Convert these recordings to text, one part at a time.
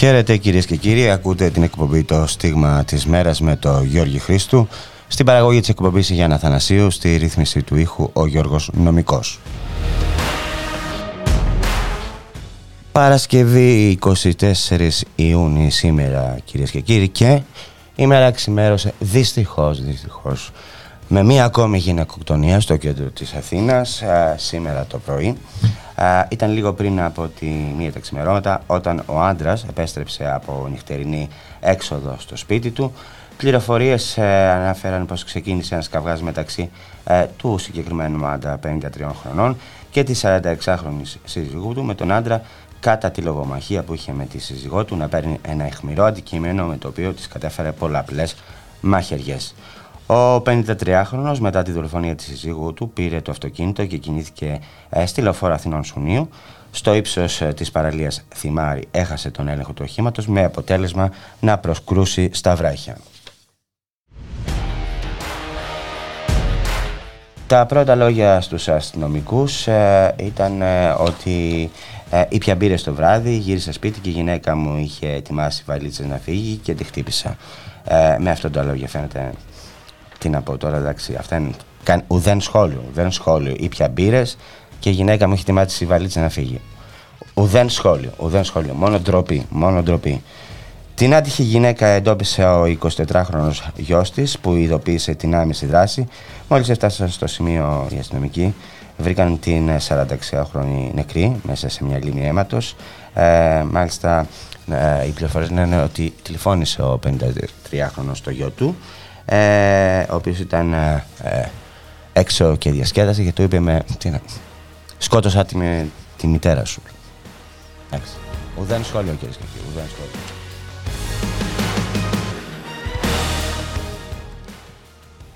Χαίρετε κυρίες και κύριοι, ακούτε την εκπομπή «Το στίγμα της μέρας» με το Γιώργη Χρήστου. Στην παραγωγή της εκπομπής η Γιάννα Θανασίου, στη ρύθμιση του ήχου ο Γιώργος Νομικός. Παρασκευή 24 Ιούνιου σήμερα κυρίες και κύριοι και η μέρα ξημέρωσε δυστυχώς, δυστυχώς με μία ακόμη γυναικοκτονία στο κέντρο της Αθήνας σήμερα το πρωί ήταν λίγο πριν από τη μία τα ξημερώματα όταν ο άντρας επέστρεψε από νυχτερινή έξοδο στο σπίτι του. Πληροφορίες ε, αναφέραν πως ξεκίνησε ένας καυγάς μεταξύ ε, του συγκεκριμένου άντρα 53 χρονών και της 46χρονη σύζυγού του με τον άντρα κατά τη λογομαχία που είχε με τη σύζυγό του να παίρνει ένα αιχμηρό αντικείμενο με το οποίο της κατέφερε πολλαπλές μαχαιριές. Ο 53χρονος μετά τη δολοφονία της συζύγου του πήρε το αυτοκίνητο και κινήθηκε ε, στη λεωφόρα Αθηνών Σουνίου. Στο ύψος ε, της παραλίας Θυμάρη έχασε τον έλεγχο του οχήματος με αποτέλεσμα να προσκρούσει στα βράχια. Τα πρώτα λόγια στους αστυνομικούς ε, ήταν ότι ε, ήπια μπύρε το βράδυ, γύρισα σπίτι και η γυναίκα μου είχε ετοιμάσει βαλίτσες να φύγει και τη χτύπησα. με αυτό το λόγια φαίνεται τι να πω τώρα, εντάξει, αυτά είναι καν, ουδέν σχόλιο. Ουδέν σχόλιο. Ήπια μπύρες και η γυναίκα μου έχει ετοιμάσει η βαλίτσα να φύγει. Ουδέν σχόλιο. Ουδέν σχόλιο. Μόνο ντροπή. Μόνο ντροπή. Την άτυχη γυναίκα εντόπισε ο 24χρονο γιος της που ειδοποίησε την άμεση δράση. Μόλις έφτασαν στο σημείο οι αστυνομικοί, βρήκαν την 46χρονη νεκρή μέσα σε μια λίμνη αίματος. Ε, μάλιστα, ε, οι πληροφορίες λένε ότι τηλεφώνησε ο 53χρονο στο γιο του ε, ο οποίος ήταν ε, ε, έξω και διασκέδασε και του είπε με, τι να, σκότωσα τη, με, τη μητέρα σου. Εντάξει. Ουδέν σχόλιο κύριε και κύριοι, ουδέν σχόλιο.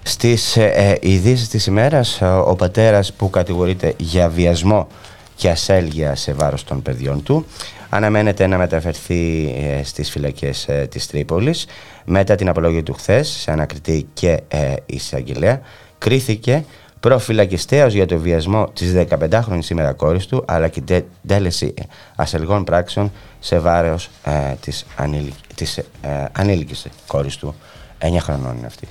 Στις ε, ε, ειδήσεις της ημέρας, ο, ο πατέρας που κατηγορείται για βιασμό και ασέλγεια σε βάρος των παιδιών του αναμένεται να μεταφερθεί ε, στις φυλακές ε, της Τρίπολης μετά την απολογία του χθες σε ανακριτή και ε, εισαγγελέα κρίθηκε προφυλακιστέως για το βιασμό της 15χρονης σήμερα κόρης του αλλά και τέλεση ασελγών πράξεων σε βάρος ε, της, ανήλικ, της ε, ανήλικης κόρης του 9 χρονών είναι αυτή.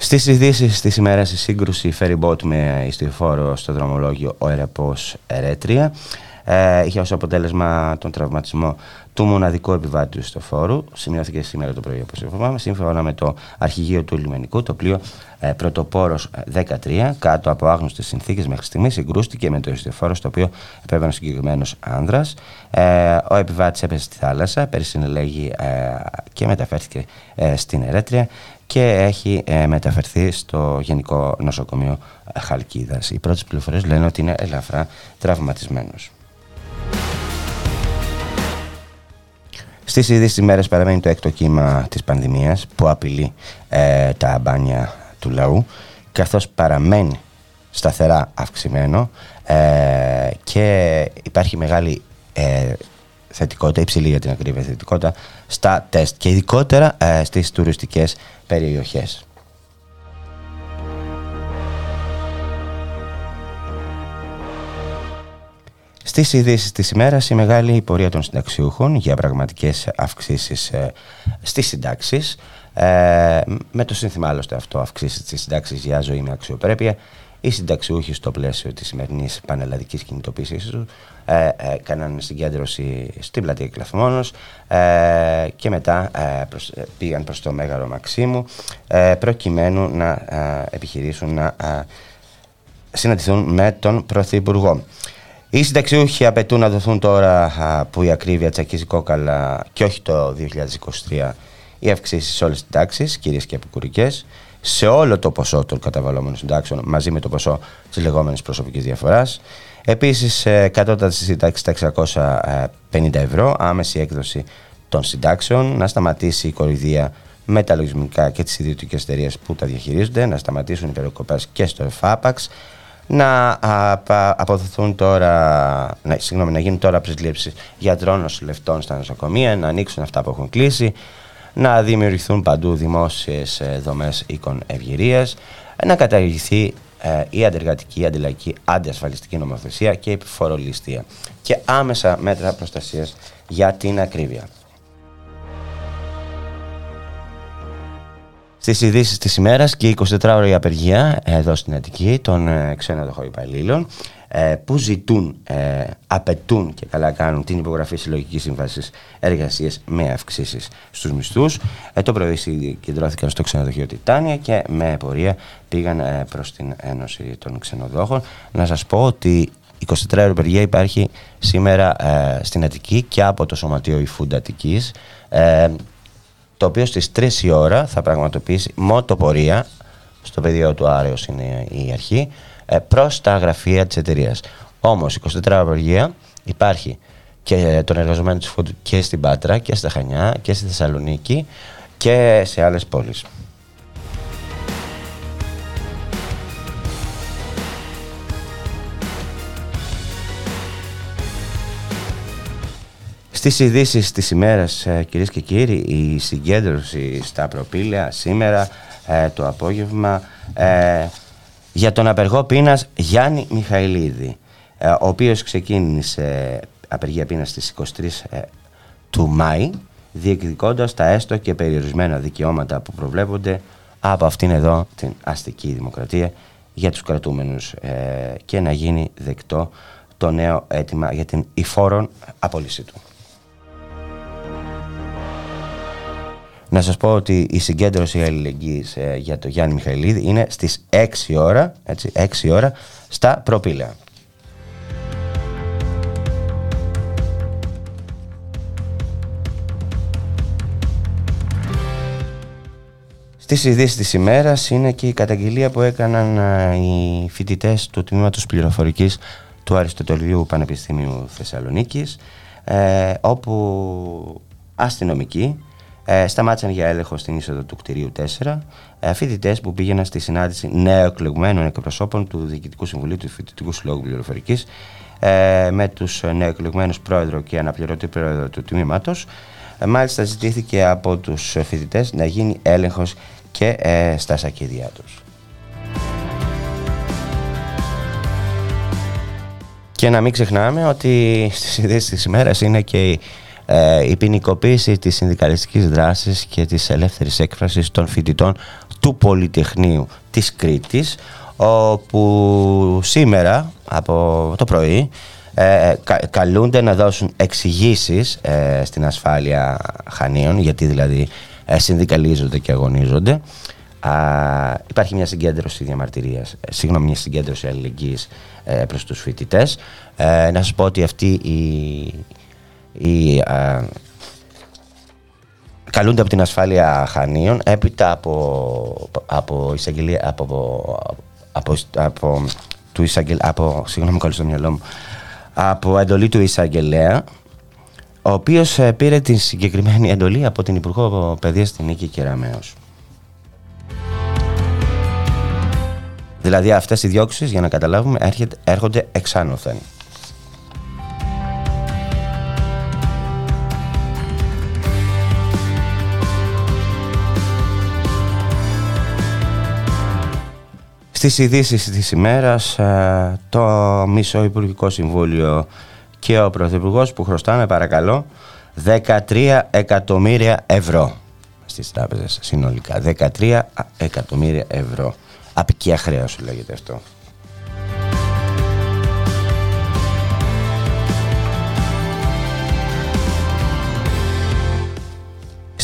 Στις ειδήσεις της ημέρας η σύγκρουση ferry με ιστιοφόρο στο δρομολόγιο Ο Ερεπός Ερέτρια ε, είχε ως αποτέλεσμα τον τραυματισμό του μοναδικού επιβάτη του φόρου. Σημειώθηκε σήμερα το πρωί, όπως είπαμε, σύμφωνα με το αρχηγείο του λιμενικού. Το πλοίο ε, Πρωτοπόρος 13, κάτω από άγνωστες συνθήκες μέχρι στιγμής, συγκρούστηκε με το ιστιοφόρο στο οποίο επέβαινε ο συγκεκριμένος άνδρας. Ε, ο επιβάτης έπεσε στη θάλασσα, περισυνελέγει ε, και μεταφέρθηκε ε, στην Ερέτρια και έχει ε, μεταφερθεί στο Γενικό Νοσοκομείο Χαλκίδας. Οι πρώτες πληροφορίες λένε ότι είναι ελαφρά τραυματισμένος. Στις ίδιες ημέρε παραμένει το έκτο κύμα της πανδημίας που απειλεί ε, τα μπάνια του λαού, καθώς παραμένει σταθερά αυξημένο ε, και υπάρχει μεγάλη ε, θετικότητα, υψηλή για την ακρίβεια θετικότητα στα τεστ και ειδικότερα ε, στις τουριστικές περιοχές. Στις ειδήσεις της ημέρας, η μεγάλη πορεία των συνταξιούχων για πραγματικές αυξήσεις ε, στις συντάξεις. Ε, με το σύνθημα άλλωστε αυτό, αυξήσεις της συντάξης για ζωή με αξιοπρέπεια. Οι συνταξιούχοι στο πλαίσιο της σημερινής πανελλαδικής κινητοποίησης τους ε, ε, έκαναν συγκέντρωση στην πλατεία Κλαθμόνος ε, και μετά ε, προς, ε, πήγαν προς το Μέγαρο Μαξίμου προκειμένου να επιχειρήσουν να συναντηθούν με τον Πρωθυπουργό. Οι συνταξιούχοι απαιτούν να δοθούν τώρα που η ακρίβεια τσακίζει κόκαλα και όχι το 2023 οι αυξήσεις σε όλες τις τάξει, κυρίες και επικουρικέ, σε όλο το ποσό των καταβαλλόμενων συντάξεων μαζί με το ποσό της λεγόμενης προσωπικής διαφοράς. Επίσης, ε, κατώτατη σύνταξη στα 650 ευρώ, άμεση έκδοση των συντάξεων, να σταματήσει η κοροϊδία με τα λογισμικά και τις ιδιωτικές εταιρείες που τα διαχειρίζονται, να σταματήσουν οι περικοπές και στο ΕΦΑΠΑΞ, να αποδοθούν τώρα, να, συγγνώμη, να γίνουν τώρα προσλήψεις γιατρών νοσηλευτών στα νοσοκομεία, να ανοίξουν αυτά που έχουν κλείσει, να δημιουργηθούν παντού δημόσιες ε, δομές οίκων ευγυρίας, να καταργηθεί ε, η αντεργατική, η αντιλαϊκή, αντιασφαλιστική νομοθεσία και η επιφορολιστία και άμεσα μέτρα προστασίας για την ακρίβεια. Στις ειδήσεις της ημέρας και 24 η απεργία εδώ στην Αττική των ε, ξένων υπαλλήλων ε, που ζητούν, ε, απαιτούν και καλά κάνουν την υπογραφή συλλογικής σύμβασης εργασίας με αυξήσεις στους μισθούς. Ε, το πρωί συγκεντρώθηκαν στο ξενοδοχείο Τιτάνια και με πορεία πήγαν ε, προς την Ένωση των Ξενοδόχων. Να σας πω ότι 24 ώρη απεργία υπάρχει σήμερα ε, στην Αττική και από το Σωματείο Ιφούντα Αττικής το οποίο στις 3 η ώρα θα πραγματοποιήσει μοτοπορία στο πεδίο του Άρεος είναι η αρχή ε, προς τα γραφεία της εταιρείας. Όμως 24 απεργία υπάρχει και τον εργαζομένο της Food και στην Πάτρα και στα Χανιά και στη Θεσσαλονίκη και σε άλλες πόλεις. Στις ειδήσεις της ημέρας, ε, κυρίες και κύριοι, η συγκέντρωση στα προπήλαια σήμερα ε, το απόγευμα ε, για τον απεργό πείνας Γιάννη Μιχαηλίδη, ο οποίος ξεκίνησε απεργία πείνας στις 23 του Μάη, διεκδικώντας τα έστω και περιορισμένα δικαιώματα που προβλέπονται από αυτήν εδώ την αστική δημοκρατία για τους κρατούμενους και να γίνει δεκτό το νέο αίτημα για την υφόρον απόλυση του. Να σας πω ότι η συγκέντρωση αλληλεγγύης ε, για το Γιάννη Μιχαηλίδη είναι στις 6 ώρα, έτσι, 6 ώρα στα προπήλαια. Στις ειδήσεις της ημέρας είναι και η καταγγελία που έκαναν ε, οι φοιτητές του τμήματος πληροφορικής του Αριστοτελείου Πανεπιστημίου Θεσσαλονίκης ε, όπου αστυνομικοί ε, σταμάτησαν για έλεγχο στην είσοδο του κτηρίου 4 ε, φοιτητές που πήγαιναν στη συνάντηση νεοεκλεγμένων εκπροσώπων του Διοικητικού Συμβουλίου του Φοιτητικού Συλλόγου Πληροφορικής ε, με τους νεοεκλεγμένου πρόεδρο και αναπληρωτή πρόεδρο του τμήματος. Ε, μάλιστα, ζητήθηκε από τους φοιτητές να γίνει έλεγχος και ε, στα σακίδια τους. Και να μην ξεχνάμε ότι στις ειδήσεις της ημέρας είναι και η ε, η ποινικοποίηση της συνδικαλιστικής δράσης και της ελεύθερης έκφρασης των φοιτητών του Πολυτεχνείου της Κρήτης όπου σήμερα από το πρωί ε, καλούνται να δώσουν εξηγήσεις ε, στην ασφάλεια χανίων γιατί δηλαδή ε, συνδικαλίζονται και αγωνίζονται Α, υπάρχει μια συγκέντρωση διαμαρτυρίας, ε, συγγνώμη, μια συγκέντρωση αλληλεγγύης ε, προς τους φοιτητές. Ε, να σας πω ότι αυτή η, οι, α, καλούνται από την ασφάλεια Χανίων έπειτα από, από εισαγγελία από, από, από, του εισαγγελ, από, συγγνώμη στο μυαλό μου, από εντολή του εισαγγελέα ο οποίος ε, πήρε την συγκεκριμένη εντολή από την Υπουργό Παιδείας στην Νίκη Κεραμέως. Δηλαδή αυτές οι διώξεις, για να καταλάβουμε, έρχονται εξάνωθεν. Στις ειδήσεις της ημέρας ε, το Μισό Υπουργικό Συμβούλιο και ο Πρωθυπουργός που χρωστάνε παρακαλώ 13 εκατομμύρια ευρώ στις τράπεζες συνολικά. 13 εκατομμύρια ευρώ. Απικία χρέωση λέγεται αυτό.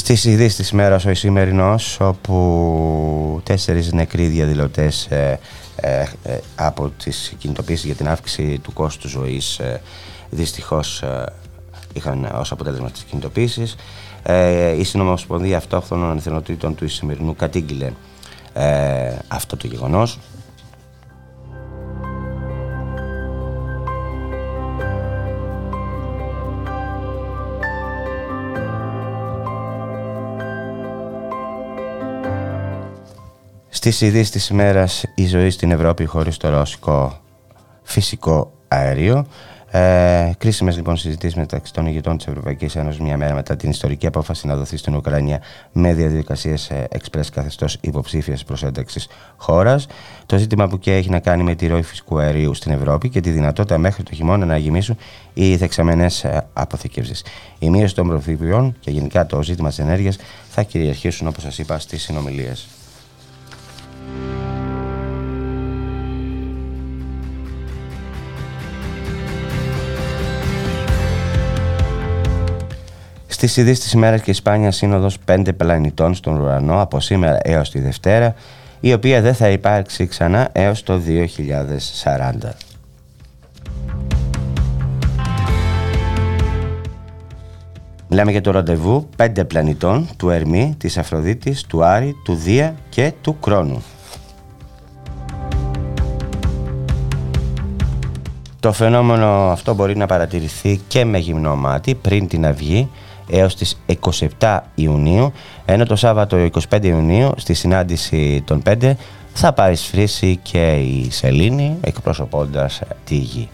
Στις ειδήσεις της ημέρας ο σημερινός όπου τέσσερις νεκροί διαδηλωτές ε, ε, ε, από τις κινητοποίησεις για την αύξηση του κόστου ζωής ε, δυστυχώς ε, είχαν ως αποτέλεσμα τις κινητοποίησεις. η Συνομοσπονδία Αυτόχθονων Εθνοτήτων του Ισημερινού κατήγγειλε αυτό το γεγονός. Στις ειδήσεις της ημέρας η ζωή στην Ευρώπη χωρίς το ρώσικο φυσικό αέριο. Ε, Κρίσιμες λοιπόν συζητήσεις μεταξύ των ηγετών της Ευρωπαϊκής Ένωσης μια μέρα μετά την ιστορική απόφαση να δοθεί στην Ουκρανία με διαδικασίες εξπρές καθεστώς υποψήφιας προσένταξης χώρας. Το ζήτημα που και έχει να κάνει με τη ροή φυσικού αερίου στην Ευρώπη και τη δυνατότητα μέχρι το χειμώνα να γεμίσουν οι δεξαμενές ε, αποθηκεύσεις. Η μείωση των προφύγων και γενικά το ζήτημα της ενέργειας θα κυριαρχήσουν όπως σας είπα στις συνομιλίες. Στις ειδήσεις της ημέρας και η Σπάνια Σύνοδος 5 πλανητών στον ουρανό από σήμερα έως τη Δευτέρα, η οποία δεν θα υπάρξει ξανά έως το 2040. Μιλάμε για το ραντεβού πέντε πλανητών του Ερμή, της Αφροδίτης, του Άρη, του Δία και του Κρόνου. Το φαινόμενο αυτό μπορεί να παρατηρηθεί και με γυμνό μάτι πριν την αυγή έως τις 27 Ιουνίου ενώ το Σάββατο 25 Ιουνίου στη συνάντηση των 5 θα παρισφρήσει και η Σελήνη εκπροσωπώντας τη γη.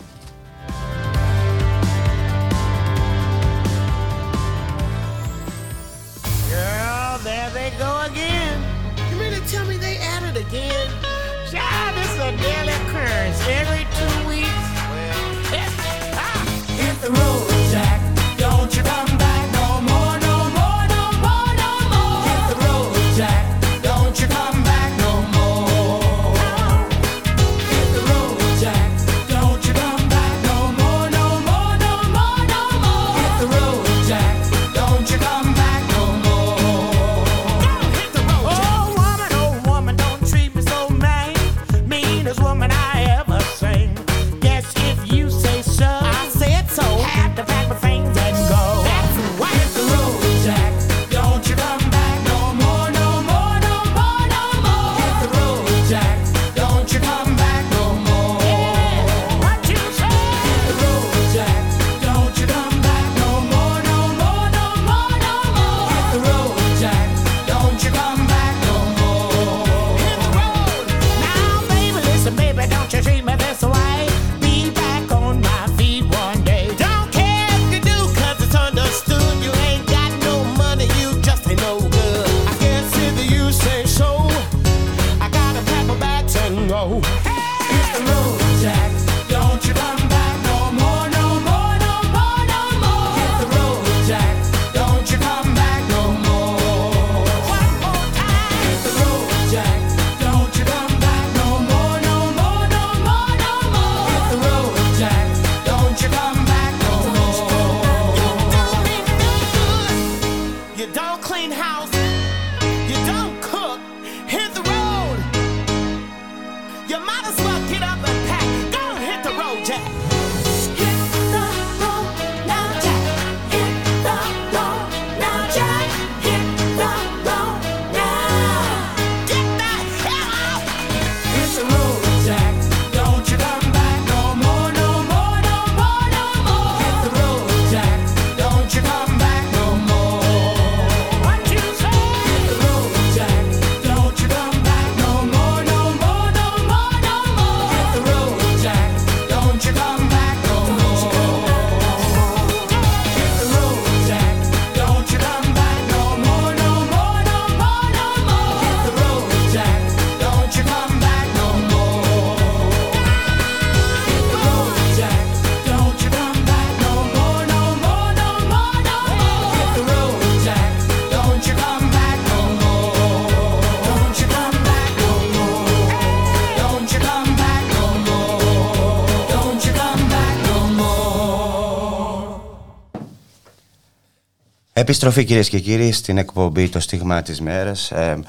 Επιστροφή κυρίες και κύριοι στην εκπομπή Το Στίγμα της Μέρας. Ε,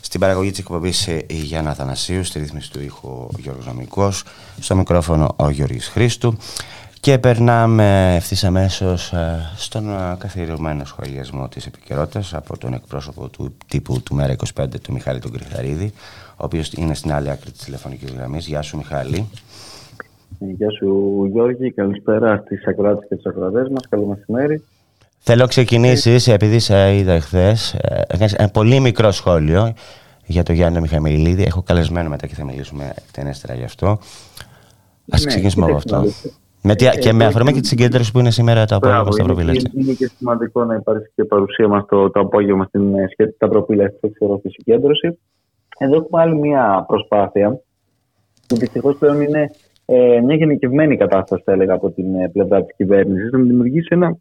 στην παραγωγή της εκπομπής ε, η Γιάννα Θανασίου, στη ρύθμιση του ήχου ο Γιώργος Νομικός, στο μικρόφωνο ο Γιώργης Χρήστου και περνάμε ευθύς αμέσως ε, στον ε, καθιερωμένο σχολιασμό της επικαιρότητας από τον εκπρόσωπο του τύπου του Μέρα 25, του Μιχάλη τον Κρυθαρίδη, ο οποίος είναι στην άλλη άκρη της τηλεφωνικής γραμμής. Γεια σου, Μιχάλη. Γεια σου, Γιώργη. Καλησπέρα στις ακροάτε και του ακροατές μας. Καλό μεσημέρι. Θέλω να ξεκινήσεις, επειδή σε είδα χθε, ένα πολύ μικρό σχόλιο για τον Γιάννη Μιχαμιλίδη. Έχω καλεσμένο μετά και θα μιλήσουμε εκτενέστερα γι' αυτό. Α ναι, ξεκινήσουμε από αυτό. Με, ε, και με αφορμή και τη συγκέντρωση που είναι σήμερα το απόγευμα στα Προπήλαια. Είναι και σημαντικό να υπάρχει και παρουσία μας το, το απόγευμα στην τα Προπήλαια στη συγκέντρωση. Εδώ έχουμε άλλη μια προσπάθεια που δυστυχώς πλέον είναι ε, μια γενικευμένη κατάσταση, θα έλεγα, από την ε, πλευρά της κυβέρνησης, να δημιουργήσει ένα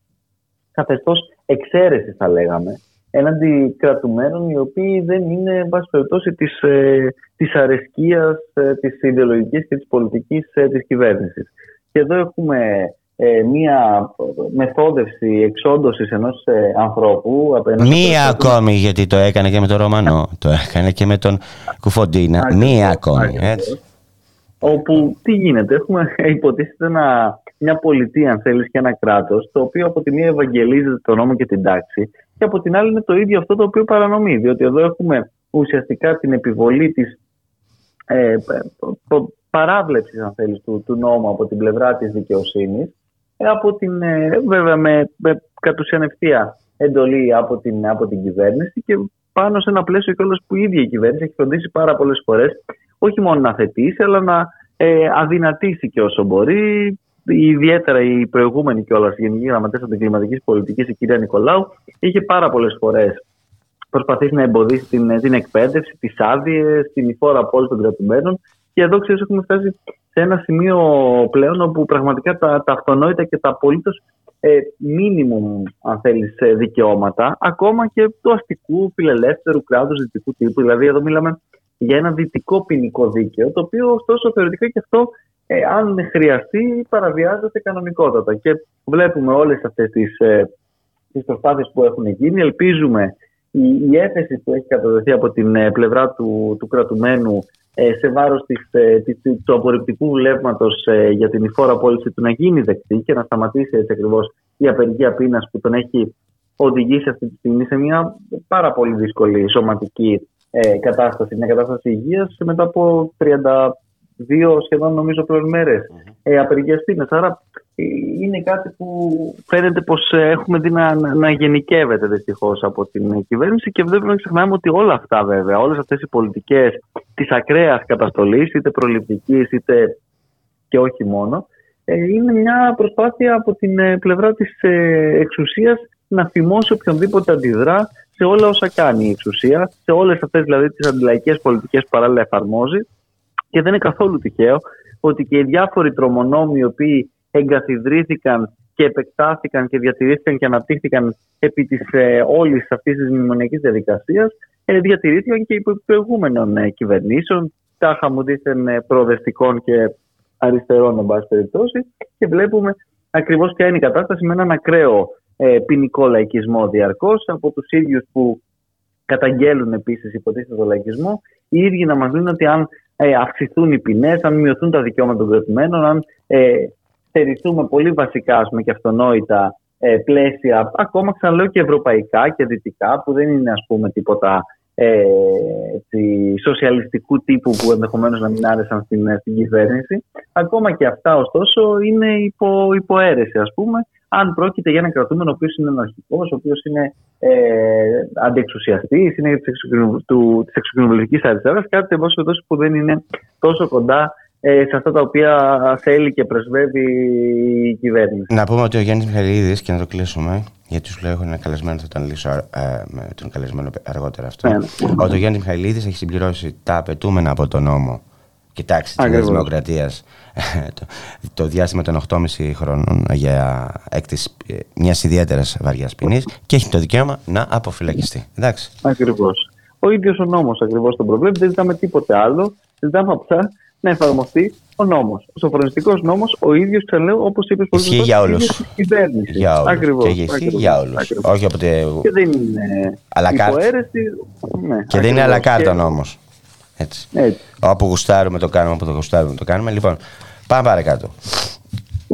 καθεστώς εξαίρεσης, θα λέγαμε, έναντι κρατουμένων οι οποίοι δεν είναι, εν πάση περιπτώσει, της ε, της αρεσκίας ε, της ιδεολογικής και της πολιτικής ε, της κυβέρνησης. Και εδώ έχουμε ε, μία μεθόδευση εξόντωσης ενός ε, ανθρώπου. Μία ακόμη, γιατί το έκανε και με τον Ρωμανό, το έκανε και με τον Κουφοντίνα. Μία ακόμη, έτσι. Όπου τι γίνεται, έχουμε υποτίθεται ένα, μια πολιτεία, αν θέλεις, και ένα κράτος, το οποίο από τη μία ευαγγελίζεται τον νόμο και την τάξη, και από την άλλη είναι το ίδιο αυτό το οποίο παρανομεί. Διότι εδώ έχουμε ουσιαστικά την επιβολή της ε, παράβλεψης, αν θέλεις, του, του νόμου από την πλευρά της δικαιοσύνης, ε, από την, ε, βέβαια με, με κατ' ουσίαν ευθεία εντολή από την, από την κυβέρνηση και πάνω σε ένα πλαίσιο κιόλας που η ίδια η κυβέρνηση έχει φροντίσει πάρα πολλές φορές όχι μόνο να θετήσει, αλλά να ε, αδυνατήσει και όσο μπορεί. Ιδιαίτερα η προηγούμενη κιόλας Γενική Γραμματέας Αντικλιματικής Πολιτικής, η κυρία Νικολάου, είχε πάρα πολλές φορές προσπαθήσει να εμποδίσει την, την εκπαίδευση, τις άδειες, την υφόρα πόλη των κρατουμένων. Και εδώ ξέρεις, έχουμε φτάσει σε ένα σημείο πλέον όπου πραγματικά τα, τα αυτονόητα και τα απολύτως ε, μίνιμουμ, αν θέλεις, ε, δικαιώματα, ακόμα και του αστικού, φιλελεύθερου κράτους, δυτικού τύπου. Δηλαδή, εδώ μιλάμε για ένα δυτικό ποινικό δίκαιο, το οποίο ωστόσο θεωρητικά και αυτό, ε, αν χρειαστεί, παραβιάζεται κανονικότατα. Και βλέπουμε όλες αυτές τις ε, τις προσπάθειες που έχουν γίνει. Ελπίζουμε η, η έφεση που έχει καταδεθεί από την ε, πλευρά του, του κρατουμένου ε, σε βάρος της, ε, της, του απορριπτικού βλέμματος ε, για την υφόρα πώληση του να γίνει δεκτή και να σταματήσει έτσι ακριβώς η απεργία πείνας που τον έχει οδηγήσει αυτή τη στιγμή σε μια πάρα πολύ δύσκολη σωματική ε, κατάσταση, μια κατάσταση υγείας μετά από 32 σχεδόν νομίζω πλέον μέρες mm-hmm. ε, απεργίας πείνας. Άρα ε, είναι κάτι που φαίνεται πως ε, έχουμε δει να, να γενικεύεται δυστυχώς από την κυβέρνηση και δεν πρέπει να ξεχνάμε ότι όλα αυτά βέβαια, όλες αυτές οι πολιτικές της ακραίας καταστολής, είτε προληπτικής είτε και όχι μόνο, είναι μια προσπάθεια από την πλευρά της εξουσίας να θυμώσει οποιονδήποτε αντιδρά σε όλα όσα κάνει η εξουσία, σε όλες αυτές δηλαδή τις αντιλαϊκές πολιτικές που παράλληλα εφαρμόζει. Και δεν είναι καθόλου τυχαίο ότι και οι διάφοροι τρομονόμοι οι οποίοι εγκαθιδρύθηκαν και επεκτάθηκαν και διατηρήθηκαν και αναπτύχθηκαν επί της ε, όλης αυτής της μνημονιακής διαδικασίας, ε, διατηρήθηκαν και υπό προηγούμενων ε, κυβερνήσεων, τάχα μου δίθεν ε, προοδευτικών και αριστερών, εν πάση περιπτώσει, και βλέπουμε ακριβώς ποια είναι η κατάσταση με έναν ακραίο ε, ποινικό λαϊκισμό διαρκώς από τους ίδιους που καταγγέλουν επίσης υποτίθεται το λαϊκισμό, οι ίδιοι να μας λένε ότι αν ε, αυξηθούν οι ποινές, αν μειωθούν τα δικαιώματα των κρατουμένων, αν ε, στερηθούμε πολύ βασικά ας πούμε, και αυτονόητα ε, πλαίσια, ακόμα ξαναλέω και ευρωπαϊκά και δυτικά, που δεν είναι ας πούμε τίποτα ε, σοσιαλιστικού τύπου που ενδεχομένως να μην άρεσαν στην, στην κυβέρνηση. Ακόμα και αυτά ωστόσο είναι υπό, υποαίρεση ας πούμε αν πρόκειται για έναν κρατούμενο ο οποίος είναι αναρχικός, ο οποίος είναι ε, αντιεξουσιαστή, είναι της εξοκοινοβουλευτική αριστεράς, κάτι εν που δεν είναι τόσο κοντά ε, σε αυτά τα οποία θέλει και πρεσβεύει η κυβέρνηση. Να πούμε ότι ο Γιάννης Μιχαλίδης, και να το κλείσουμε, γιατί σου λέω έχω ένα καλεσμένο, θα τον λύσω ε, με τον καλεσμένο αργότερα αυτό. Ναι, ναι. Ότι ο Γιάννης Μιχαλίδης έχει συμπληρώσει τα απαιτούμενα από τον νόμο Κοιτάξτε, τη Δημοκρατίας το, το διάστημα των 8,5 χρόνων για έκτηση μιας ιδιαίτερας βαριάς ποινής και έχει το δικαίωμα να αποφυλακιστεί. Εντάξει. Ακριβώς. Ο ίδιος ο νόμος ακριβώς τον προβλέπει. Δεν ζητάμε τίποτε άλλο. Ζητάμε απλά να εφαρμοστεί ο νόμος. Ο σοφρονιστικός νόμος, ο ίδιος ξαναλέω, όπως είπε πολύ Ισχύει για όλους. Για όλους. Ακριβώς. Και ισχύει για όλους. Όχι από Και δεν είναι. Υποαίρεση. Ναι, και δεν είναι αλακάρτα ο νόμος. Έτσι. Έτσι. Όπου γουστάρουμε το κάνουμε, όπου το γουστάρουμε το κάνουμε. Λοιπόν, πάμε παρακάτω.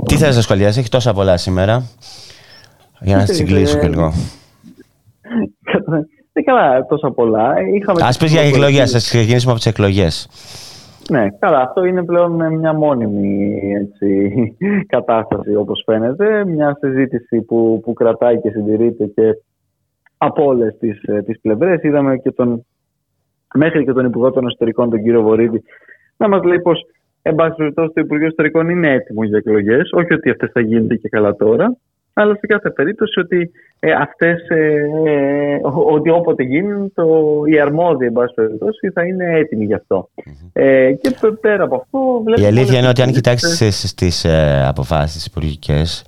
Τι θες να σχολιάσεις, έχει τόσα πολλά σήμερα. Για να συγκλήσω και λίγο. Δεν καλά τόσα πολλά. Α πεις για εκλογές, ας ξεκινήσουμε από τις εκλογές. Ναι, καλά, αυτό είναι πλέον μια μόνιμη έτσι, κατάσταση όπως φαίνεται. Μια συζήτηση που, που κρατάει και συντηρείται και από όλες τις, τις πλευρές. Είδαμε και τον μέχρι και τον Υπουργό των Εσωτερικών, τον κύριο Βορύδη, να μας λέει πως εν πάση περιπτώσει το Υπουργείο Εσωτερικών είναι έτοιμο για εκλογές. Όχι ότι αυτές θα γίνονται και καλά τώρα, αλλά σε κάθε περίπτωση ότι ε, αυτές, ε, ε, ότι όποτε γίνουν το, οι αρμόδιοι εν πάση περιπτώσει θα είναι έτοιμοι γι' αυτό. Ε, και πέρα από αυτό Η αλήθεια είναι ότι αν κοιτάξεις τις ε, αποφάσεις υπουργικές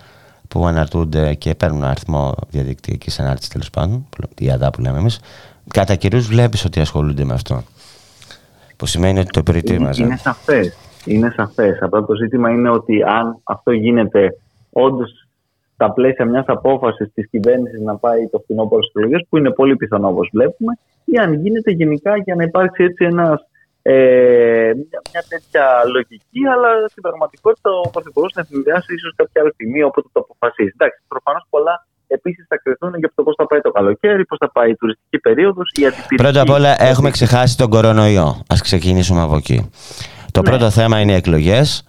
που αναρτούνται και παίρνουν αριθμό διαδικτυακής ανάρτησης τέλος πάντων, η ΑΔΑ που λέμε εμείς, κατά καιρούς βλέπεις ότι ασχολούνται με αυτό. Που σημαίνει ότι το προετοίμαζαν. Είναι σαφές. Είναι σαφές. Απλά το ζήτημα είναι ότι αν αυτό γίνεται όντως στα πλαίσια μιας απόφασης της κυβέρνησης να πάει το φθινόπωρο στις εκλογές, που είναι πολύ πιθανό όπως βλέπουμε, ή αν γίνεται γενικά για να υπάρξει έτσι ένας, ε, μια, μια, τέτοια λογική, αλλά στην πραγματικότητα ο Πρωθυπουργός να συνδυάσει ίσως κάποια άλλη στιγμή όποτε το αποφασίσει. Εντάξει, προφανώς πολλά επίσης θα κρυθούν για το πώς θα πάει το καλοκαίρι, πώς θα πάει η τουριστική περίοδος. Πρώτα απ' όλα, έχουμε ξεχάσει τον κορονοϊό. Α ξεκινήσουμε από εκεί. Το ναι. πρώτο θέμα είναι οι εκλογές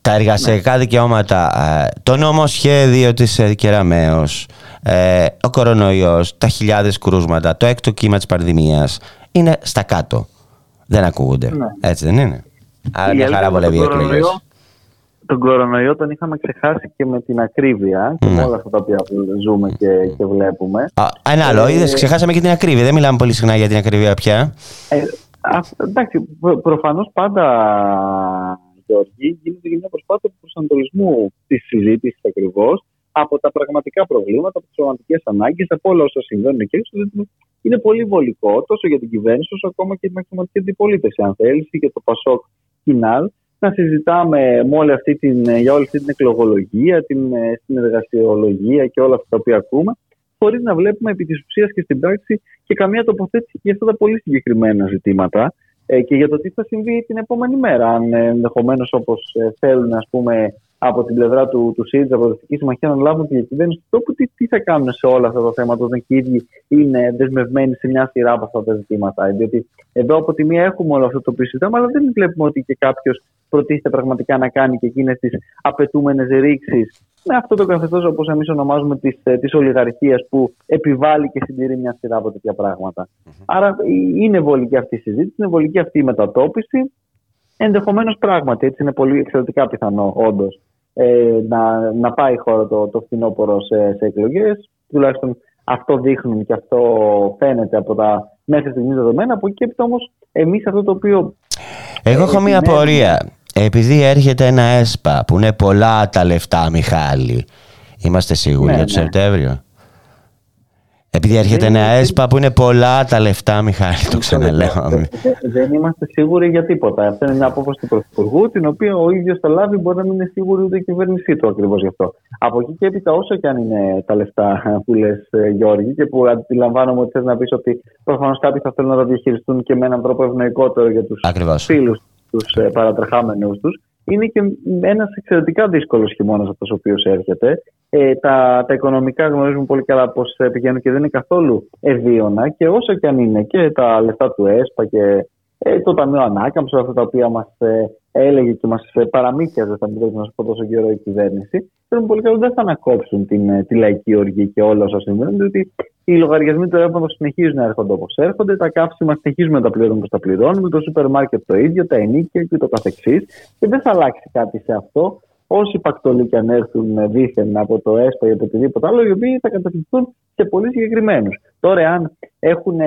τα εργασιακά ναι. δικαιώματα, ε, το νομοσχέδιο της ε, Κεραμέως, ε, ο κορονοϊός, τα χιλιάδες κρούσματα, το έκτο κύμα της πανδημίας είναι στα κάτω. Δεν ακούγονται. Ναι. Έτσι δεν είναι. Άρα μια χαρά βολεύει οι εκλογές. Τον κορονοϊό τον είχαμε ξεχάσει και με την ακρίβεια και ναι. με όλα αυτά τα οποία ζούμε και, και βλέπουμε. Α, ένα άλλο, ε, είδες, ξεχάσαμε και την ακρίβεια. Δεν μιλάμε πολύ συχνά για την ακρίβεια πια. Ε, εντάξει, προφανώς πάντα Γεωργή, γίνεται και μια προσπάθεια του προσανατολισμού της συζήτησης ακριβώς από τα πραγματικά προβλήματα, από τις πραγματικές ανάγκες, από όλα όσα συμβαίνουν εκεί. Είναι πολύ βολικό τόσο για την κυβέρνηση όσο ακόμα και για την αξιωματική αντιπολίτευση, αν θέλεις, και το Πασόκ Κινάλ, να συζητάμε με όλη αυτή την, για όλη αυτή την εκλογολογία, την ε, συνεργασιολογία και όλα αυτά τα οποία ακούμε, χωρίς να βλέπουμε επί της ουσίας και στην πράξη και καμία τοποθέτηση για αυτά τα πολύ συγκεκριμένα ζητήματα ε, και για το τι θα συμβεί την επόμενη μέρα. Αν ε, ενδεχομένως όπως ε, θέλουν ας πούμε, από την πλευρά του, του ΣΥΡΙΖΑ, από την Συμμαχία, να λάβουν τη διακυβέρνηση του τόπου, τι, τι θα κάνουν σε όλα αυτά τα θέματα, όταν και οι ίδιοι είναι δεσμευμένοι σε μια σειρά από αυτά τα ζητήματα. Διότι εδώ από τη μία έχουμε όλο αυτό το οποίο συζητάμε, αλλά δεν βλέπουμε ότι και κάποιος προτίθεται πραγματικά να κάνει και εκείνες τις απαιτούμενες ρήξεις. Με αυτό το καθεστώς, όπως εμείς ονομάζουμε, της της ολιγαρχίας που επιβάλλει και συντηρεί μια σειρά από τέτοια Άρα ε, είναι βολική αυτή η συζήτηση, είναι βολική αυτή η μετατόπιση. Ενδεχομένως πράγματι, έτσι είναι πολύ εξαιρετικά πιθανό, όντως, ε, να, να πάει η χώρα το, το φθινόπωρο σε, σε εκλογές. Τουλάχιστον αυτό δείχνουν και αυτό φαίνεται από τα μέχρι στιγμής δεδομένα. Από εκεί και όμως, εμείς αυτό το οποίο. Εγώ έχω μία απορία. Επειδή έρχεται ένα ΕΣΠΑ που είναι πολλά τα λεφτά, Μιχάλη, είμαστε σίγουροι ναι, για το ναι. Σεπτέμβριο; Επειδή έρχεται ένα ΕΣΠΑ που είναι πολλά τα λεφτά, Μιχάλη, το ξαναλέω. Δεν είμαστε σίγουροι για τίποτα. Αυτή είναι μια απόφαση του Πρωθυπουργού, την οποία ο ίδιος θα λάβει, μπορεί να μην είναι σίγουρη ούτε η κυβέρνησή του ακριβώς γι' αυτό. Από εκεί και έπειτα, όσο και αν είναι τα λεφτά που λες, ε, Γιώργη, και που αντιλαμβάνομαι ότι θες να πεις ότι προφανώς κάποιοι θα θέλουν να τα διαχειριστούν και με έναν τρόπο ευνοϊκότερο για τους φίλους τους ε, παρατρεχάμενους τους. Είναι και ένας εξαιρετικά δύσκολος χειμώνας αυτό ο οποίο έρχεται. Ε, τα, τα οικονομικά γνωρίζουμε πολύ καλά πώς πηγαίνουν και δεν είναι καθόλου ευίωνα. Και όσο και αν είναι και τα λεφτά του ΕΣΠΑ και ε, το Ταμείο Ανάκαμψης, αυτά τα οποία μας ε, έλεγε και μας ε, παραμύθιαζε, θα μπορούσα να σου πω τόσο καιρό η κυβέρνηση, θέλουν πολύ καλά δεν θα ανακόψουν την, ε, τη λαϊκή οργή και όλα όσα συμβαίνουν, διότι οι λογαριασμοί του ρεύματο συνεχίζουν να έρχονται όπως έρχονται, τα καύσιμα συνεχίζουμε να τα πληρώνουμε όπως τα πληρώνουμε, το σούπερ μάρκετ το ίδιο, τα ενίκια και το καθεξής. Και δεν θα αλλάξει κάτι σε αυτό. Όσοι πακτολοί και αν έρθουν δίθεν από το ΕΣΠΑ ή από οτιδήποτε άλλο, οι οποίοι θα καταφυγθούν σε πολύ συγκεκριμένους. Τώρα, αν έχουν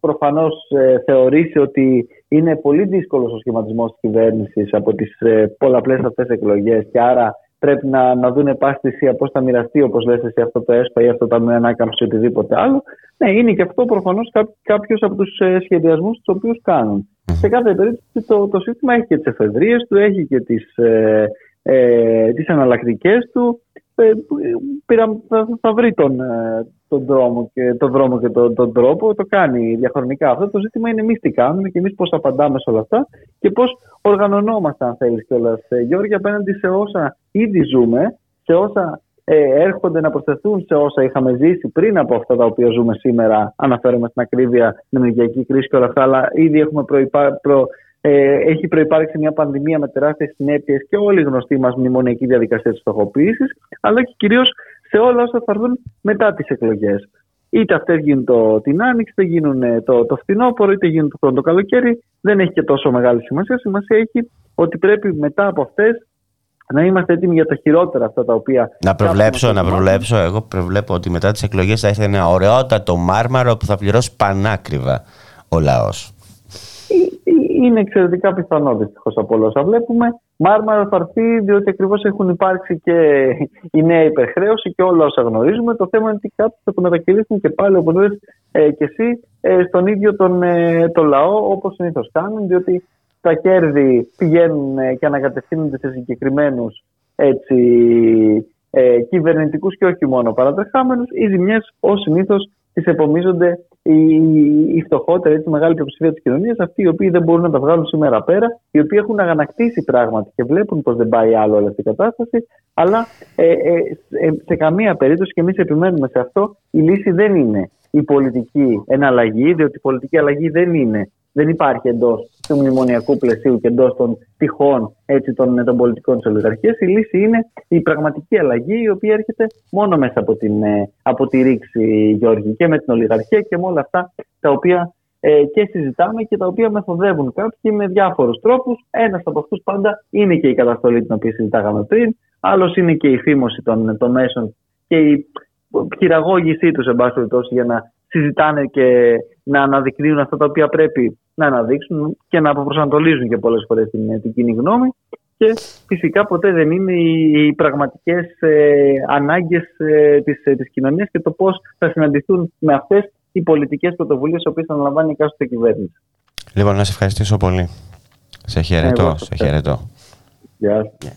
προφανώς ε, θεωρήσει ότι είναι πολύ δύσκολος ο σχηματισμός της κυβέρνησης από τις ε, πολλαπλές αυτές εκλογές και άρα πρέπει να, να δουν επάστηση πώς θα μοιραστεί, όπως λες εσύ, αυτό το ΕΣΠΑ ή αυτό το Ταμείο Ανάκαμψη ή οτιδήποτε άλλο. Ναι, είναι και αυτό προφανώς κάποιος από τους ε, σχεδιασμούς τους οποίους κάνουν. Σε κάθε περίπτωση το, το σύστημα έχει και τις εφεδρείες του, έχει και τις ε, ε, τις εναλλακτικές του. Ε, θα, θα βρει τον, ε, τον δρόμο και, τον, δρόμο και τον, τον τρόπο, το κάνει διαχρονικά. Αυτό το ζήτημα είναι εμείς τι κάνουμε και εμείς πώς απαντάμε σε όλα αυτά και πώς οργανωνόμαστε, αν θέλεις κιόλας, ε, Γιώργη, απέναντι σε όσα ήδη ζούμε, σε όσα ε, έρχονται να προσθεθούν σε όσα είχαμε ζήσει πριν από αυτά τα οποία ζούμε σήμερα. Αναφέρομαι στην ακρίβεια, την ενεργειακή κρίση και όλα αυτά, αλλά ήδη έχουμε προϋπά, προ, ε, έχει προπάρξει μια πανδημία με τεράστιες συνέπειες και όλη η γνωστή μας μνημονιακή διαδικασία της φτωχοποίηση, αλλά και κυρίως σε όλα όσα θα έρθουν μετά τις εκλογές. είτε αυτές γίνουν το, την άνοιξη, είτε γίνουν ε, το, το φθινόπωρο, είτε γίνουν το το καλοκαίρι, δεν έχει και τόσο μεγάλη σημασία. Σημασία έχει ότι πρέπει μετά από αυτές να είμαστε έτοιμοι για τα χειρότερα αυτά τα οποία. Να προβλέψω, να προβλέψω. Εγώ προβλέπω ότι μετά τις εκλογές θα έρθει ένα ωραιότατο μάρμαρο που θα πληρώσει πανάκριβα ο λαός. Ε, ε, είναι εξαιρετικά πιθανό δυστυχώς από όλα όσα βλέπουμε. Μάρμαρα θα έρθει διότι ακριβώς έχουν υπάρξει και η νέα υπερχρέωση και όλα όσα γνωρίζουμε. Το θέμα είναι ότι κάποιοι θα το μετακυλήσουν και πάλι, όπως λες ε, και εσύ, ε, στον ίδιο τον, ε, τον λαό, όπως συνήθως κάνουν, διότι τα κέρδη πηγαίνουν ε, και ανακατευθύνονται σε συγκεκριμένους έτσι, ε, κυβερνητικούς και όχι μόνο παρατρεχάμενους. Οι ζημιές, ως συνήθως, τις επομίζονται οι, οι φτωχότεροι, έτσι, μεγάλη πλειοψηφία της κοινωνίας, αυτοί οι οποίοι δεν μπορούν να τα βγάλουν σήμερα πέρα, οι οποίοι έχουν αγανακτήσει πράγματι και βλέπουν πως δεν πάει άλλο όλη αυτή η κατάσταση. Αλλά ε, ε, σε καμία περίπτωση, και εμείς επιμένουμε σε αυτό, η λύση δεν είναι η πολιτική εναλλαγή, διότι η πολιτική αλλαγή δεν είναι δεν υπάρχει εντός του μνημονιακού πλαισίου και εντός των τυχών έτσι, των, των πολιτικών της ολιγαρχίας. Η λύση είναι η πραγματική αλλαγή, η οποία έρχεται μόνο μέσα από, την, ε, από τη ρήξη, Γιώργη, και με την ολιγαρχία και με όλα αυτά τα οποία ε, και συζητάμε και τα οποία μεθοδεύουν κάποιοι με διάφορους τρόπους. Ένας από αυτούς πάντα είναι και η καταστολή την οποία συζητάγαμε πριν. Άλλος είναι και η φήμωση των, των μέσων και η χειραγώγησή τους, εν πάση περιπτώσει, για να συζητάνε και να αναδεικνύουν αυτά τα οποία πρέπει να αναδείξουν και να αποπροσανατολίζουν και πολλές φορές την, την κοινή γνώμη και φυσικά ποτέ δεν είναι οι, οι πραγματικές ε, ανάγκες ε, της, ε, της κοινωνίας και το πώς θα συναντηθούν με αυτές οι πολιτικές πρωτοβουλίες οι οποίες αναλαμβάνει η κάθε κυβέρνηση. Λοιπόν, να σε ευχαριστήσω πολύ. Σε χαιρετώ. σε χαιρετώ. Γεια με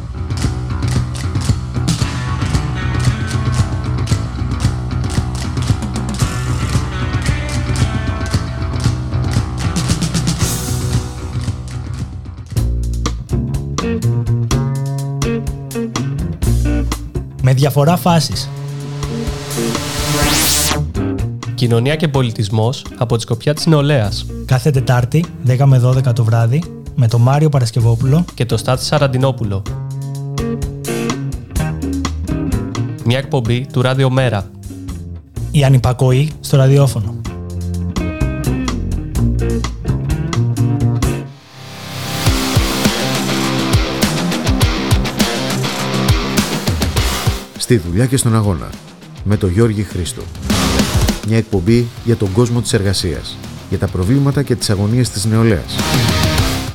Διαφορά φάσης. Κοινωνία και πολιτισμός από τη σκοπιά της νεολαίας. Κάθε Τετάρτη, 10 με 12 το βράδυ, με τον Μάριο Παρασκευόπουλο και το Στάθη Σαραντινόπουλο. Μια εκπομπή του Ράδιο Μέρα. Η ανυπακοή στο ραδιόφωνο. Στη δουλειά και στον αγώνα. Με τον Γιώργη Χρήστο. Μια εκπομπή για τον κόσμο της εργασίας. Για τα προβλήματα και τις αγωνίες της νεολαίας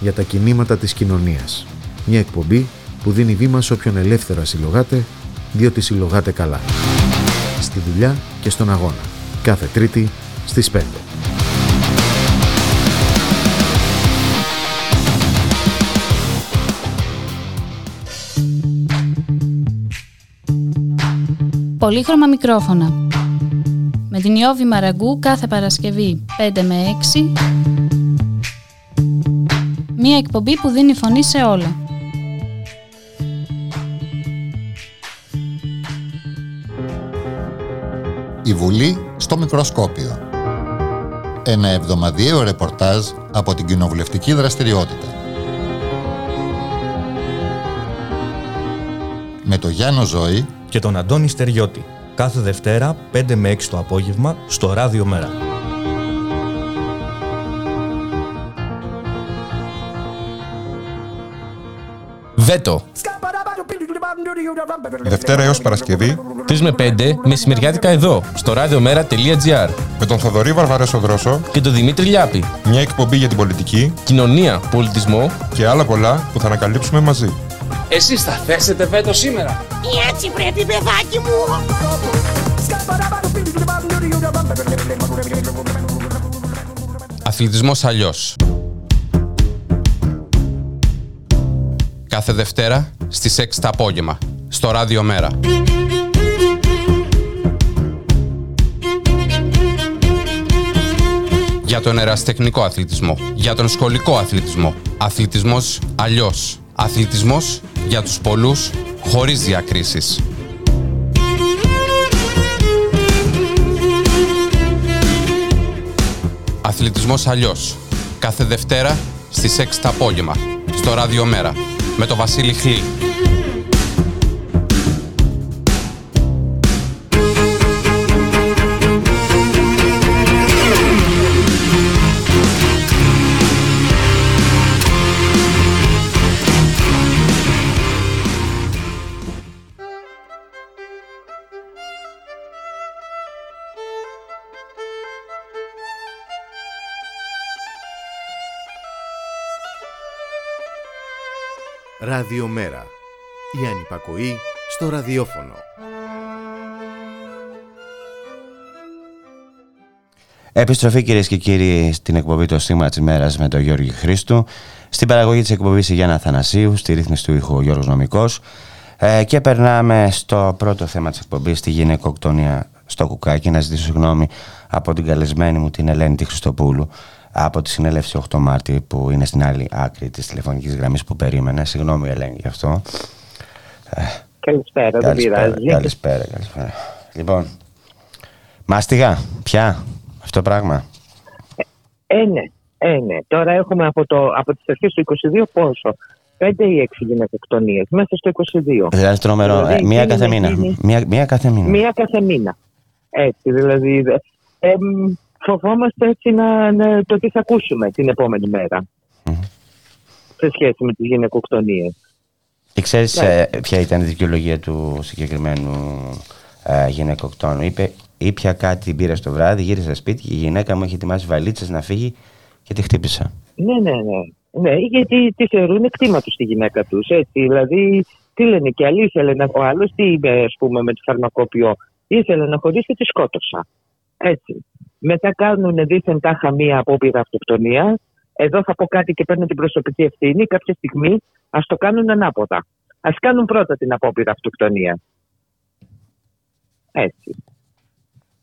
για τα κινήματα της κοινωνίας. Μια εκπομπή που δίνει βήμα σε όποιον ελεύθερα συλλογάτε, διότι συλλογάτε καλά. Στη δουλειά και στον αγώνα. Κάθε Τρίτη στις 5. Πολύχρωμα μικρόφωνα. Με την Ιώβη Μαραγκού κάθε Παρασκευή 5 με 6 Μία εκπομπή που δίνει φωνή σε όλα. Η Βουλή στο Μικροσκόπιο. Ένα εβδομαδιαίο ρεπορτάζ από την κοινοβουλευτική δραστηριότητα. Με το Γιάννο Ζώη και τον Αντώνη Στεριώτη. Κάθε Δευτέρα 5 με 6 το απόγευμα στο Ράδιο Μέρα. Βέτο. Δευτέρα έως Παρασκευή 3 με 5 μεσημεριάτικα εδώ, στο radiomera.gr με τον Θοδωρή Βαρβαρέσο Δρόσο και τον Δημήτρη Λιάπη. Μια εκπομπή για την πολιτική, κοινωνία, πολιτισμό και άλλα πολλά που θα ανακαλύψουμε μαζί. Εσείς θα θέσετε βέτο σήμερα. Έτσι πρέπει παιδάκι μου. Αθλητισμός αλλιώς. κάθε Δευτέρα στις 6 το απόγευμα, στο Ράδιο Μέρα. Για τον εραστεχνικό αθλητισμό, για τον σχολικό αθλητισμό, αθλητισμός αλλιώς, αθλητισμός για τους πολλούς, χωρίς διακρίσεις. Αθλητισμός αλλιώς, κάθε Δευτέρα στις 6 το απόγευμα, στο Ράδιο Μέρα με το Βασίλη Χλή. Ραδιομέρα. Η ανυπακοή στο ραδιόφωνο. Επιστροφή κυρίες και κύριοι στην εκπομπή Το Στίγμα της Μέρας με τον Γιώργη Χρήστου. Στην παραγωγή της εκπομπής η Γιάννα Θανασίου, στη ρύθμιση του ήχου ο Γιώργος Νομικός. Ε, και περνάμε στο πρώτο θέμα της εκπομπής, τη γυναικοκτονία στο κουκάκι. Να ζητήσω συγγνώμη από την καλεσμένη μου την Ελένη τη Χριστοπούλου από τη συνέλευση 8 Μάρτη που είναι στην άλλη άκρη της τηλεφωνικής γραμμής που περίμενε. Συγγνώμη Ελένη γι' αυτό. Καλησπέρα, δεν πειράζει. Καλησπέρα, καλησπέρα. Λοιπόν, μάστιγα, πια αυτό το πράγμα; Ε, ναι, ε, ναι. Τώρα έχουμε από, το, από τις αρχές του 22 πόσο; 5 ή 6 γυναικοκτονίες μέσα στο 22. Δηλαδή τρομερό. Δηλαδή, ε, μία, κάθε μήνα. Μία, μία κάθε μήνα. Μία κάθε μήνα. Έτσι, δηλαδή. Ε, φοβόμαστε έτσι να, να, το τι θα ακούσουμε την επόμενη μέρα σε σχέση με τις γυναικοκτονίες. Και ξέρεις ναι. ε, ποια ήταν η δικαιολογία του συγκεκριμένου ε, γυναικοκτόνου. Είπε, ήπια κάτι πήρα στο βράδυ, γύρισα σπίτι και η γυναίκα μου έχει ετοιμάσει βαλίτσες να φύγει και τη χτύπησα. Ναι, ναι, ναι. Ναι, γιατί τη θεωρούν κτήμα του στη γυναίκα τους. Δηλαδή, Τι λένε και άλλοι, ήθελε να, ο άλλος τι είπε, ας πούμε, με το φαρμακόπιο. Ήθελε να χωρίσει και τη σκότωσα. Έτσι. Μετά κάνουν δίθεν τάχα μία απόπειρα αυτοκτονία. Εδώ θα πω κάτι και παίρνω την προσωπική ευθύνη. Κάποια στιγμή ας το κάνουν ανάποδα. Α κάνουν πρώτα την απόπειρα αυτοκτονία. Έτσι.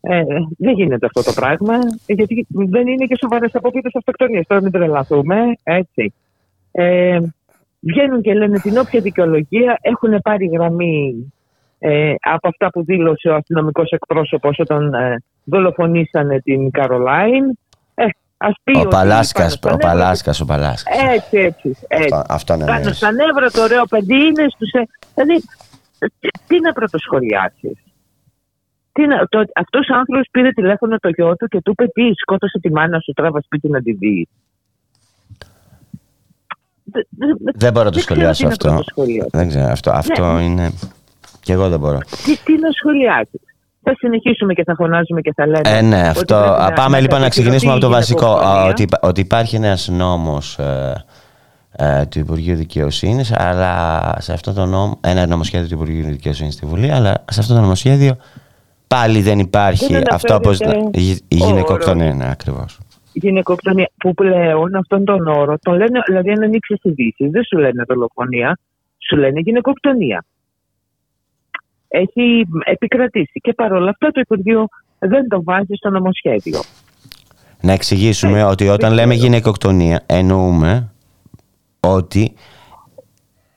Ε, δεν γίνεται αυτό το πράγμα, γιατί δεν είναι και σοβαρές απόπειτε αυτοκτονίας. Τώρα μην τρελαθούμε. Έτσι. Ε, βγαίνουν και λένε την όποια δικαιολογία έχουν πάρει γραμμή ε, από αυτά που δήλωσε ο αστυνομικός εκπρόσωπος όταν ε, δολοφονήσανε την Καρολάιν. Ε, ας πει ο Παλάσκας, ο Παλάσκας, ο Παλάσκας. Έτσι, έτσι. έτσι. Αυτό, αυτό είναι Πάνω στα νεύρα το ωραίο παιδί είναι στους... Ε, δηλαδή, τι να πρωτοσχολιάσεις; Τι να, το, αυτός ο άνθρωπος πήρε τηλέφωνο το γιο του και του είπε τι σκότωσε τη μάνα σου τράβα σπίτι να τη δει. Δεν μπορώ να το σχολιάσω αυτό. Δεν ξέρω, αυτό, αυτό ναι. είναι... Και εγώ δεν μπορώ. Τι, τι να σχολιάσεις; Θα συνεχίσουμε και θα φωνάζουμε και θα λέμε. Ε, ναι, αυτό. Πάμε λοιπόν να ξεκινήσουμε από το βασικό. Ότι, ότι υπάρχει ένας νόμος ε, ε, του Υπουργείου Δικαιοσύνης, αλλά σε αυτό το νόμο. Ένα νομοσχέδιο του Υπουργείου Δικαιοσύνης στη Βουλή, αλλά σε αυτό το νομοσχέδιο πάλι δεν υπάρχει δεν αυτό όπω. Η γυναικοκτονία, ναι, ακριβώς γυναικοκτονία που πλέον αυτόν τον όρο τον λένε, δηλαδή αν ανοίξεις ειδήσεις, δεν σου λένε δολοφονία, σου λένε γυναικοκτονία. Έχει επικρατήσει και παρόλα αυτά το Υπουργείο δεν το βάζει στο νομοσχέδιο. Να εξηγήσουμε ε, ότι όταν λέμε γυναικοκτονία εννοούμε ότι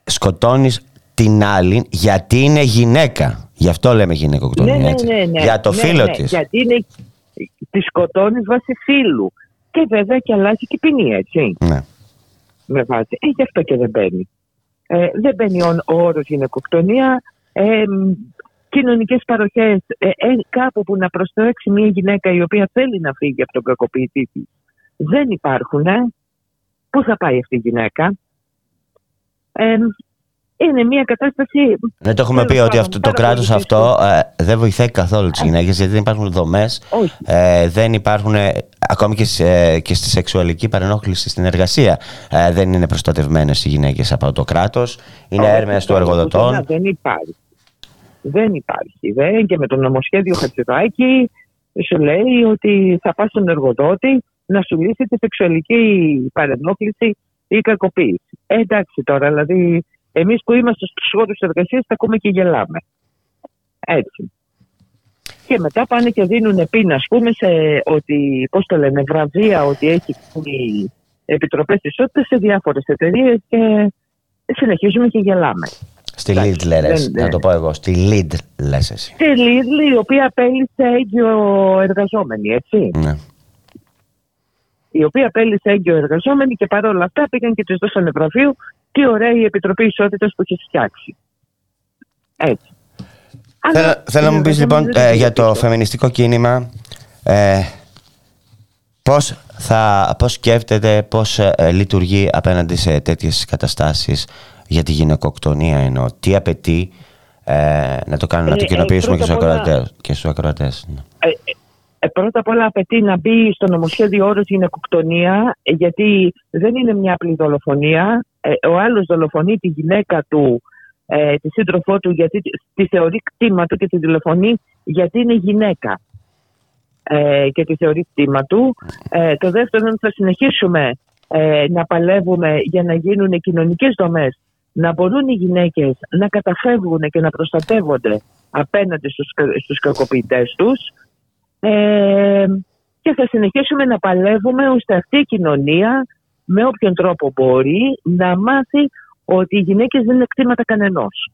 σκοτώνεις την άλλη γιατί είναι γυναίκα. Γι' αυτό λέμε γυναικοκτονία. Ναι, ναι, ναι, Για το φίλο της. Γιατί είναι, τη σκοτώνεις βάσει φίλου. Και βέβαια και αλλάζει και ποινή, έτσι. Ναι. Με βάση. Ε, γι' αυτό και δεν μπαίνει. Ε, δεν μπαίνει ο, ο όρος γυναικοκτονία. Ε, κοινωνικές παροχές, ε, ε, κάπου που να προστρέξει μια γυναίκα η οποία θέλει να φύγει από τον κακοποιητή της. Δεν υπάρχουν. Ε. Πού θα πάει αυτή η γυναίκα; Ε, είναι μια κατάσταση. Ναι, το έχουμε πει ότι αυτό, το κράτος αυτό ε, δεν βοηθάει καθόλου τις γυναίκες γιατί δεν υπάρχουν δομές. Ε, δεν υπάρχουν. Ε, ακόμη και, σε, και στη σεξουαλική παρενόχληση στην εργασία ε, δεν είναι προστατευμένες οι γυναίκες από το κράτος. Είναι έρμεας του εργοδοτών. Δεν υπάρχει. Δεν υπάρχει. Δεν. Και με το νομοσχέδιο Χατζηδάκη σου λέει ότι θα πας στον εργοδότη να σου λύσει τη σεξουαλική παρενόχληση ή κακοποίηση. Ε, εντάξει τώρα, δηλαδή εμείς που είμαστε στους χώρους εργασίας τα ακούμε και γελάμε. Έτσι. Και μετά πάνε και δίνουν πίνα, ας πούμε, σε ότι, πώς το λένε, βραβεία, ότι έχει οι επιτροπές ισότητας σε διάφορες εταιρείες και συνεχίζουμε και γελάμε. Στη Lidl λες, να το πω εγώ, στη Lidl λες εσύ. Στη Lidl η οποία απέλησε έγκυο εργαζόμενη, έτσι. Ναι. Η οποία απέλησε έγκυο εργαζόμενη και παρόλα αυτά πήγαν και τους δώσανε βραβείο τι ωραία η Επιτροπή Ισότητας που έχεις φτιάξει. Έτσι. Θέλω, θέλω να μου πεις λοιπόν ε, για το φεμινιστικό κίνημα ε, πώς, θα, πώς σκέφτεται, πώς ε, λειτουργεί απέναντι σε τέτοιες καταστάσεις για τη γυναικοκτονία ενώ τι απαιτεί ε, να το κάνουν, να το ε, κοινοποιήσουμε και, στους ακροατές, και στους ακροατές. Ναι. Ε, πρώτα απ' όλα απαιτεί να μπει στο νομοσχέδιο όρος γυναικοκτονία, γιατί δεν είναι μια απλή δολοφονία. Ε, ο άλλος δολοφονεί τη γυναίκα του, ε, τη σύντροφό του, γιατί τη θεωρεί κτήμα του και τη δολοφονεί γιατί είναι γυναίκα. Ε, και τη θεωρεί κτήμα του. Ε, το δεύτερο είναι θα συνεχίσουμε ε, να παλεύουμε για να γίνουν κοινωνικές δομές να μπορούν οι γυναίκες να καταφεύγουν και να προστατεύονται απέναντι στους, στους κακοποιητές τους ε, και θα συνεχίσουμε να παλεύουμε ώστε αυτή η κοινωνία με όποιον τρόπο μπορεί να μάθει ότι οι γυναίκες δεν είναι κτήματα κανενός.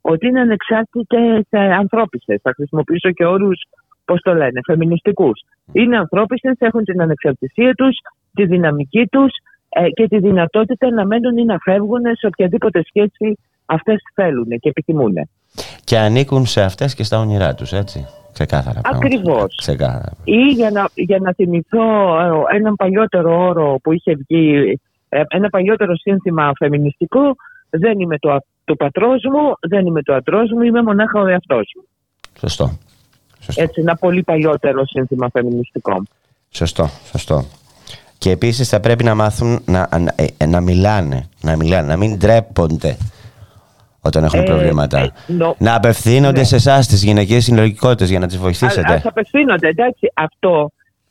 Ότι είναι ανεξάρτητες ανθρώπισες. Θα χρησιμοποιήσω και όρους, πώς το λένε, φεμινιστικούς. Είναι ανθρώπισες, έχουν την ανεξαρτησία τους, τη δυναμική τους ε, και τη δυνατότητα να μένουν ή να φεύγουν σε οποιαδήποτε σχέση αυτές θέλουν και επιθυμούν. Και ανήκουν σε αυτές και στα όνειρά τους, έτσι. Ξεκάθαρα. Ακριβώς. Ή για να, για να θυμηθώ ε, έναν παλιότερο όρο που είχε βγει, ε, ένα παλιότερο σύνθημα φεμινιστικό, δεν είμαι το, το πατρός μου, δεν είμαι το ατρός μου, είμαι μονάχα ο εαυτός μου. Σωστό. σωστό. Έτσι, ένα πολύ παλιότερο σύνθημα φεμινιστικό. Σωστό, σωστό. Και επίσης θα πρέπει να μάθουν να, να, ε, να μιλάνε, να μιλάνε, να μην ντρέπονται όταν έχουν Ε, προβλήματα. ε, νο- Να απευθύνονται Ναι. σε εσάς τις γυναικείε συλλογικότητε για να τις βοηθήσετε. Α απευθύνονται, εντάξει, αυτό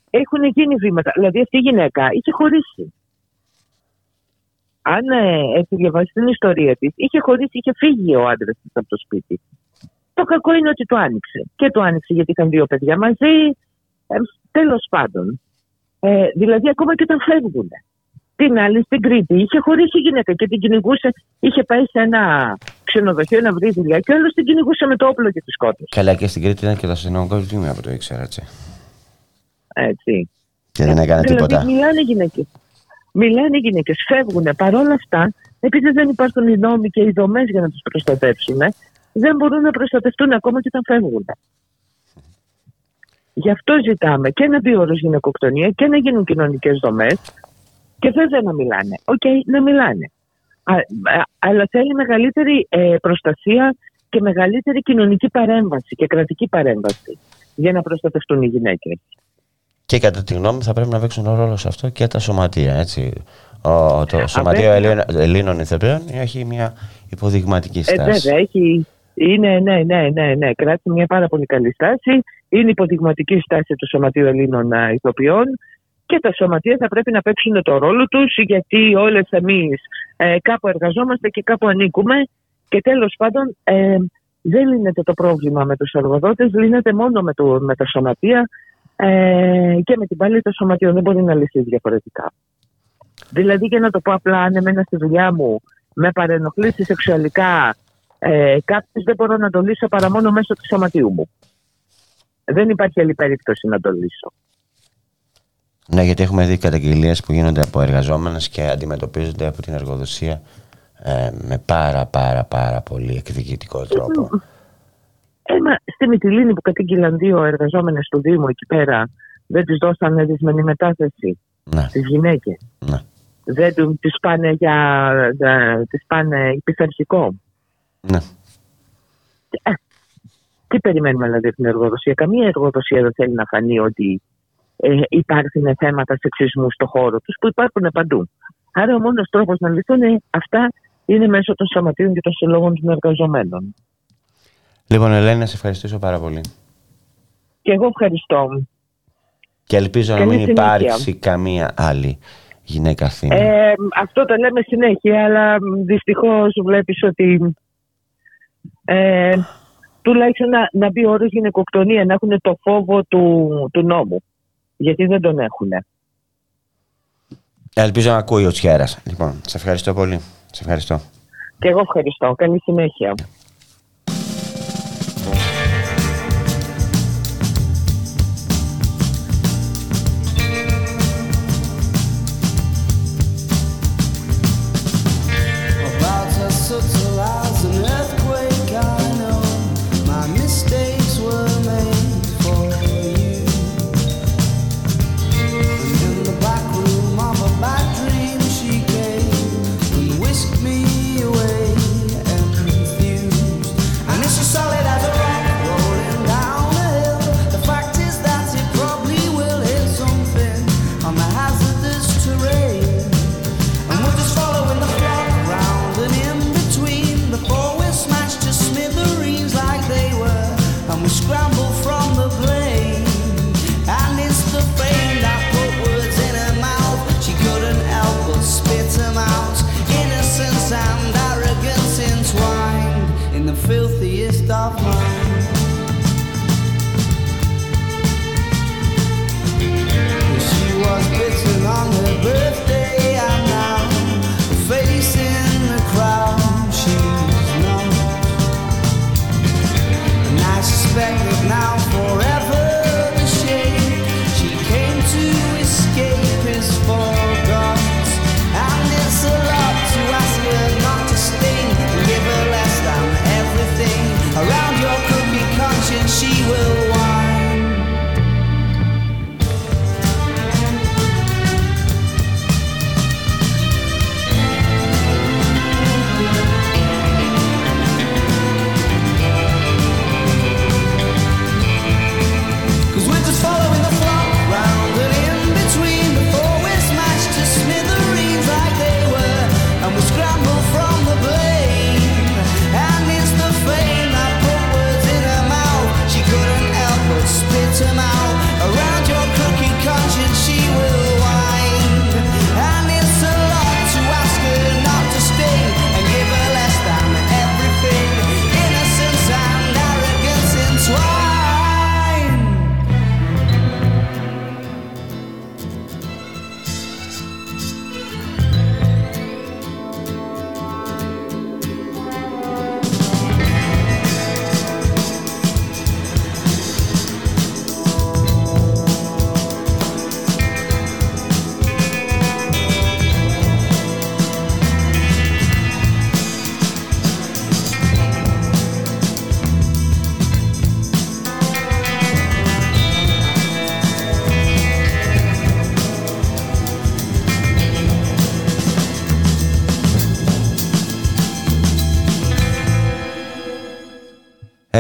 έχουν γίνει βήματα. Δηλαδή αυτή η γυναίκα είχε χωρίσει. Αν ε, έχει διαβάσει την ιστορία της, είχε χωρίσει, είχε φύγει ο άντρας της από το σπίτι. Το κακό είναι ότι το άνοιξε. Και το άνοιξε γιατί είχαν δύο παιδιά μαζί. Ε, Τέλος πάντων. Ε, δηλαδή, ακόμα και όταν φεύγουν. Την άλλη στην Κρήτη είχε χωρίσει η γυναίκα και την κυνηγούσε. Είχε πάει σε ένα ξενοδοχείο να βρει δουλειά και όλο την κυνηγούσε με το όπλο και τη σκότωσε. Καλά, και στην Κρήτη ήταν και το αστυνομικό τμήμα που το ήξερα, έτσι. Έτσι. Και δεν έκανε δηλαδή, τίποτα. Μιλάνε οι γυναίκες. Μιλάνε οι γυναίκες, φεύγουν. Παρ' όλα αυτά, επειδή δεν υπάρχουν οι νόμοι και οι δομές για να τους προστατεύσουν, δεν μπορούν να προστατευτούν ακόμα και όταν φεύγουν. Γι' αυτό ζητάμε και να μπει όρο γυναικοκτονία και να γίνουν κοινωνικές δομές και βέβαια να μιλάνε. Οκ, να μιλάνε. Α, α, αλλά θέλει μεγαλύτερη ε, προστασία και μεγαλύτερη κοινωνική παρέμβαση και κρατική παρέμβαση για να προστατευτούν οι γυναίκες. Και κατά τη γνώμη μου θα πρέπει να παίξουν ρόλο σε αυτό και τα σωματεία. Έτσι. Ο, το Σωματείο βέβαια. Ελλήνων, Ελλήνων Ηθοποιών έχει μια υποδειγματική Ε, στάση. βέβαια, έχει, είναι, ναι, ναι, ναι, ναι, κράτησε μια πάρα πολύ καλή στάση. Είναι υποδειγματική στάση του Σωματείου Ελλήνων α, Ηθοποιών και τα σωματεία θα πρέπει να παίξουν το ρόλο τους γιατί όλες εμείς ε, κάπου εργαζόμαστε και κάπου ανήκουμε και τέλος πάντων ε, δεν λύνεται το πρόβλημα με τους εργοδότες, λύνεται μόνο με, το, με τα σωματεία ε, και με την πάλη των σωματείων. Δεν μπορεί να λυθεί διαφορετικά. Δηλαδή, για να το πω απλά, αν εμένα στη δουλειά μου με παρενοχλήσει σεξουαλικά ε, κάποιο, δεν μπορώ να το λύσω παρά μόνο μέσω του σωματείου μου. Δεν υπάρχει άλλη περίπτωση να το λύσω. Ναι, γιατί έχουμε δει καταγγελίες που γίνονται από εργαζόμενες και αντιμετωπίζονται από την εργοδοσία ε, με πάρα πάρα πάρα πολύ εκδικητικό τρόπο. Ε, μα στη Μυτιλίνη που κατήγγειλαν δύο εργαζόμενες του Δήμου εκεί πέρα, δεν τις δώσανε δυσμενή μετάθεση Ναι. στι γυναίκες. Ναι. Δεν τους τις πάνε για. για- τις πάνε πειθαρχικό. Ναι. Ε, τι περιμένουμε δηλαδή από την εργοδοσία; Καμία εργοδοσία δεν θέλει να φανεί ότι ε, υπάρχουν θέματα σεξισμού στο χώρο τους που υπάρχουν παντού. Άρα ο μόνος τρόπος να λυθούν ε, αυτά είναι μέσω των σωματείων και των συλλόγων των εργαζομένων. Λοιπόν, Ελένη, να σε ευχαριστήσω πάρα πολύ. Και εγώ ευχαριστώ. Και ελπίζω να Καλή μην συνέχεια. υπάρξει καμία άλλη γυναίκα θύμα. Ε, αυτό το λέμε συνέχεια, αλλά δυστυχώς βλέπεις ότι ε, τουλάχιστον να, να μπει όρος γυναικοκτονία, να έχουν το φόβο του, του νόμου. Γιατί δεν τον έχουν. Ελπίζω να ακούει ο Τσιέρας. Λοιπόν, σε ευχαριστώ πολύ. Σε ευχαριστώ. Και εγώ ευχαριστώ. Καλή συνέχεια.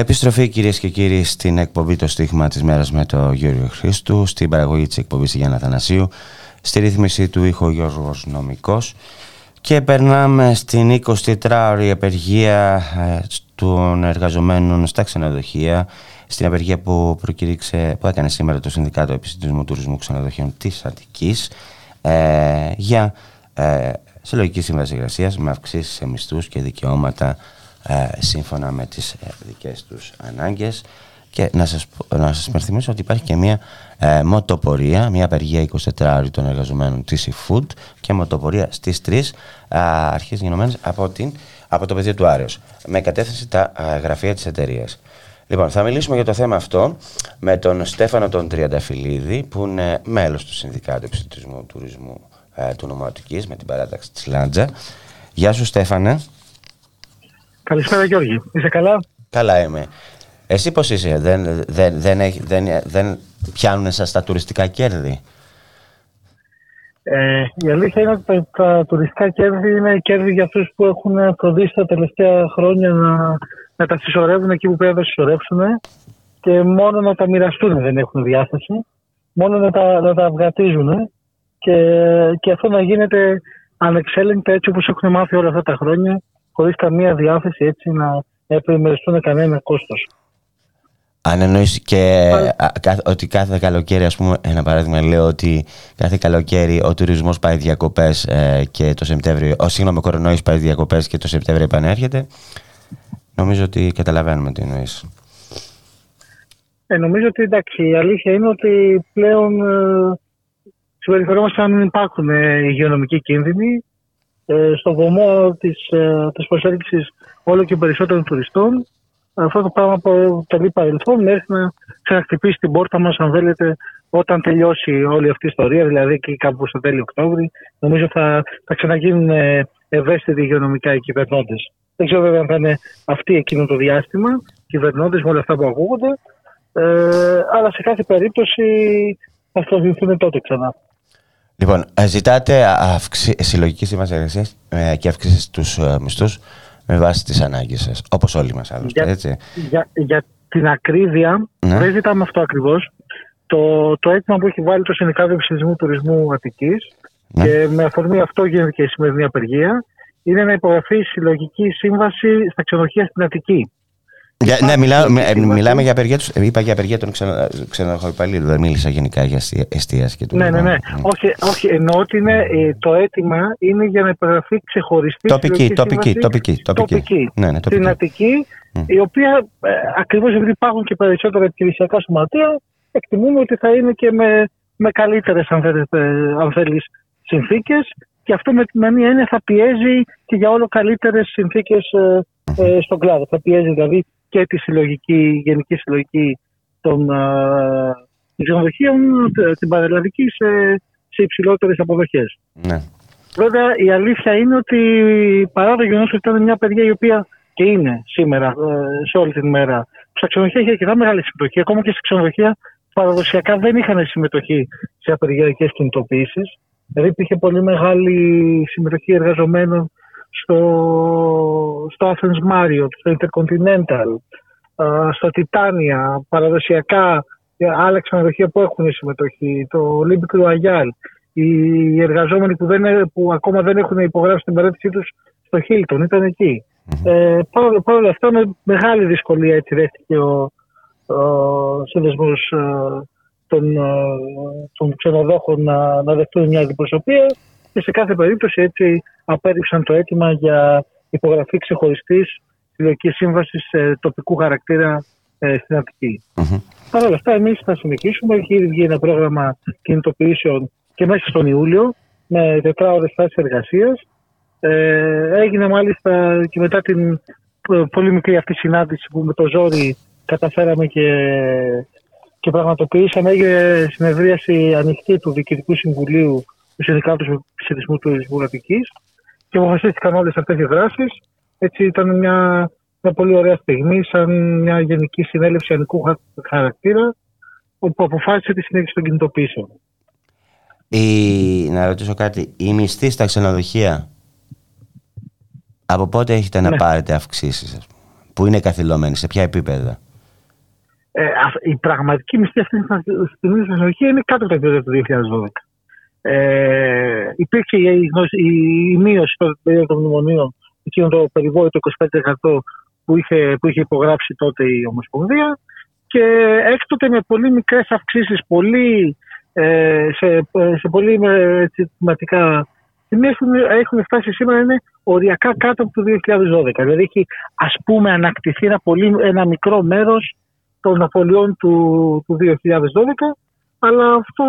Επιστροφή κυρίες και κύριοι στην εκπομπή Το Στίγμα της Μέρας με τον Γιώργο Χρήστου, στην παραγωγή της εκπομπής Γιάννα Θανασίου, στη ρύθμιση του ήχο Γιώργος Νομικός. Και περνάμε στην 24ωρη απεργία ε, των εργαζομένων στα ξενοδοχεία, στην απεργία που προκήρυξε, που έκανε σήμερα το Συνδικάτο Επιστημισμού Τουρισμού Ξενοδοχείων της Αττικής ε, για ε, συλλογική σύμβαση εργασίας με αυξήσεις σε μισθούς και δικαιώματα ε, σύμφωνα με τις ε, δικές τους ανάγκες και να σας, να σας υπενθυμίσω ότι υπάρχει και μια ε, μοτοπορία, μια απεργία 24 ώρων των εργαζομένων της eFood και μοτοπορία στις 3 αρχές γενομένες από, την, από το πεδίο του Άρεως με κατεύθυνση τα α, γραφεία της εταιρείας. Λοιπόν, θα μιλήσουμε για το θέμα αυτό με τον Στέφανο τον Τριανταφυλλίδη που είναι μέλος του Συνδικάτου Επιστημισμού Τουρισμού ε, του Νομοατικής με την παράταξη της Λάντζα. Γεια σου Στέφανε. Καλησπέρα Γιώργη. Είσαι καλά; Καλά είμαι. Εσύ πώς είσαι, δεν, δεν, δεν, έχει, δεν, δεν πιάνουν σας τα τουριστικά κέρδη; Ε, η αλήθεια είναι ότι τα, τα τουριστικά κέρδη είναι κέρδη για αυτούς που έχουν φροντίσει τα τελευταία χρόνια να, να τα συσσωρεύουν εκεί που πρέπει να τα συσσωρεύσουν και μόνο να τα μοιραστούν δεν έχουν διάθεση, μόνο να τα, να τα αυγατίζουν και, και αυτό να γίνεται ανεξέλεγκτα έτσι όπως έχουν μάθει όλα αυτά τα χρόνια χωρίς καμία διάθεση έτσι να επιμεριστούν κανένα κόστος. Αν εννοείς και α, κάθε- ότι κάθε καλοκαίρι, ας πούμε, ένα παράδειγμα λέω ότι κάθε καλοκαίρι ο τουρισμός πάει διακοπές ε, και το Σεπτέμβριο, ο συγγνώμη, ο κορονοϊός πάει διακοπές και το Σεπτέμβριο επανέρχεται, νομίζω ότι καταλαβαίνουμε τι εννοείς. Ε, νομίζω ότι εντάξει, η αλήθεια είναι ότι πλέον ε, συμπεριφερόμαστε αν υπάρχουν ε, υγειονομικοί κίνδυνοι ε, στον βωμό της, ε, της προσέλκυσης όλο και περισσότερων τουριστών. Αυτό το πράγμα που τελεί παρελθόν μέχρι να ξαναχτυπήσει την πόρτα μας αν θέλετε όταν τελειώσει όλη αυτή η ιστορία, δηλαδή εκεί κάπου στο τέλειο Οκτώβρη, νομίζω θα, θα ξαναγίνουν ε, ευαίσθητοι υγειονομικά οι κυβερνώντες. Δεν ξέρω βέβαια αν θα είναι αυτοί εκείνο το διάστημα, κυβερνώντες με όλα αυτά που ακούγονται, ε, αλλά σε κάθε περίπτωση θα ασχοληθούν τότε ξανά. Λοιπόν, ε, ζητάτε αυξη... συλλογική σύμβαση εργασίας ε, και αύξησης στους ε, μισθούς με βάση τις ανάγκες σας, όπως όλοι μας άλλωστε, Για, έτσι. για, για την ακρίβεια, Ναι. δεν ζητάμε αυτό ακριβώς. Το, το αίτημα που έχει βάλει το Συνδικάτο Επιστημισμού Τουρισμού Αττικής Ναι. και με αφορμή αυτό γίνεται και η σημερινή απεργία είναι να υπογραφεί συλλογική σύμβαση στα ξενοδοχεία στην Αττική. Για, ναι, μιλά, συλλογική μι- ε, σύμβαση. μιλάμε για απεργία τους, ε, είπα για απεργία των ξενο, ξενοδοχοϊπαλλήλων, δεν μίλησα γενικά για εστία- εστίαση και Ναι, ναι, τουρισμό. ναι. Όχι, όχι, εννοώ ότι είναι, ε, το αίτημα είναι για να υπογραφεί ξεχωριστή Τοπική, συλλογική τοπική, σύμβαση τοπική, τοπική. τοπική. Ναι, ναι, στην τοπική. Αττική, η οποία ε, ακριβώς επειδή υπάρχουν και περισσότερα επιχειρησιακά σωματεία, εκτιμούμε ότι θα είναι και με, με καλύτερες αν, θέλετε, αν θέλεις, συνθήκες και αυτό με την μία έννοια θα πιέζει και για όλο καλύτερες συνθήκες ε, ε, στον κλάδο. Θα πιέζει δηλαδή και τη συλλογική, γενική συλλογική των ε, ξενοδοχείων, τε- την παραλλαδική σε, σε υψηλότερες αποδοχές. Ναι. Βέβαια, η αλήθεια είναι ότι παρά το γεγονός ότι ήταν μια παιδιά η οποία και είναι σήμερα ε, σε όλη την μέρα, στα ξενοδοχεία είχε αρκετά μεγάλη συμμετοχή. Ακόμα και σε ξενοδοχεία παραδοσιακά δεν είχαν συμμετοχή σε απεργιακές κινητοποιήσεις. Δηλαδή υπήρχε πολύ μεγάλη συμμετοχή εργαζομένων στο, στο Athens Marriott, στο Intercontinental, ε, στο Titania, παραδοσιακά ε, άλλα ξενοδοχεία που έχουν συμμετοχή, το Olympic Royal, οι εργαζόμενοι που, δεν, ε- που ακόμα δεν έχουν υπογράψει την παρέτησή τους στο Hilton, ήταν εκεί. Ε, παρά- Παρ' όλα αυτά, με μεγάλη δυσκολία έτσι δέχτηκε ο, ο σύνδεσμος ε, των, ε, των ξενοδόχων να, να δεχτούν μια αντιπροσωπεία και σε κάθε περίπτωση έτσι απέρριψαν το αίτημα για υπογραφή ξεχωριστής συλλογικής σύμβασης τοπικού χαρακτήρα ε, στην Αττική. Παρ' όλα αυτά, εμείς θα συνεχίσουμε. Έχει ήδη βγει ένα πρόγραμμα κινητοποιήσεων και μέσα στον Ιούλιο με τετράωρες φάση εργασίας. Ε, έγινε μάλιστα και μετά την ε, πολύ μικρή αυτή συνάντηση που με το ζόρι καταφέραμε και, και πραγματοποιήσαμε. Έγινε συνεδρίαση ανοιχτή του Διοικητικού Συμβουλίου τους Συνδικάτου Ψηφισμού του Τουρισμού Αττικής και αποφασίστηκαν όλες αυτές οι δράσεις. Έτσι ήταν μια, μια πολύ ωραία στιγμή, σαν μια γενική συνέλευση ανικού χα- χαρακτήρα, όπου αποφάσισε τη συνέχιση των κινητοποιήσεων. Η, να ρωτήσω κάτι, η μισθή στα ξενοδοχεία από πότε έχετε να Ναι. πάρετε αυξήσεις, ας πούμε. που είναι καθυλωμένοι, σε ποια επίπεδα; Ε, αυ- η πραγματική μισθή αυτή τη στιγμή στην ξενοδοχεία είναι κάτω από τα επίπεδα του 2012. Ε, υπήρξε η, γνώση- η, η μείωση στο περίοδο των μνημονίων, εκείνο το περιβόητο 25% που είχε, που είχε υπογράψει τότε η Ομοσπονδία και έκτοτε με πολύ μικρές αυξήσεις, πολύ, ε, σε, σε πολύ ε, έτσι, θεματικά τιμές έχουν, έχουν φτάσει σήμερα να είναι οριακά κάτω από το 2012. Δηλαδή έχει ας πούμε ανακτηθεί ένα, πολύ, ένα μικρό μέρος των απολειών του, του 2012 αλλά αυτό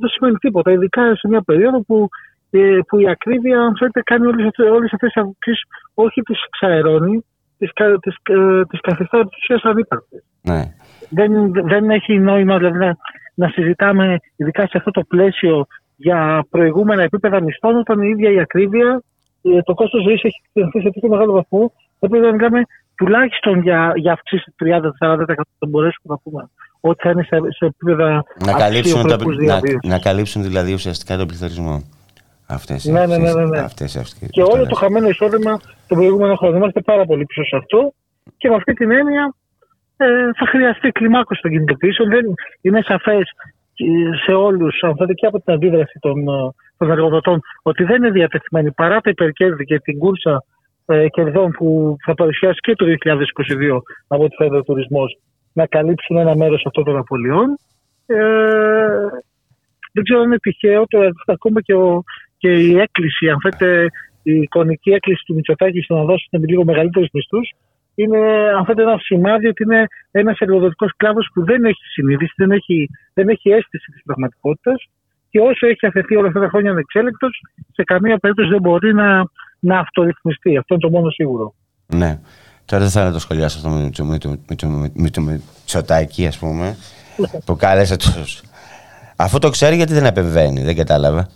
δεν σημαίνει τίποτα, ειδικά σε μια περίοδο που, ε, που η ακρίβεια αν θέλετε, κάνει όλες, αυτές- όλες αυτές τις αυξήσεις όχι τις ξαερώνει, τις, κα- τις, ε, τις καθιστά της ουσίας ανύπαρκτες. Ναι. Δεν, δεν έχει νόημα δηλαδή, να, να συζητάμε ειδικά σε αυτό το πλαίσιο για προηγούμενα επίπεδα μισθών όταν η ίδια η ακρίβεια, ε, το κόστος ζωής έχει εκτεθεί σε τόσο μεγάλο βαθμό έπρεπε να μιλάμε τουλάχιστον για, για αυξήσεις 30-40% θα μπορέσουμε να πούμε ότι θα είναι σε, σε επίπεδα Να καλύψουν, το, αξιοπρεπούς να, διαβίωσης. να καλύψουν δηλαδή ουσιαστικά τον πληθωρισμό. Αυτές, Ναι, ναι, ναι, ναι, ναι. Αυτές, αυτές, Και όλο το χαμένο εισόδημα των προηγούμενων χρόνων. Είμαστε πάρα πολύ πίσω σε αυτό και με αυτή την έννοια ε, θα χρειαστεί κλιμάκωση των κινητοποιήσεων. Δεν είναι σαφές σε όλους, αν θέλετε, και από την αντίδραση των, ε, των εργοδοτών, ότι δεν είναι διατεθειμένοι παρά τα υπερκέρδη και την κούρσα ε, κερδών που θα παρουσιάσει και το 2022 από ό,τι φαίνεται ο τουρισμός να καλύψουν ένα μέρος αυτών των απολειών. Ε, δεν ξέρω αν είναι τυχαίο το ακόμα και, ο, και η έκκληση, αν θέλετε, η εικονική έκκληση του Μητσοτάκη στο να δώσουν λίγο μεγαλύτερους μισθούς, είναι αν θέλετε, ένα σημάδι ότι είναι ένας εργοδοτικός κλάδος που δεν έχει συνείδηση, δεν έχει, δεν έχει αίσθηση της πραγματικότητας και όσο έχει αφαιθεί όλα αυτά τα χρόνια ανεξέλεκτος, σε καμία περίπτωση δεν μπορεί να, να αυτορυθμιστεί. Αυτό είναι το μόνο σίγουρο. Ναι. Τώρα δεν θέλω να το σχολιάσω αυτό με το, με το, με το, με το Μητσοτάκη, ας πούμε, που κάλεσε τους... Αφού το ξέρει, γιατί δεν επεμβαίνει, δεν κατάλαβα.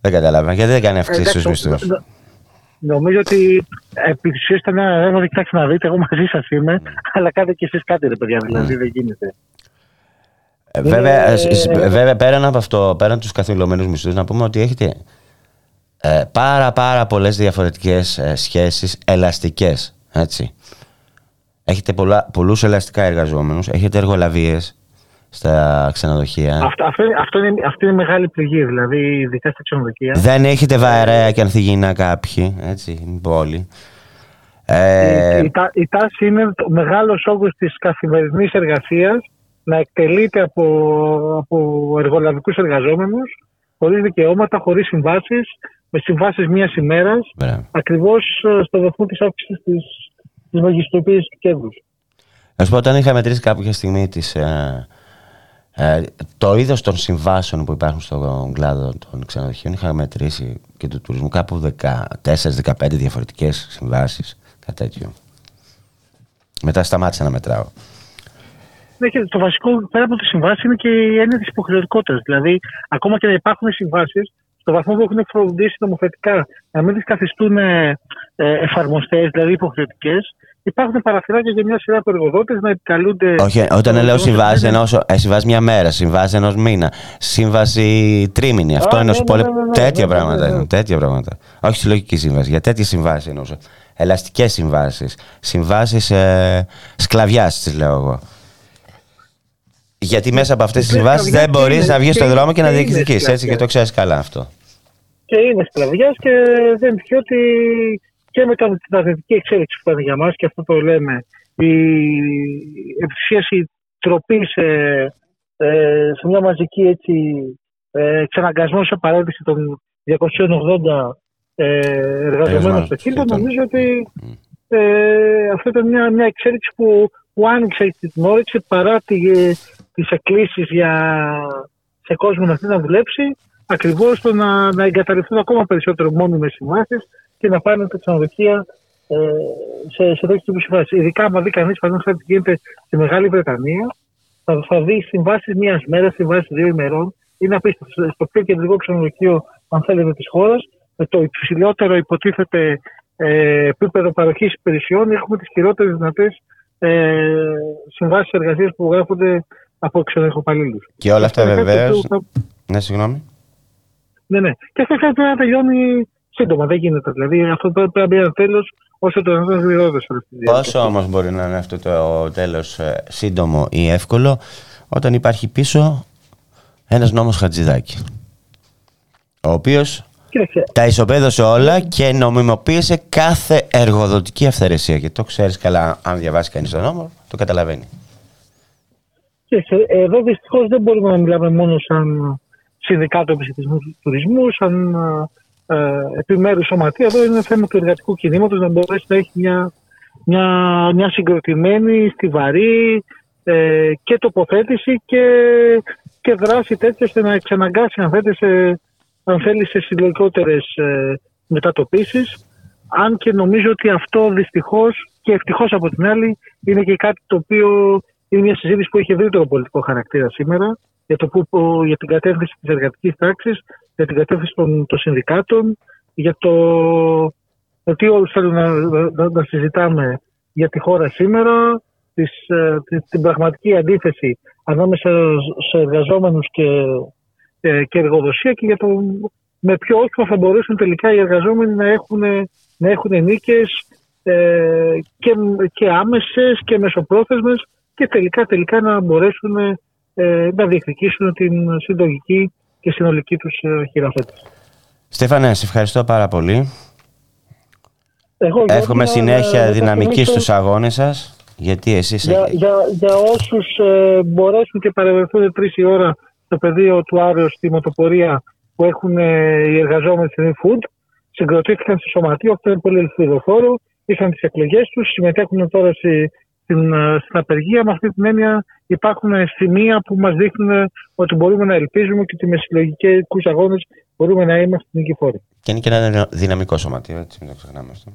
Δεν κατάλαβα. Γιατί δεν κάνει αυξήσει στους Εντάξει, μισθούς. νο- Νομίζω ότι επί της ουσίας ήταν ένα ρεύμα, κοιτάξτε να δείτε, εγώ μαζί σας είμαι, αλλά κάντε και εσείς κάτι, ρε παιδιά, δηλαδή δεν γίνεται. Ε, Βέβαια, ε, σ- σ- βέβαια πέραν από αυτό, πέραν τους καθυλωμένους μισθούς, να πούμε ότι έχετε ε, πάρα πάρα πολλές διαφορετικές ε, σχέσεις ελαστικές, έτσι. Έχετε πολλά, πολλούς ελαστικά εργαζόμενους, έχετε εργολαβίες στα ξενοδοχεία. Αυτό, αυτό, είναι- αυτό, είναι, αυτή είναι μεγάλη πληγή, δηλαδή ειδικά στα ξενοδοχεία. Δεν έχετε βαρέα και ανθυγιεινά κάποιοι, έτσι, είναι πόλη. Ε, η, η, τα- η τάση είναι ο μεγάλος όγκος της καθημερινής εργασίας να εκτελείται από, από εργολαβικούς εργαζόμενους χωρίς δικαιώματα, χωρίς συμβάσεις, με συμβάσεις μίας ημέρας, ακριβώς ε, στο βαθμό της αύξησης της, της μεγιστοποίησης του κέρδους. Να σου πω, όταν είχα μετρήσει κάποια στιγμή τις, ε, ε, το είδος των συμβάσεων που υπάρχουν στον κλάδο των ξενοδοχείων, είχα μετρήσει και του τουρισμού κάπου 14-15 διαφορετικές συμβάσεις, κάτι τέτοιο. Μετά σταμάτησα να μετράω. Ναι, και το βασικό πέρα από τη συμβάση είναι και η έννοια τη υποχρεωτικότητα. Δηλαδή, ακόμα και να υπάρχουν συμβάσεις, στο βαθμό που έχουν φροντίσει νομοθετικά να μην τις καθιστούν ε, εφαρμοστές, δηλαδή υποχρεωτικές, υπάρχουν παραθυράκια για μια σειρά από εργοδότες να επικαλούνται. Όχι, όταν λέω συμβάσει, εννοώ ε, συμβάσει μια μέρα, συμβάσει ενός μήνα, σύμβαση τρίμηνη. Αυτό Α, εννοώ ναι, πολύ. ναι, ναι, ναι, τέτοια ναι, ναι, πράγματα ναι, ναι. είναι. Τέτοια πράγματα. Όχι συλλογική σύμβαση. Για τέτοιες συμβάσεις εννοούσα. Ελαστικές συμβάσεις. Συμβάσεις ε, σκλαβιάς, τις λέω εγώ. Γιατί μέσα από αυτές τις Ναι, συμβάσεις σκλαβιά δεν και μπορείς είναι- να βγεις και στον είναι- δρόμο και να και είναι διεκδικήσει. Έτσι σκλαβιά. και το ξέρεις καλά αυτό. Και είναι σκλαβιάς και δεν είναι ότι και με την αρνητική εξέλιξη που ήταν για μας, και αυτό το λέμε, η ευθυσίαση η τροπή σε, ε, σε μια μαζική έτσι, ε, εξαναγκασμό σε παρέντηση των 280 ε, εργαζομένων Εργαζομένων στο Χίλτον, Hilton. νομίζω ότι ε, αυτό ήταν μια, μια εξέλιξη που, που άνοιξε την όρεξη παρά τη, ε, τις εκκλήσεις για, σε κόσμο να θέλει να δουλέψει, ακριβώς το να, να εγκαταλειφθούν ακόμα περισσότερο μόνιμες συμβάσεις και να πάνε τα ξενοδοχεία ε, σε, σε τέτοιου τύπους συμβάσεις. Ειδικά, άμα δει κανείς, παραδείγματος τι γίνεται στη Μεγάλη Βρετανία, θα, θα δει συμβάσεις μία μέρας, συμβάσεις δύο ημερών. Είναι απίστευτο. Στο πιο κεντρικό ξενοδοχείο, αν θέλετε, της χώρας, με το υψηλότερο υποτίθεται ε, επίπεδο παροχής υπηρεσιών, έχουμε τις χειρότερες δυνατές ε, συμβάσεις εργασίας που γράφονται από ξενοδοχοπαλλήλους. Και όλα αυτά Αυτό είναι κάτι βεβαίω. που θα- Ναι, συγγνώμη. Ναι, ναι. Και αυτό κάτι πρέπει να τελειώνει σύντομα. Δεν γίνεται. Δηλαδή αυτό πρέπει να μπει ένα τέλος όσο το δυνατόν γρηγορότερα σε όλη αυτή τη διαδικασία. Πόσο όμως μπορεί να είναι αυτό το τέλος ε, σύντομο ή εύκολο όταν υπάρχει πίσω ένας νόμος Χατζηδάκη ο οποίος Κοίταξε, τα ισοπαίδωσε όλα και νομιμοποίησε κάθε εργοδοτική αυθαιρεσία και το ξέρεις καλά αν διαβάσει κανείς τον νόμο το καταλαβαίνει. Κοίταξε, εδώ δυστυχώς δεν μπορούμε να μιλάμε μόνο σαν συνδικάτο επιστημισμού του τουρισμού, σαν ε, επιμέρους σωματεία. Εδώ είναι θέμα του εργατικού κινήματος να μπορέσει να έχει μια, μια, μια συγκροτημένη, στιβαρή ε, και τοποθέτηση και, και δράση τέτοια ώστε να εξαναγκάσει αν θέλει σε, αν θέλει, σε συλλογικότερες ε, μετατοπίσεις. Αν και νομίζω ότι αυτό δυστυχώς και ευτυχώς από την άλλη είναι και κάτι το οποίο είναι μια συζήτηση που έχει ευρύτερο πολιτικό χαρακτήρα σήμερα για, το που, που- για την κατεύθυνση της εργατικής τάξης, για την κατεύθυνση των, των συνδικάτων, για το ότι όλους θέλουν να, να, να συζητάμε για τη χώρα σήμερα, της, ε, τη- την πραγματική αντίθεση ανάμεσα σε εργαζόμενους και, ε, και εργοδοσία και για το με ποιο όχημα θα μπορέσουν τελικά οι εργαζόμενοι να έχουν, να έχουν νίκες ε, και, και άμεσες και μεσοπρόθεσμες και τελικά, τελικά να μπορέσουν ε, να διεκδικήσουν την συντογική και συνολική τους ε, χειραφέτηση. Στέφανε, σε ευχαριστώ πάρα πολύ. Εγώ, Εύχομαι Γιώργη, να- συνέχεια να δυναμικής τονίσω στους αγώνες σας γιατί εσείς Για, για, για όσους ε, μπορέσουν και παρευρεθούν τρεις η ώρα στο πεδίο του Άρεως στη μοτοπορία που έχουν ε, οι εργαζόμενοι στην food, συγκροτήθηκαν στο σωματείο, αυτό είναι πολύ ελευθεροφόρο, είχαν τις εκλογές τους, συμμετέχουν τώρα στη, στην, ε, στην απεργία. Με αυτή την έννοια υπάρχουν σημεία που μας δείχνουν ότι μπορούμε να ελπίζουμε και ότι με συλλογικούς αγώνες μπορούμε να είμαστε νικηφόροι. Και είναι και ένα δυναμικό σωματείο, έτσι μην το ξεχνάμε αυτό.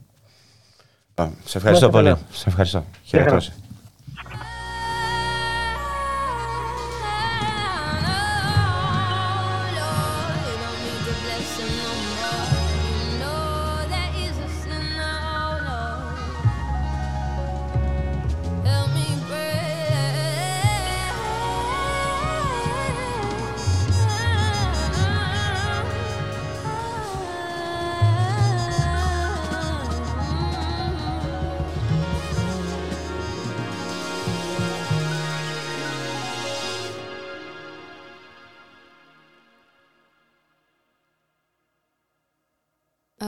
Λοιπόν, Σε ευχαριστώ Να είστε πολύ. καλά. Σε ευχαριστώ. χαρά. Χαιρετώ.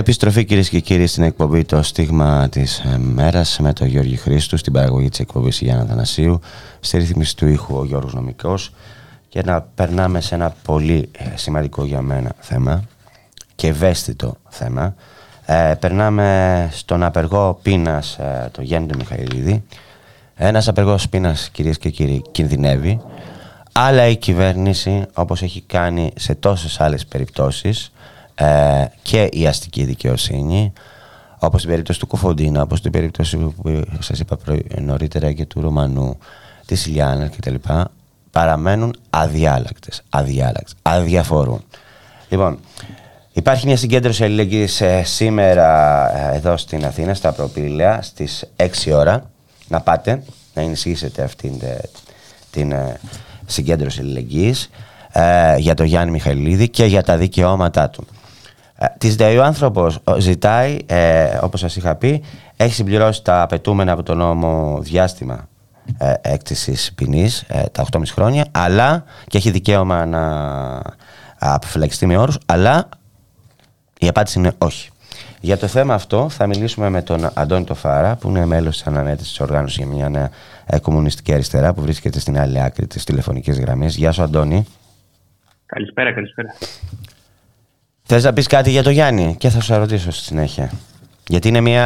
Επιστροφή κυρίες και κύριοι στην εκπομπή Το Στίγμα της Μέρας με τον Γιώργη Χρήστου, στην παραγωγή της εκπομπής Γιάννα Θανασίου, στη ρύθμιση του ήχου ο Γιώργος Νομικός και να περνάμε σε ένα πολύ ε, σημαντικό για μένα θέμα και ευαίσθητο θέμα. Ε, περνάμε στον απεργό πείνας ε, το Γιάννη του Μιχαηλίδη. Ένας απεργός πείνας κυρίες και κύριοι κινδυνεύει αλλά η κυβέρνηση όπως έχει κάνει σε τόσες άλλες περιπτώσεις ε, και η αστική δικαιοσύνη όπως στην περίπτωση του Κοφοντίνα, όπως στην περίπτωση που σας είπα νωρίτερα και του Ρωμανού, της Ιλιάνα κτλ. παραμένουν αδιάλακτες, αδιάλακτες, αδιαφορούν. Λοιπόν, υπάρχει μια συγκέντρωση αλληλεγγύης ε, σήμερα ε, εδώ στην Αθήνα, στα Προπήλαια, στις 6 ώρα. Να πάτε, να ενισχύσετε αυτήν την, την συγκέντρωση αλληλεγγύης για τον Γιάννη Μιχαηλίδη και για τα δικαιώματά του. Ε, Της ΔΕΗ ο άνθρωπος ζητάει, ε, όπως σας είχα πει, έχει συμπληρώσει τα απαιτούμενα από τον νόμο διάστημα ε, έκτησης ποινής, ε, τα 8,5 χρόνια, αλλά και έχει δικαίωμα να αποφυλακιστεί με όρους, αλλά η απάντηση είναι όχι. Για το θέμα αυτό θα μιλήσουμε με τον Αντώνη Τοφάρα, που είναι μέλος της ανανέτηση της οργάνωσης για μια νέα ε, κομμουνιστική αριστερά, που βρίσκεται στην άλλη άκρη της τηλεφωνικής γραμμής. Γεια σου, Αντώνη. Καλησπέρα, καλησπέρα. Θες να πεις κάτι για το Γιάννη; Και θα σου ρωτήσω στη συνέχεια. Γιατί είναι μια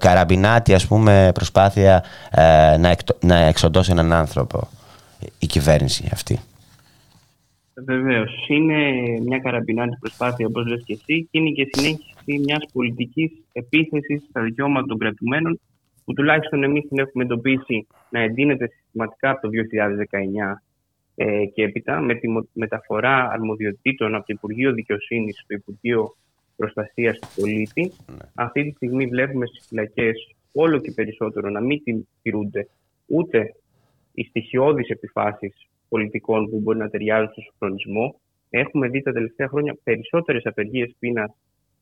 καραμπινάτη ας πούμε, προσπάθεια ε, να, εκτο, να εξοντώσει έναν άνθρωπο η κυβέρνηση αυτή. Βεβαίως. Είναι μια καραμπινάτη προσπάθεια, όπως λες και εσύ, και είναι και συνέχιση μιας πολιτικής επίθεσης στα δικαιώματα των κρατουμένων, που τουλάχιστον εμείς την έχουμε εντοπίσει να εντείνεται συστηματικά από το 2019 ε, και έπειτα με τη μεταφορά αρμοδιοτήτων από το Υπουργείο Δικαιοσύνης στο Υπουργείο Προστασίας του Πολίτη. Αυτή τη στιγμή βλέπουμε στις φυλακές όλο και περισσότερο να μην τηρούνται ούτε οι στοιχειώδεις επιφάσεις πολιτικών που μπορεί να ταιριάζουν στο σοφρονισμό. Έχουμε δει τα τελευταία χρόνια περισσότερες απεργίες πείνας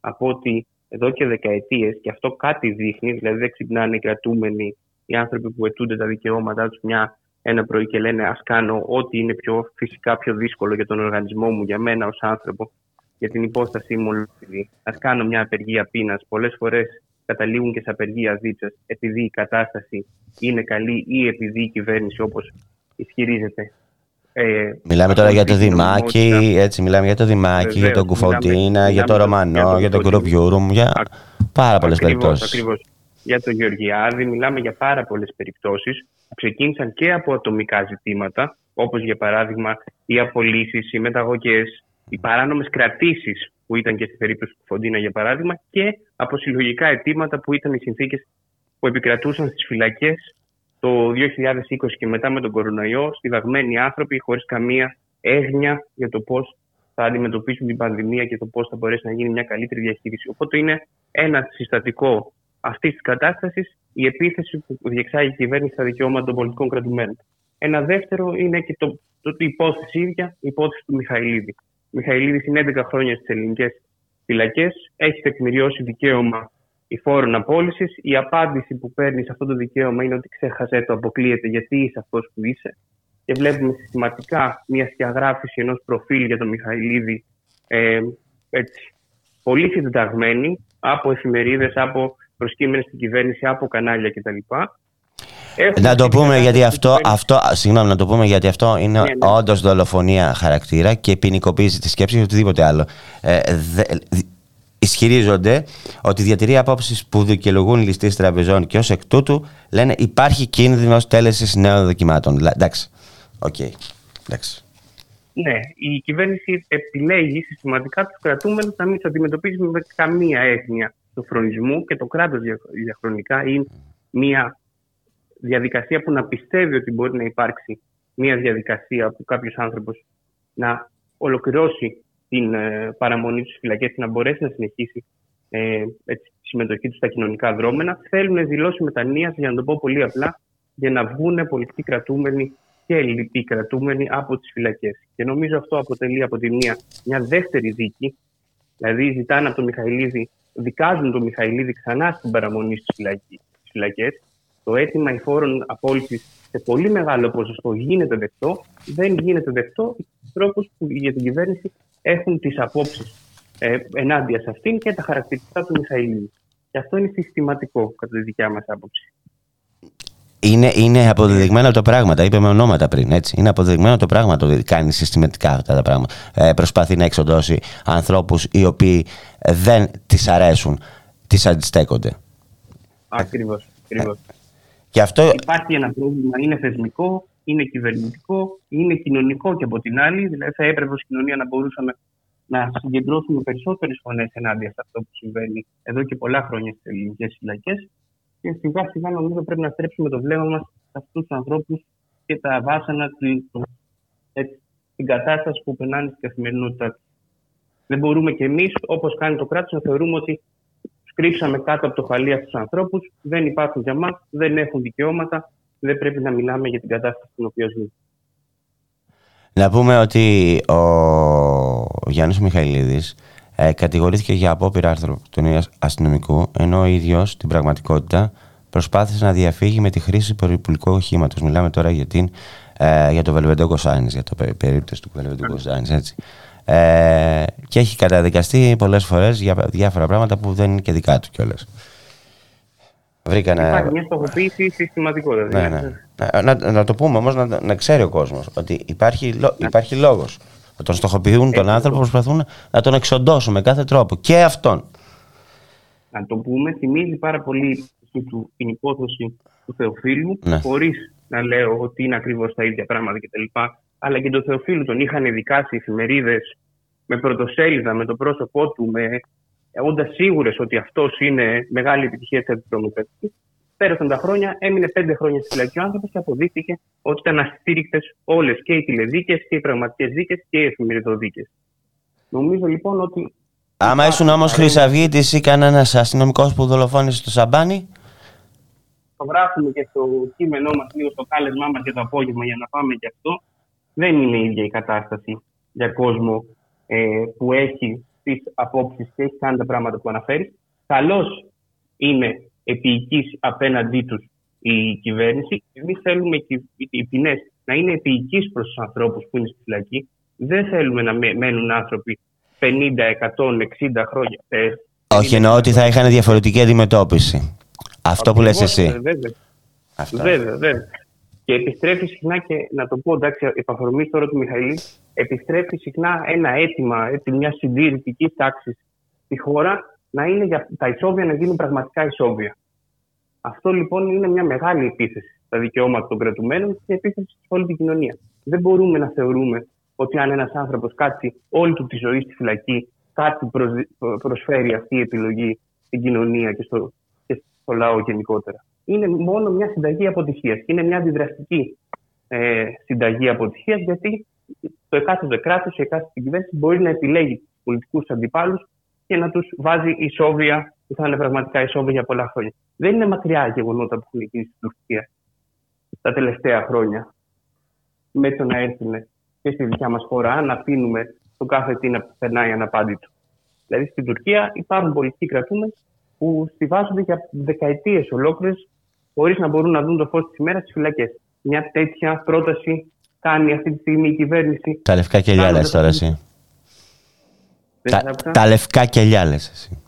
από ότι εδώ και δεκαετίες και αυτό κάτι δείχνει, δηλαδή δεν ξυπνάνε οι κρατούμενοι οι άνθρωποι που αιτούνται τα δικαιώματά τους μια ένα πρωί και λένε ας κάνω ό,τι είναι πιο φυσικά πιο δύσκολο για τον οργανισμό μου, για μένα ως άνθρωπο, για την υπόστασή μου ολόκληρη. Ας κάνω μια απεργία πείνας. Πολλές φορές καταλήγουν και σε απεργία δίτσας επειδή η κατάσταση είναι καλή ή επειδή η κυβέρνηση όπως ισχυρίζεται ε, μιλάμε τώρα για το Δημάκη, έτσι, μιλάμε για το Δημάκη, για τον Κουφοντίνα, για το Ρωμανό, για τον Κουρουπιούρουμ, για πάρα πολλές περιπτώσεις. Ακριβώς. Για τον Γεωργιάδη μιλάμε για πάρα πολλές περιπτώσεις που ξεκίνησαν και από ατομικά ζητήματα, όπως για παράδειγμα οι απολύσεις, οι μεταγωγές, οι παράνομες κρατήσεις που ήταν και στη περίπτωση του Φοντίνα για παράδειγμα και από συλλογικά αιτήματα που ήταν οι συνθήκες που επικρατούσαν στις φυλακές το 2020 και μετά με τον κορονοϊό, στιδαγμένοι άνθρωποι χωρίς καμία έγνοια για το πώς θα αντιμετωπίσουν την πανδημία και το πώς θα μπορέσει να γίνει μια καλύτερη διαχείριση. Οπότε είναι ένα συστατικό αυτής της κατάστασης η επίθεση που διεξάγει η κυβέρνηση στα δικαιώματα των πολιτικών κρατουμένων. Ένα δεύτερο είναι και το, το, το υπόθεση ίδια, η υπόθεση του Μιχαηλίδη. Ο Μιχαηλίδης είναι 11 χρόνια στις ελληνικές φυλακές, έχει τεκμηριώσει δικαίωμα υφόρων απόλυσης. Η απάντηση που παίρνει σε αυτό το δικαίωμα είναι ότι ξέχασε το, αποκλείεται γιατί είσαι αυτός που είσαι. Και βλέπουμε συστηματικά μια σκιαγράφηση ενός προφίλ για τον Μιχαηλίδη ε, έτσι, πολύ συνταγμένη από εφημερίδες, από προσκύμενες στην κυβέρνηση από κανάλια κτλ. Να το πούμε γιατί αυτό, αυτό, συγγνώμη, να το πούμε γιατί αυτό είναι ναι, ναι. όντως δολοφονία χαρακτήρα και ποινικοποίηση της σκέψης ή οτιδήποτε άλλο. Ε, δε, ισχυρίζονται ότι διατηρεί απόψει που δικαιολογούν ληστείε τραπεζών και ως εκ τούτου λένε υπάρχει κίνδυνος τέλεσης νέων αδικημάτων. Εντάξει. OK. Okay. Εντάξει. Ναι, η κυβέρνηση επιλέγει συστηματικά τους κρατούμενους να μην τους αντιμετωπίζει με καμία έγνοια του σωφρονισμού και το κράτος διαχρονικά είναι μια διαδικασία που να πιστεύει ότι μπορεί να υπάρξει μια διαδικασία που κάποιος άνθρωπος να ολοκληρώσει την ε, παραμονή του στις φυλακές και να μπορέσει να συνεχίσει ε, έτσι, τη συμμετοχή τους στα κοινωνικά δρόμενα, θέλουν δηλώσει μετανία, για να το πω πολύ απλά, για να βγουν πολιτικοί κρατούμενοι και ελληνικοί κρατούμενοι από τις φυλακές. Και νομίζω αυτό αποτελεί από τη μία μια δεύτερη δίκη, δηλαδή ζητάνε από τον Μιχαηλίδη δικάζουν τον Μιχαηλίδη ξανά στην παραμονή στις φυλακές. Το αίτημα υφόρων απόλυση σε πολύ μεγάλο ποσοστό γίνεται δεκτό. Δεν γίνεται δεκτό τρόπο που για την κυβέρνηση έχουν τις απόψεις ε, ενάντια σε αυτήν και τα χαρακτηριστικά του Μιχαηλίδη. Και αυτό είναι συστηματικό κατά τη δικιά μας άποψη. Είναι, είναι αποδεδειγμένο το πράγμα. Τα είπε με ονόματα πριν. Έτσι. Είναι αποδεδειγμένο το πράγμα το ότι κάνει συστηματικά αυτά τα πράγματα. Ε, προσπαθεί να εξοντώσει ανθρώπους οι οποίοι δεν τη αρέσουν, τις αντιστέκονται. Ακριβώς. Ακριβώς. Και αυτό Υπάρχει ένα πρόβλημα, είναι θεσμικό, είναι κυβερνητικό, είναι κοινωνικό και από την άλλη. Δηλαδή, θα έπρεπε ως κοινωνία να μπορούσαμε να συγκεντρώσουμε περισσότερες φωνές ενάντια σε αυτό που συμβαίνει εδώ και πολλά χρόνια στις ελληνικές φυλακές. Και σιγά σιγά νομίζω πρέπει να στρέψουμε το βλέμμα μας σε αυτούς τους ανθρώπους και τα βάσανα τη- έτσι, την κατάσταση που περνάνε στην καθημερινότητά τους. Δεν μπορούμε κι εμείς, όπως κάνει το κράτος, να θεωρούμε ότι του κρύψαμε κάτω από το χαλί αυτούς τους ανθρώπους, δεν υπάρχουν για μας, δεν έχουν δικαιώματα, δεν πρέπει να μιλάμε για την κατάσταση στην οποία ζουν. Να πούμε ότι ο Γιάννης Μιχαηλίδης ε, κατηγορήθηκε για απόπειρα άρθρο του νέου αστυνομικού, ενώ ο ίδιος στην πραγματικότητα προσπάθησε να διαφύγει με τη χρήση περιπολικού οχήματος. Μιλάμε τώρα για, την, ε, για το Βελβεντό Κοσάνης, για το περί- περίπτωση του Βελβεντό Κοσάνης, έτσι. Ε, και έχει καταδικαστεί πολλές φορές για διάφορα πράγματα που δεν είναι και δικά του κιόλας. Βρήκανε... Υπάρχει μια στοχοποίηση συστηματικότητα. Ναι, ναι. Να, να, να το πούμε όμως, να, να ξέρει ο κόσμος ότι υπάρχει, λο- υπάρχει λόγο. Τον στοχοποιούν τον άνθρωπο, προσπαθούν να τον εξοντώσουν με κάθε τρόπο. Και αυτόν. να το πούμε, θυμίζει πάρα πολύ του, την υπόθεση του Θεοφίλου, Ναι. χωρίς να λέω ότι είναι ακριβώς τα ίδια πράγματα κτλ. Αλλά και τον Θεοφίλου τον είχαν δικάσει εφημερίδες με πρωτοσέλιδα, με το πρόσωπό του, με όντα σίγουρες ότι αυτός είναι μεγάλη επιτυχία της αντιτρομοκρατική. Πέρασαν τα χρόνια, έμεινε πέντε χρόνια στη φυλακή ο άνθρωπος και αποδείχθηκε ότι ήταν αστήρικτες όλες και οι τηλεδίκες και οι πραγματικές δίκες και οι εφημεριδοδίκες. Νομίζω λοιπόν ότι Άμα ήσουν όμως Χρυσαυγήτης ή κανένας αστυνομικός που δολοφόνησε το σαμπάνι, το γράφουμε και στο κείμενό μας, λίγο στο κάλεσμά μας για το απόγευμα για να πάμε και αυτό. Δεν είναι η ίδια η κατάσταση για κόσμο ε, που έχει τις απόψεις και έχει κάνει τα πράγματα που αναφέρει. Καλώς είναι επίοικης απέναντί τους η κυβέρνηση. Εμείς θέλουμε και οι- οι ποινές να είναι επίοικης προς τους ανθρώπους που είναι στη φυλακή. Δεν θέλουμε να μένουν- μένουν άνθρωποι 50, 100, 60 χρόνια. Ε, όχι εννοώ ότι θα είχαν διαφορετική αντιμετώπιση. Αυτό που λες Ακριβώς, εσύ. ε, Βέβαια. Αυτό. Βέβαια, βέβαια. Και επιστρέφει συχνά και να το πω εντάξει, επαφορμή τώρα του Μιχαηλή, επιστρέφει συχνά ένα αίτημα έτσι, μια συντηρητική τάξη στη χώρα να είναι για τα ισόβια να γίνουν πραγματικά ισόβια. Αυτό λοιπόν είναι μια μεγάλη επίθεση στα δικαιώματα των κρατουμένων και επίθεση σε όλη την κοινωνία. Δεν μπορούμε να θεωρούμε ότι αν ένας άνθρωπος κάτσει όλη του τη ζωή στη φυλακή, κάτι προσδι- προσφέρει αυτή η επιλογή στην κοινωνία και στο, και στο λαό γενικότερα. Είναι μόνο μια συνταγή αποτυχίας. Είναι μια αντιδραστική ε, συνταγή αποτυχίας, γιατί το εκάστοτε κράτος, η εκάστοτε κυβέρνηση μπορεί να επιλέγει του πολιτικούς αντιπάλους και να τους βάζει ισόβια που θα είναι πραγματικά ισόβια για πολλά χρόνια. Δεν είναι μακριά γεγονότα που έχουν γίνει στην Τουρκία τα τελευταία χρόνια με το να έρθουν και στη δικιά μας χώρα, αν αφήνουμε το κάθε τι να περνάει αναπάντητο. Δηλαδή στην Τουρκία υπάρχουν πολιτικοί κρατούμενοι που στηβάζονται για δεκαετίες ολόκληρες χωρίς να μπορούν να δουν το φως της ημέρας στις φυλακές. Μια τέτοια πρόταση κάνει αυτή τη στιγμή η κυβέρνηση. Τα λευκά κελιά λες τώρα εσύ. Δεν Τα, άκουσα. τα λευκά κελιά λες εσύ.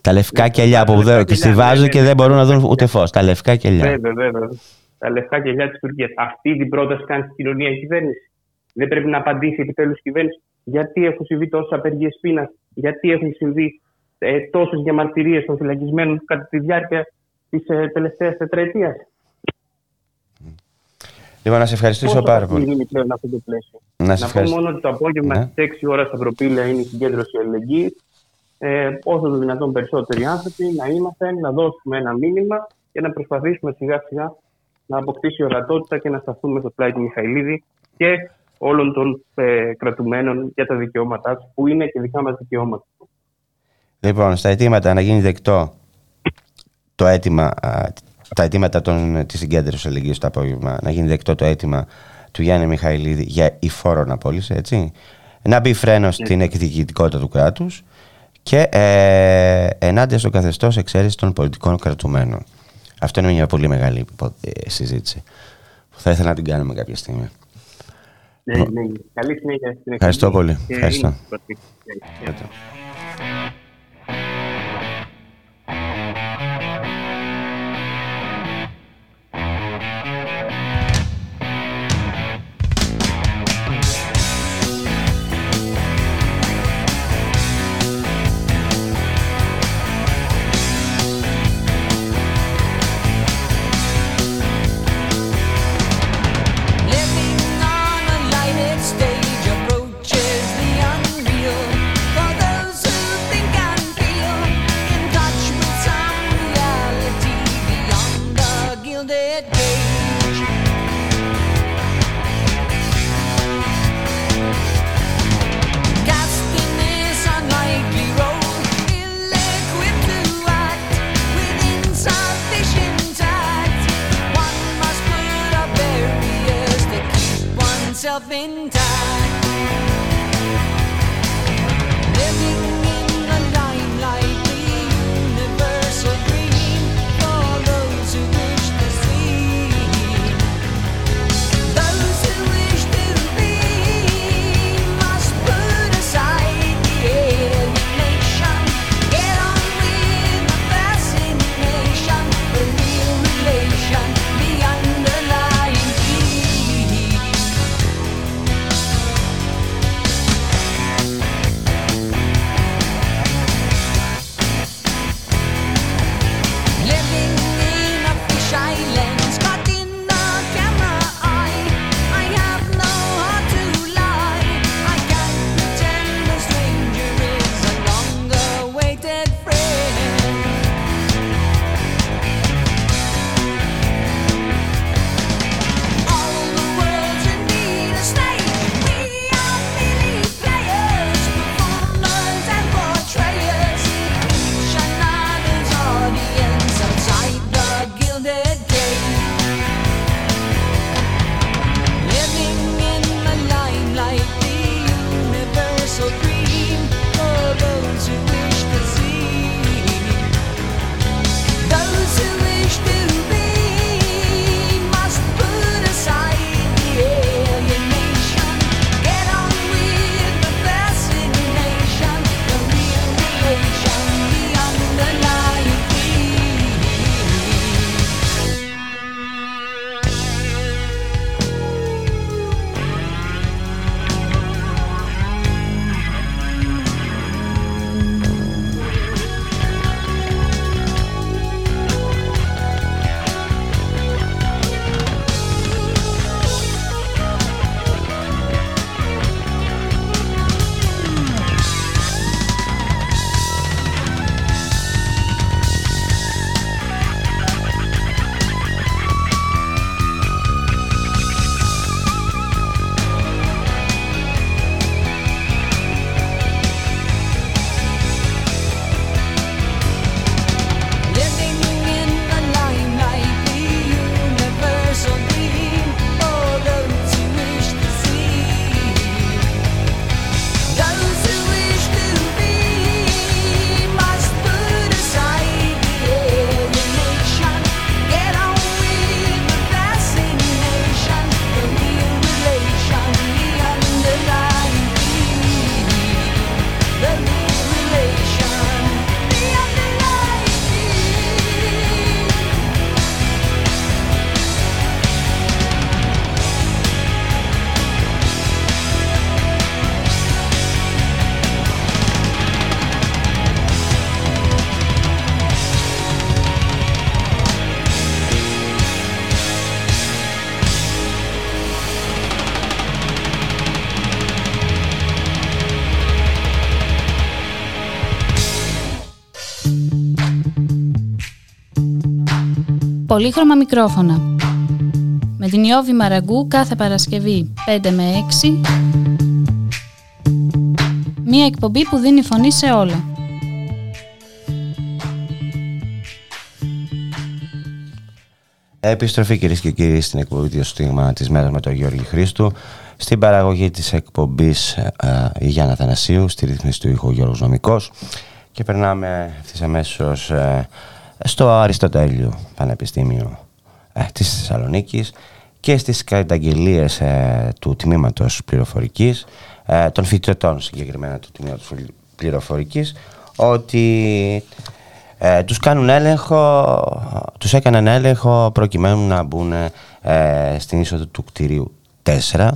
Τα λευκά Ναι, κελιά που λευκά δεν κελιά, στηβάζουν ναι, και ναι, δεν ναι. μπορούν να δουν ούτε φως. Τα λευκά κελιά. Βέβαια, βέβαια. Τα λευκά κελιά της Τουρκίας. Αυτή την πρόταση κάνει στην κοινωνία η κυβέρνηση. Δεν πρέπει να απαντήσει επιτέλους η κυβέρνηση. Γιατί έχουν συμβεί τόσες απεργίες πείνας, γιατί έχουν συμβεί ε, τόσες διαμαρτυρίες των φυλακισμένων κατά τη διάρκεια της ε, τελευταίας τετραετίας; Λοιπόν, να σε ευχαριστήσω Πόσο πάρα θα πολύ. γίνει πλέον αυτό το πλαίσιο. Να σε Να πω ευχαριστήσω. μόνο ότι το απόγευμα Ναι. στις 6 ώρα στα προπήλαια είναι η συγκέντρωση αλληλεγγύης. Ε, όσο το δυνατόν περισσότεροι άνθρωποι να είμαστε, να δώσουμε ένα μήνυμα και να προσπαθήσουμε σιγά σιγά να αποκτήσει ορατότητα και να σταθούμε στο πλάι του Μιχαηλίδη και όλων των ε, κρατουμένων για τα δικαιώματά τους, που είναι και δικά μας δικαιώματα. Λοιπόν, στα αιτήματα να γίνει δεκτό το αίτημα, α, τα αιτήματα της συγκέντρωσης συγκέντρωσης το απόγευμα, να γίνει δεκτό το αίτημα του Γιάννη Μιχαηλίδη για υφόρον απόλυση, έτσι. Να μπει φρένος στην εκδικητικότητα του κράτους και ε, ενάντια στο καθεστώς εξαίρεσης των πολιτικών κρατουμένων. Αυτό είναι μια πολύ μεγάλη ε, συζήτηση που θα ήθελα να την κάνουμε κάποια στιγμή. Ναι, Ευχαριστώ πολύ. πολύχρωμα μικρόφωνα. Με την Ιώβη Μαραγκού κάθε Παρασκευή 5 με 6. Μία εκπομπή που δίνει φωνή σε όλα. Επιστροφή κυρίες και κύριοι στην εκπομπή του Στίγμα της Μέρας με τον Γιώργη Χρήστο. Στην παραγωγή της εκπομπής ε, η Γιάννα Θανασίου, στη ρύθμιση του ήχου Γιώργος Νομικός. Και περνάμε ευθύς αμέσως ε, στο Αριστοτέλειο Πανεπιστήμιο ε, της Θεσσαλονίκης και στις καταγγελίες ε, του Τμήματος Πληροφορικής, ε, των φοιτητών συγκεκριμένα του Τμήματος Πληροφορικής, ότι ε, τους, κάνουν έλεγχο, τους έκαναν έλεγχο προκειμένου να μπουν ε, στην είσοδο του κτηρίου 4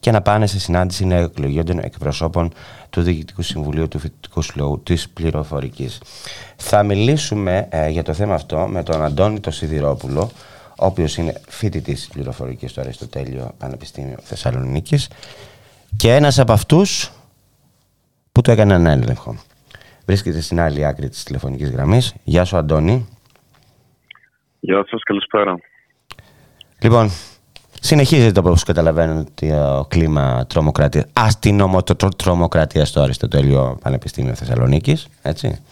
και να πάνε σε συνάντηση νεοεκλογιών εκπροσώπων του Διοικητικού Συμβουλίου του Φοιτητικού Συλλόγου της Πληροφορικής. Θα μιλήσουμε ε, για το θέμα αυτό με τον Αντώνη το Σιδηρόπουλο, ο οποίος είναι φοιτητής της πληροφορικής στο Αριστοτέλειο Πανεπιστήμιο Θεσσαλονίκης και ένας από αυτούς που του έκανε ένα έλεγχο. Βρίσκεται στην άλλη άκρη της τηλεφωνικής γραμμής. Γεια σου Αντώνη. Γεια σας, καλησπέρα. Λοιπόν, συνεχίζεται όπως καταλαβαίνω το κλίμα τρομοκρατίας, αστυνομοτρομοκρατίας στο Αριστοτέλειο Πανεπιστήμιο Θεσσαλονίκης, έτσι.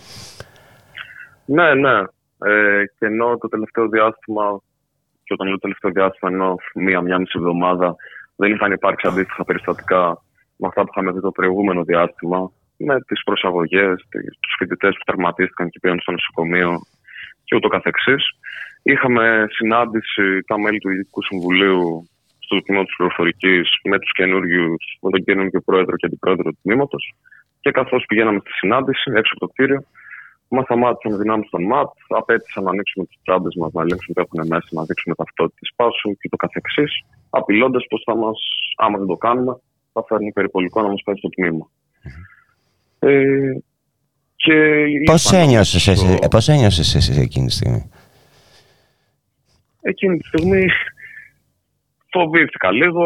Ναι, ναι. Ε, και ενώ το τελευταίο διάστημα, και όταν λέω τελευταίο διάστημα ενώ μία-μία μισή εβδομάδα, δεν είχαν υπάρξει αντίστοιχα περιστατικά με αυτά που είχαμε δει το προηγούμενο διάστημα, με τις προσαγωγές, τους φοιτητές που τραυματίστηκαν και πήγαν στο νοσοκομείο και ούτω καθεξής. Είχαμε συνάντηση τα μέλη του Ειδικού Συμβουλίου στο τμήμα της πληροφορικής με τους καινούριους, με τον καινούργιο πρόεδρο και αντιπρόεδρο του τμήματος. Και καθώς πηγαίναμε στη συνάντηση έξω από το κτίριο, μα σταμάτησαν δυνάμεις των ΜΑΤ, απέτησαν να ανοίξουμε τι τσάντες μας, να ελέγξουν τι έχουν μέσα, να δείξουμε ταυτότητες πάσου και το καθεξής, απειλώντας πως θα μας, άμα δεν το κάνουμε, θα φέρνει περιπολικό να μας πάει στο τμήμα. Ε, και Πώς ένιωσες, εσύ, πώς ένιωσες εσύ εκείνη τη στιγμή; Εκείνη τη στιγμή φοβήθηκα λίγο,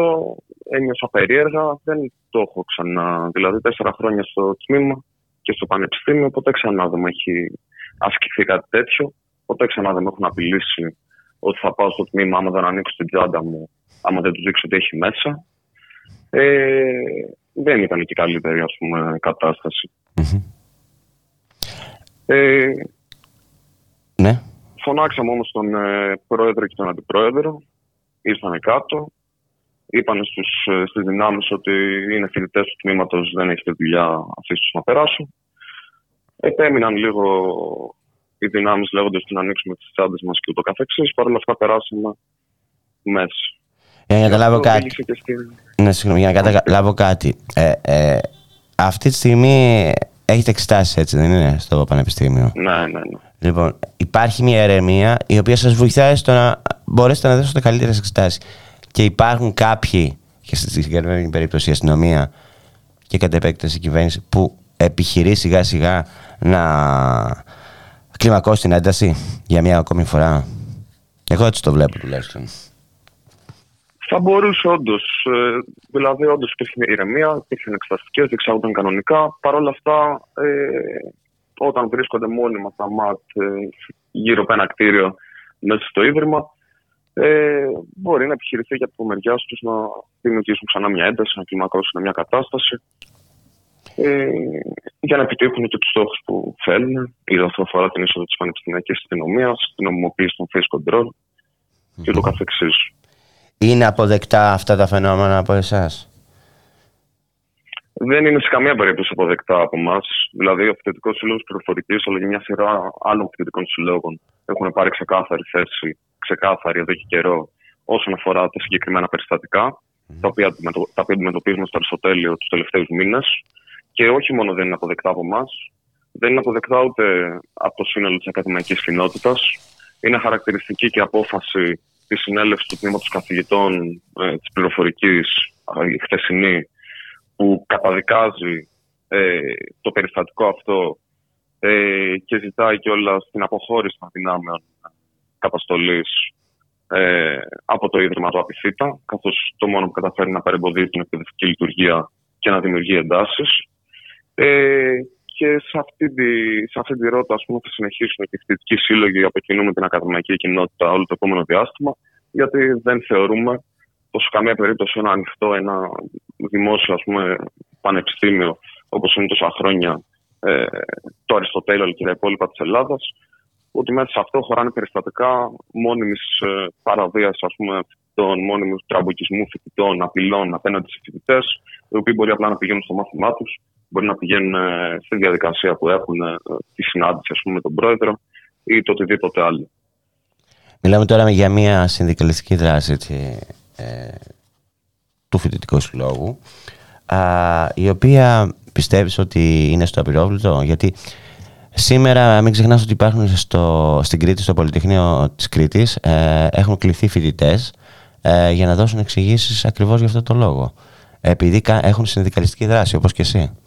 ένιωσα περίεργα, δεν το έχω ξανά. Δηλαδή, τέσσερα χρόνια στο τμήμα και στο πανεπιστήμιο, ποτέ ξανά δεν μου έχει ασκηθεί κάτι τέτοιο. Ποτέ ξανά δεν με έχουν απειλήσει ότι θα πάω στο τμήμα άμα δεν ανοίξω την τσάντα μου, άμα δεν τους δείξω τι έχει μέσα. Ε, δεν ήταν και καλύτερη ας πούμε, κατάσταση. Ε, ναι. Φωνάξαμε όμως τον ε, πρόεδρο και τον αντιπρόεδρο. Ήρθανε κάτω. Είπαν στους, ε, στις δυνάμεις ότι είναι φοιτητές του τμήματος, δεν έχετε δουλειά, αφήστε τους να περάσουν. Επέμειναν λίγο οι δυνάμεις λέγοντας ότι να ανοίξουμε τις τσάντες μας και ούτω καθεξής. Παρ' όλα αυτά περάσαμε μέσα. Για να καταλάβω Αυτό κάτι. οδήγησε και στην- Ναι, συγγνώμη, για να καταλάβω κάτι. Ε, ε, αυτή τη στιγμή έχετε εξετάσει, έτσι δεν είναι, στο Πανεπιστήμιο; Ναι, ναι, ναι. Λοιπόν, υπάρχει μια ερεμία η οποία σας βοηθάει στο να μπορέσετε να δώσετε καλύτερες εξετάσεις. Και υπάρχουν κάποιοι, και στη συγκεκριμένη περίπτωση η αστυνομία και κατ' επέκταση η κυβέρνηση, που επιχειρεί σιγά σιγά να κλιμακώσει την ένταση για μια ακόμη φορά. Εγώ έτσι το βλέπω τουλάχιστον. Θα μπορούσε όντως. δηλαδή, όντως υπήρχε μια ηρεμία, υπήρχαν εξεταστικές, διεξάγονταν κανονικά. Παρ' όλα αυτά, ε, όταν βρίσκονται μόνιμα τα ΜΑΤ ε, γύρω από ένα κτίριο μέσα στο ίδρυμα, ε, μπορεί να επιχειρηθεί και από μεριά τους να δημιουργήσουν ξανά μια ένταση, να κλιμακώσουν μια κατάσταση. Ε, για να επιτύχουν και τους στόχους που θέλουν, είτε αυτό αφορά την είσοδο της πανεπιστημιακής αστυνομίας, την νομιμοποίηση των face control και το καθεξής. Είναι αποδεκτά αυτά τα φαινόμενα από εσάς; Δεν είναι σε καμία περίπτωση αποδεκτά από εμάς. Δηλαδή, ο Φοιτητικό Σύλλογος Πληροφορικής, αλλά και μια σειρά άλλων φοιτητικών συλλόγων έχουν πάρει ξεκάθαρη θέση, ξεκάθαρη εδώ και καιρό, όσον αφορά τα συγκεκριμένα περιστατικά, τα, οποία, αντιμετω- τα οποία αντιμετωπίζουμε στο Αριστοτέλειο τους τελευταίους μήνες. Και όχι μόνο δεν είναι αποδεκτά από εμάς, δεν είναι αποδεκτά ούτε από το σύνολο της ακαδημαϊκής κοινότητας. Είναι χαρακτηριστική και απόφαση της συνέλευσης του τμήματος καθηγητών ε, της πληροφορικής, η χθεσινή, που καταδικάζει ε, το περιστατικό αυτό ε, και ζητάει κιόλας την αποχώρηση των δυνάμεων καταστολής ε, από το Ίδρυμα του Απιθύτα, καθώς το μόνο που καταφέρει να παρεμποδίζει την εκπαιδευτική λειτουργία και να δημιουργεί εντάσεις. Ε, και σε αυτή τη, σε αυτή τη ρότα, ας πούμε, θα συνεχίσουν και οι φοιτητικοί σύλλογοι από κοινού με την ακαδημαϊκή κοινότητα όλο το επόμενο διάστημα, γιατί δεν θεωρούμε πω σε καμία περίπτωση ένα ανοιχτό, ένα δημόσιο ας πούμε, πανεπιστήμιο όπως είναι τόσα χρόνια ε, το Αριστοτέλειο αλλά και τα υπόλοιπα της Ελλάδας, ότι μέσα σε αυτό χωράνε περιστατικά μόνιμης ε, παραβίαση των μόνιμου τραμποκισμού φοιτητών, απειλών απέναντι σε φοιτητές, οι οποίοι μπορεί απλά να πηγαίνουν στο μάθημά τους, μπορεί να πηγαίνουν ε, στη διαδικασία που έχουν ε, τη συνάντηση ας πούμε, με τον πρόεδρο ή το οτιδήποτε άλλο. Μιλάμε τώρα για μια συνδικαλιστική δράση έτσι, ε, του φοιτητικού συλλόγου α, η οποία πιστεύεις ότι είναι στο απειρόβλητο; Γιατί σήμερα μην ξεχνάς ότι υπάρχουν στο, στην Κρήτη, στο Πολυτεχνείο της Κρήτης ε, έχουν κληθεί φοιτητές ε, για να δώσουν εξηγήσεις ακριβώς για αυτό το λόγο επειδή κα- έχουν συνδικαλιστική δράση όπως και εσύ.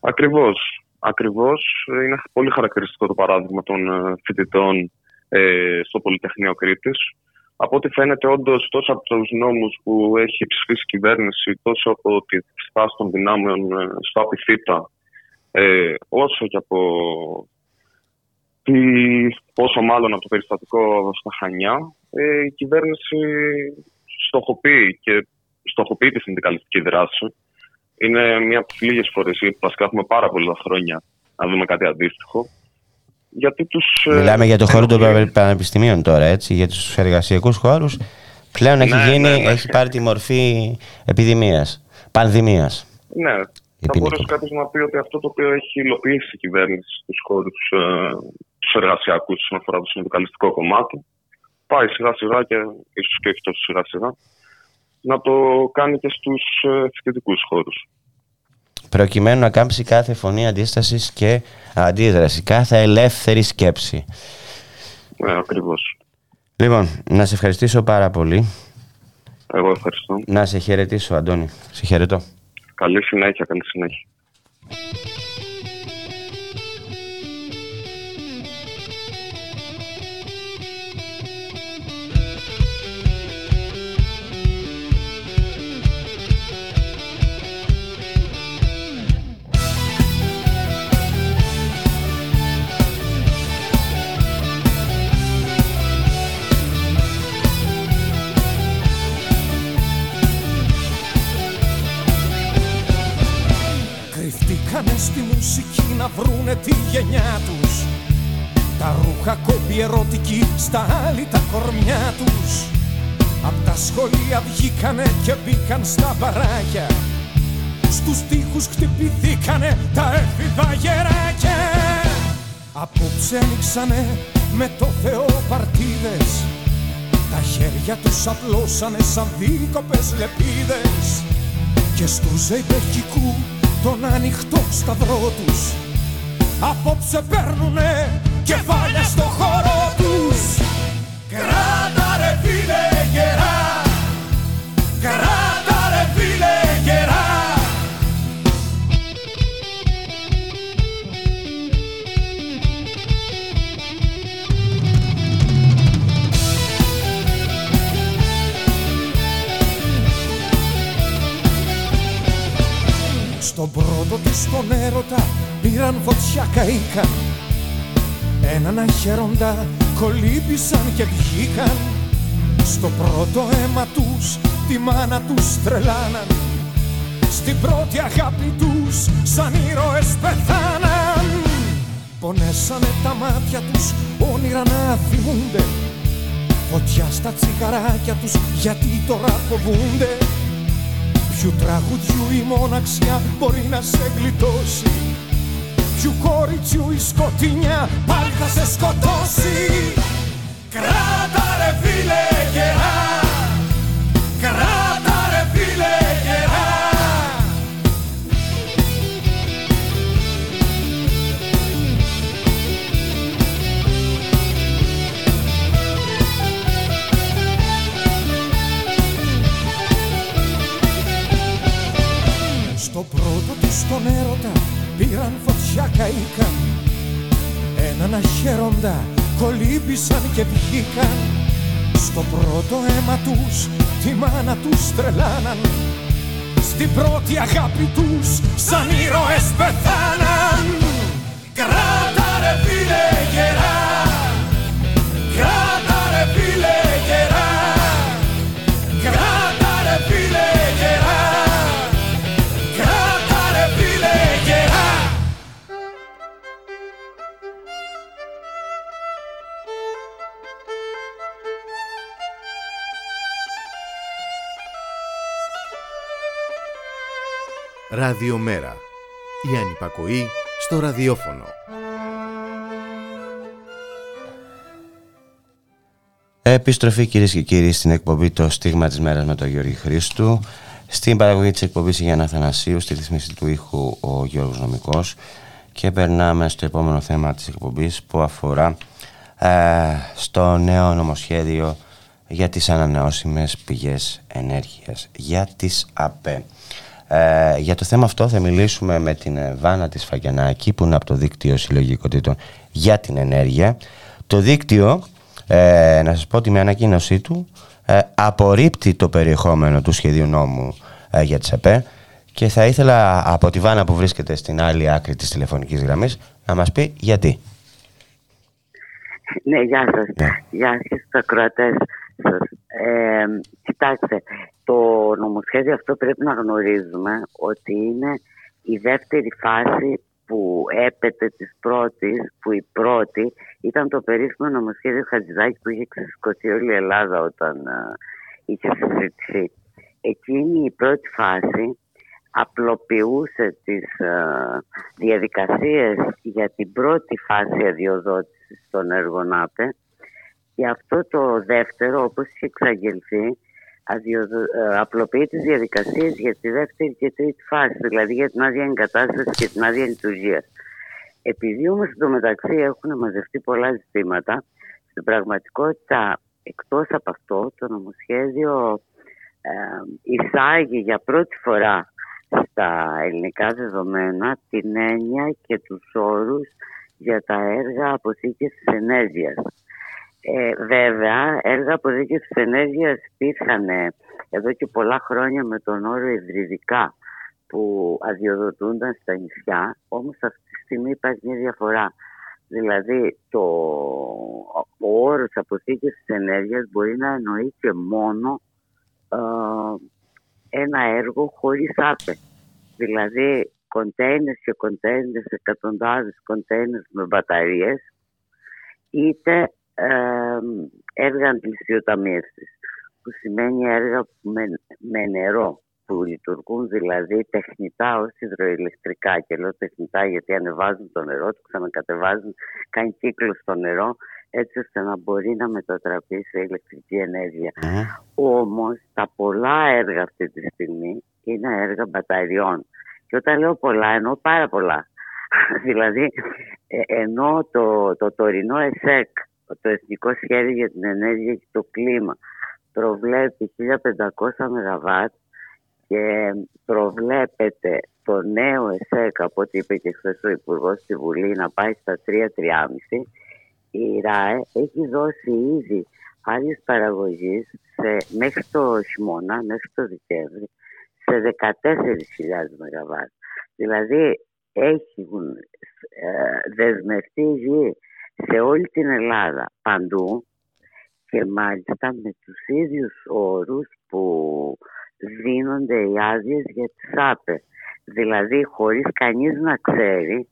Ακριβώς. Ακριβώς. Είναι πολύ χαρακτηριστικό το παράδειγμα των ε, φοιτητών ε, στο Πολυτεχνείο Κρήτης. Από ό,τι φαίνεται, όντως, τόσο από τους νόμους που έχει ψηφίσει η κυβέρνηση, τόσο από τη στάση των δυνάμεων ε, στο ΑΠΙΘΙΤΑ, ε, όσο και από τη, πόσο μάλλον από το περιστατικό στα Χανιά, ε, η κυβέρνηση στοχοποιεί και στοχοποιεί τη συνδικαλιστική δράση. Είναι μία από τις λίγες φορές, βασικά έχουμε πάρα πολλά χρόνια να δούμε κάτι αντίστοιχο. Γιατί τους, ε, Μιλάμε για το χώρο των πα- πανεπιστημίων τώρα, έτσι, για τους εργασιακούς χώρους. Πλέον έχει, Ναι, γίνει, ναι, ναι. έχει πάρει τη μορφή επιδημίας, πανδημίας. Ναι, θα ποινικό. μπορούσε κάποιος να πει ότι αυτό το οποίο έχει υλοποιήσει η κυβέρνηση στους χώρους ε, τους εργασιακούς όσον αφορά το συνδικαλιστικό κομμάτι, πάει σιγά σιγά και ίσως και όχι τόσο σιγά σιγά να το κάνει και στους ε, φοιτητικούς χώρους. Προκειμένου να κάμψει κάθε φωνή αντίστασης και αντίδρασης, κάθε ελεύθερη σκέψη. Ναι, ακριβώς. Λοιπόν, να σε ευχαριστήσω πάρα πολύ. Εγώ ευχαριστώ. Να σε χαιρετήσω, Αντώνη. Σε χαιρετώ. Καλή συνέχεια, καλή συνέχεια. Τη γενιά τους. Τα ρούχα κόμπι ερωτική στα άλλη τα κορμιά τους. Απ' τα σχολεία βγήκανε και μπήκαν στα μπαράκια. Στους τοίχους χτυπηθήκανε τα έφηβα γεράκια. Απόψε ανοίξανε με το Θεό παρτίδες. Τα χέρια τους απλώσανε σαν δίκοπες λεπίδες. Και στους ζεϊπεχικού τον ανοιχτό σταυρό τους Απόψε παίρνουνε κεφάλια στο χώρο τους. Κράτα ρε φίλε γερά. Κράτα ρε φίλε γερά. Στον πρώτο της τον έρωτα πήραν φωτιά καήκαν Έναν αχαίροντα κολύμπησαν και βγήκαν. Στο πρώτο αίμα τους τη μάνα τους τρελάναν Στην πρώτη αγάπη τους σαν ήρωες πεθάναν. Πονέσανε τα μάτια τους όνειρα να θυμούνται Φωτιά στα τσιγαράκια τους γιατί τώρα φοβούνται. Ποιου τραγουδιού η μοναξιά μπορεί να σε γλιτώσει Ποιου κοριτσιού η σκοτεινιά. Πάλι θα σε σκοτώσει. Κράτα ρε φίλε γερά. Κράτα ρε φίλε γερά. Στο πρώτο τους τον έρωτα πήραν φωτιά καήκαν. Έναν αχαίροντα κολύμπησαν και βγήκαν Στο πρώτο αίμα τους τη μάνα τους τρελάναν. Στην πρώτη αγάπη τους σαν ήρωες πεθάναν Ραδιομέρα. Η ανυπακοή στο ραδιόφωνο. Επιστροφή κυρίες και κύριοι στην εκπομπή Το Στίγμα της Μέρας με τον Γιώργη Χρήστου. Στην παραγωγή της εκπομπής η Γιάννα Θανασίου, στη ρυθμίση του ήχου ο Γιώργος Νομικός και περνάμε στο επόμενο θέμα της εκπομπής που αφορά ε, στο νέο νομοσχέδιο για τις ανανεώσιμες πηγές ενέργειας, για τις ΑΠΕ. Ε, για το θέμα αυτό θα μιλήσουμε με την ε, Βάνα της Φαγιανάκη που είναι από το δίκτυο συλλογικότητων για την ενέργεια. Το δίκτυο, ε, να σας πω ότι με ανακοίνωσή του, ε, απορρίπτει το περιεχόμενο του σχεδίου νόμου ε, για τις ΑΠΕ και θα ήθελα από τη Βάνα που βρίσκεται στην άλλη άκρη της τηλεφωνικής γραμμής να μας πει γιατί. Ναι, γεια σας. Γεια σας στους ακροατές σας. Ε, κοιτάξτε, το νομοσχέδιο αυτό πρέπει να γνωρίζουμε ότι είναι η δεύτερη φάση που έπεται της πρώτης, που η πρώτη ήταν το περίφημο νομοσχέδιο Χατζηδάκης που είχε ξεσηκωθεί όλη η Ελλάδα όταν ε, είχε συζητηθεί. Εκείνη η πρώτη φάση απλοποιούσε τις ε, διαδικασίες για την πρώτη φάση αδειοδότησης των έργων ΑΠΕ και αυτό το δεύτερο, όπως είχε εξαγγελθεί, αδειοδο- ε, απλοποιεί τις διαδικασίες για τη δεύτερη και τρίτη φάση, δηλαδή για την άδεια εγκατάστασης και την άδεια λειτουργίας. Επειδή όμως μεταξύ έχουν μαζευτεί πολλά ζητήματα, στην πραγματικότητα εκτός από αυτό το νομοσχέδιο ε, εισάγει για πρώτη φορά στα ελληνικά δεδομένα την έννοια και τους όρους για τα έργα αποθήκευσης ενέργειας. Ε, βέβαια, έργα αποθήκευσης ενέργειας υπήρχαν ε, εδώ και πολλά χρόνια με τον όρο υβριδικά που αδειοδοτούνταν στα νησιά, όμως αυτή τη στιγμή υπάρχει μια διαφορά. Δηλαδή, το, ο όρος αποθήκευσης ενέργειας μπορεί να εννοεί και μόνο ε, ένα έργο χωρίς άπε. Δηλαδή, κοντέινερς και κοντέινερς, εκατοντάδες κοντέινερς με μπαταρίες, είτε ε, έργα αντλησιοταμίευσης, που σημαίνει έργα με, με νερό, που λειτουργούν δηλαδή τεχνητά ως υδροηλεκτρικά. Και λέω τεχνητά γιατί ανεβάζουν το νερό, το ξανακατεβάζουν, κάνει κύκλος στο νερό, έτσι ώστε να μπορεί να μετατραπεί σε ηλεκτρική ενέργεια. Όμως τα πολλά έργα αυτή τη στιγμή είναι έργα μπαταριών. Και όταν λέω πολλά εννοώ πάρα πολλά. δηλαδή ε, ενώ το, το τωρινό ΕΣΕΚ, το Εθνικό Σχέδιο για την Ενέργεια και το Κλίμα, προβλέπει 1500 ΜΒ και προβλέπεται το νέο ΕΣΕΚ, από ό,τι είπε και χθες ο Υπουργός στη Βουλή, να πάει στα 3-3,5. Η ΡΑΕ έχει δώσει ήδη άδειε παραγωγή μέχρι το χειμώνα, μέχρι το Δεκέμβρη, σε 14.000 ΜΒ. Δηλαδή έχουν ε, δεσμευτεί γη σε όλη την Ελλάδα παντού και μάλιστα με τους ίδιους όρους που δίνονται οι άδειες για τις ΑΠΕ. Δηλαδή χωρίς κανείς να ξέρει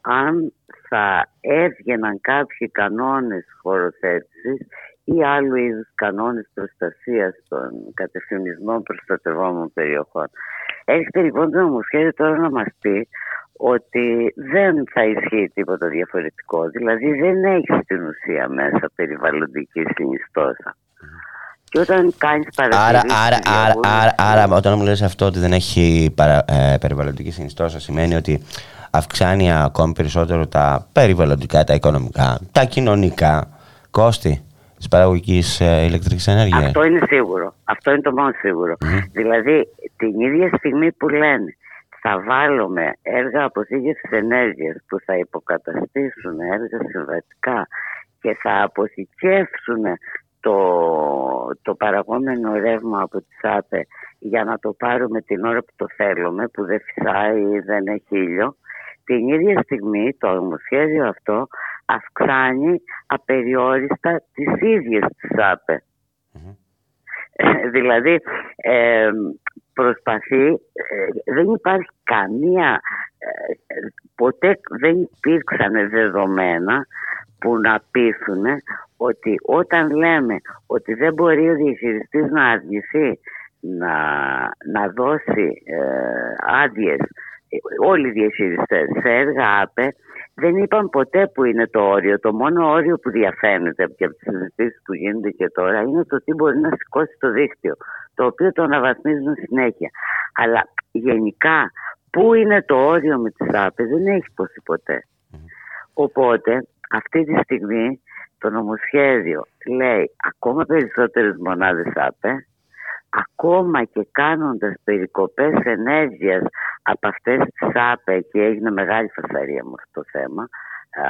αν θα έβγαιναν κάποιοι κανόνες χωροθέτησης ή άλλου είδους κανόνες προστασίας των κατευθυνισμών προστατευόμενων περιοχών. Έχετε λοιπόν το νομοσχέδιο τώρα να μας πει ότι δεν θα ισχύει τίποτα διαφορετικό. Δηλαδή δεν έχει στην ουσία μέσα περιβαλλοντική συνιστόσα. Και όταν κάνεις Άρα, παρατηρήσεις... άρα, άρα, διαβούλευση- άρα, άρα, όταν μου λες αυτό ότι δεν έχει παρα, ε, περιβαλλοντική συνιστόσα, σημαίνει ότι αυξάνει ακόμη περισσότερο τα περιβαλλοντικά, τα οικονομικά, τα κοινωνικά κόστη της παραγωγικής ε, ηλεκτρικής ενέργειας. Αυτό είναι σίγουρο. Αυτό είναι το μόνο σίγουρο. Δηλαδή, την ίδια στιγμή που λένε θα βάλουμε έργα αποθήκευσης ενέργειας που θα υποκαταστήσουν έργα συμβατικά και θα αποθηκεύσουν το, το παραγόμενο ρεύμα από τις ΑΠΕ για να το πάρουμε την ώρα που το θέλουμε, που δεν φυσάει ή δεν έχει ήλιο. Την ίδια στιγμή το νομοσχέδιο αυτό αυξάνει απεριόριστα τις ίδιες τις ΑΠΕ. Ε, δηλαδή ε, προσπαθεί, ε, δεν υπάρχει καμία, ε, ποτέ δεν υπήρξαν δεδομένα που να πείσουν ότι όταν λέμε ότι δεν μπορεί ο διαχειριστής να αρνηθεί να, να δώσει ε, άδειες ε, όλοι οι διαχειριστές σε έργα ΑΠΕ δεν είπαν ποτέ που είναι το όριο. Το μόνο όριο που διαφαίνεται και από τις συζητήσεις που γίνονται και τώρα είναι το τι μπορεί να σηκώσει το δίκτυο, το οποίο το αναβαθμίζουν συνέχεια. Αλλά γενικά, πού είναι το όριο με τις ΑΠΕ δεν έχει υποθεί ποτέ. Οπότε, αυτή τη στιγμή το νομοσχέδιο λέει ακόμα περισσότερες μονάδες ΑΠΕ, ακόμα και κάνοντας περικοπές ενέργειας από αυτές τις ΑΠΕ και έγινε μεγάλη φασαρία με αυτό το θέμα, α,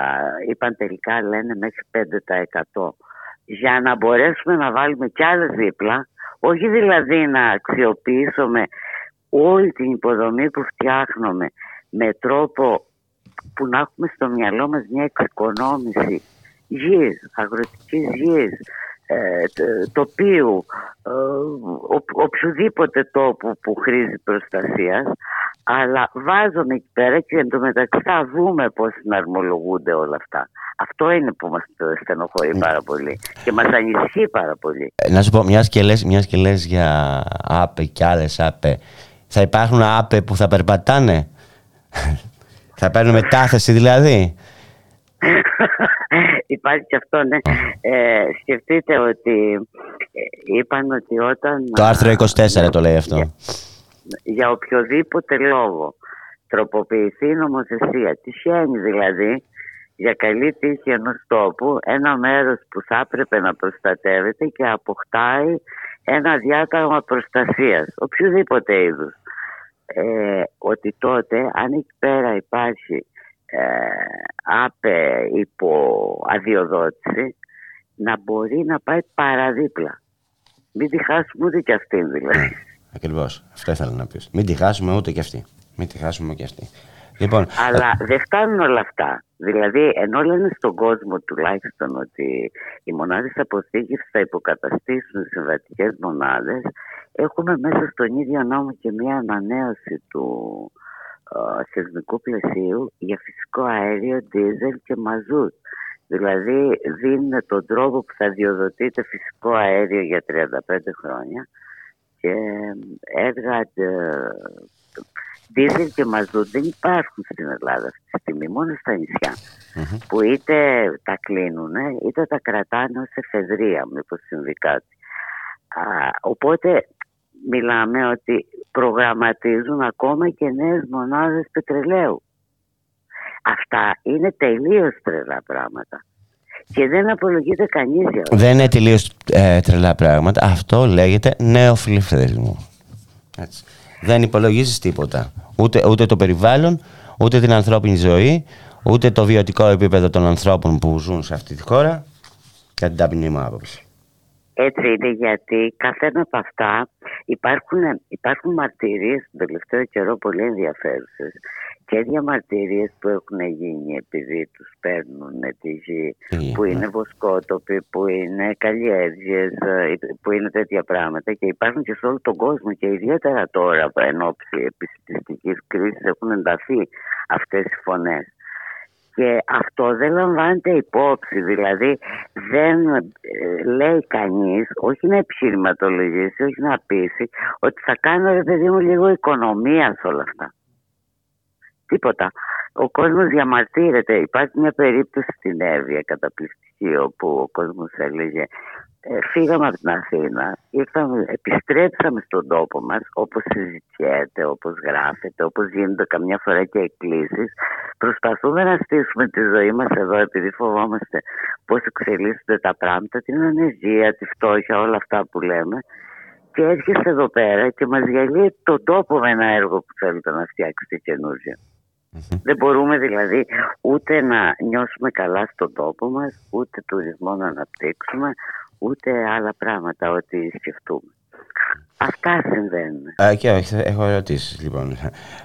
είπαν τελικά λένε μέχρι 5% για να μπορέσουμε να βάλουμε κι άλλες δίπλα, όχι δηλαδή να αξιοποιήσουμε όλη την υποδομή που φτιάχνουμε με τρόπο που να έχουμε στο μυαλό μας μια εξοικονόμηση γης, αγροτικής γης, ε, τ- τοπίου, ε, ο- οποιοδήποτε τόπο που χρήζει προστασίας, αλλά βάζουμε εκεί πέρα και εντωμεταξύ θα δούμε πώς συναρμολογούνται όλα αυτά. Αυτό είναι που μας στενοχωρεί πάρα πολύ και μας ανησυχεί πάρα πολύ. Ε, Να σου πω, μιας και λες, μιας και λες για ΑΠΕ και άλλες ΑΠΕ, θα υπάρχουν ΑΠΕ που θα περπατάνε; θα παίρνουν μετάθεση δηλαδή; Υπάρχει και αυτό, ναι. Ε, σκεφτείτε ότι ε, είπαν ότι όταν Το άρθρο 24 το λέει αυτό. για οποιοδήποτε λόγο τροποποιηθεί η νομοθεσία, τυχαίνει δηλαδή για καλή τύχη ενός τόπου ένα μέρος που θα έπρεπε να προστατεύεται και αποκτάει ένα διάταγμα προστασίας, οποιοδήποτε είδους. Ε, ότι τότε αν εκεί πέρα υπάρχει ε, άπε υπό αδειοδότηση να μπορεί να πάει παραδίπλα. Μην τη χάσουμε ούτε κι αυτήν δηλαδή. Ακριβώς. Αυτό ήθελα να πεις. Μην τη χάσουμε ούτε κι αυτή. Μην τη χάσουμε και αυτή. Λοιπόν, Αλλά δεν φτάνουν όλα αυτά. Δηλαδή, ενώ λένε στον κόσμο τουλάχιστον ότι οι μονάδες αποθήκευσης θα υποκαταστήσουν συμβατικές μονάδες, έχουμε μέσα στον ίδιο νόμο και μια ανανέωση του ε, θεσμικού πλαισίου για φυσικό αέριο, ντίζελ και μαζούτ. Δηλαδή, δίνουν τον τρόπο που θα διοδοτείται φυσικό αέριο για 35 χρόνια και έργα ε, Δίζελ και μαζούτ δεν υπάρχουν στην Ελλάδα αυτή τη στιγμή, μόνο στα νησιά. Που είτε τα κλείνουν είτε τα κρατάνε ως εφεδρεία, μήπως συμβεί κάτι. Α, οπότε μιλάμε ότι προγραμματίζουν ακόμα και νέες μονάδες πετρελαίου. Αυτά είναι τελείως τρελά πράγματα. Και δεν απολογείται κανείς για όλα. δεν είναι τελείως τρελά πράγματα. Αυτό λέγεται νεοφιλελευθερισμό. Έτσι. Δεν υπολογίζεις τίποτα. Ούτε, ούτε το περιβάλλον, ούτε την ανθρώπινη ζωή, ούτε το βιωτικό επίπεδο των ανθρώπων που ζουν σε αυτή τη χώρα. Κατά την ταπεινή μου άποψη. Έτσι είναι γιατί καθένα από αυτά υπάρχουν, υπάρχουν μαρτυρίες τον τελευταίο καιρό πολύ ενδιαφέρουσες και διαμαρτυρίες που έχουν γίνει επειδή τους παίρνουν τη γη που είναι βοσκότοποι, που είναι καλλιέργειες, ε, που είναι τέτοια πράγματα και υπάρχουν και σε όλο τον κόσμο και ιδιαίτερα τώρα εν ώψη επιστημιστικής κρίσης έχουν ενταθεί αυτές οι φωνές. Και αυτό δεν λαμβάνεται υπόψη, δηλαδή δεν ε, λέει κανείς, όχι να επιχειρηματολογήσει, όχι να πείσει, ότι θα κάνω ρε παιδί μου λίγο οικονομία σε όλα αυτά. Τίποτα. Ο κόσμος διαμαρτύρεται. Υπάρχει μια περίπτωση στην Εύβοια καταπληκτική όπου ο κόσμος έλεγε ε, φύγαμε από την Αθήνα, ήρθαμε, επιστρέψαμε στον τόπο μας όπως συζητιέται, όπως γράφεται, όπως γίνονται καμιά φορά και εκκλήσεις. Προσπαθούμε να στήσουμε τη ζωή μας εδώ επειδή φοβόμαστε πώς εξελίσσονται τα πράγματα, την ανεργία, τη φτώχεια, όλα αυτά που λέμε. Και έρχεσαι εδώ πέρα και μας διαλύει τον τόπο με ένα έργο που θέλετε να φτιάξετε καινούργιο. Δεν μπορούμε δηλαδή ούτε να νιώσουμε καλά στον τόπο μας, ούτε τουρισμό να αναπτύξουμε, ούτε άλλα πράγματα ό,τι σκεφτούμε. Αυτά συμβαίνουν. Α, και όχι, έχω ερωτήσεις λοιπόν.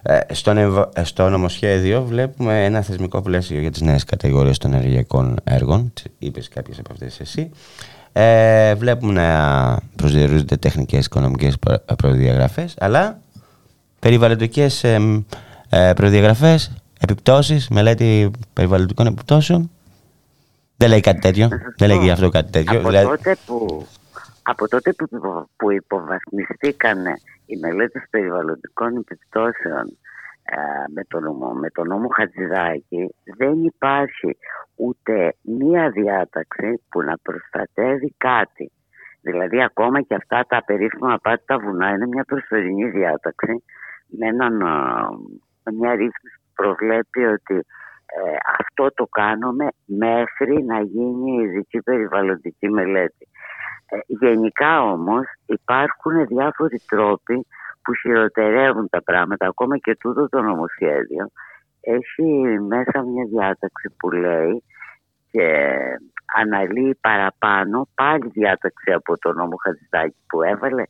Ε, στο, νευ- ε, στο νομοσχέδιο βλέπουμε ένα θεσμικό πλαίσιο για τις νέες κατηγορίες των ενεργειακών έργων. Τι Είπες κάποιες από αυτές εσύ. Ε, βλέπουμε να προσδιορίζονται τεχνικές οικονομικές προ- προδιαγραφές, αλλά περιβαλλοντικές ε, μ, ε, προδιαγραφές, επιπτώσεις, μελέτη περιβαλλοντικών επιπτώσεων. Δεν λέει κάτι τέτοιο. Δεν λέει γι' αυτό κάτι τέτοιο. Από Δηλαδή- τότε που, από τότε που, που υποβαθμιστήκαν οι μελέτες περιβαλλοντικών επιπτώσεων ε, με τον νόμο, με τον νόμο Χατζηδάκη δεν υπάρχει ούτε μία διάταξη που να προστατεύει κάτι. Δηλαδή ακόμα και αυτά τα περίφημα πάτη τα βουνά είναι μια προσωρινή διάταξη με, έναν, α, με μια ρύθμιση που προβλέπει ότι ε, αυτό το κάνουμε μέχρι να γίνει η ειδική περιβαλλοντική μελέτη. Ε, γενικά όμως υπάρχουν διάφοροι τρόποι που χειροτερεύουν τα πράγματα. Ακόμα και τούτο το νομοσχέδιο έχει μέσα μια διάταξη που λέει και αναλύει παραπάνω πάλι διάταξη από το νόμο Χατζηδάκη που έβαλε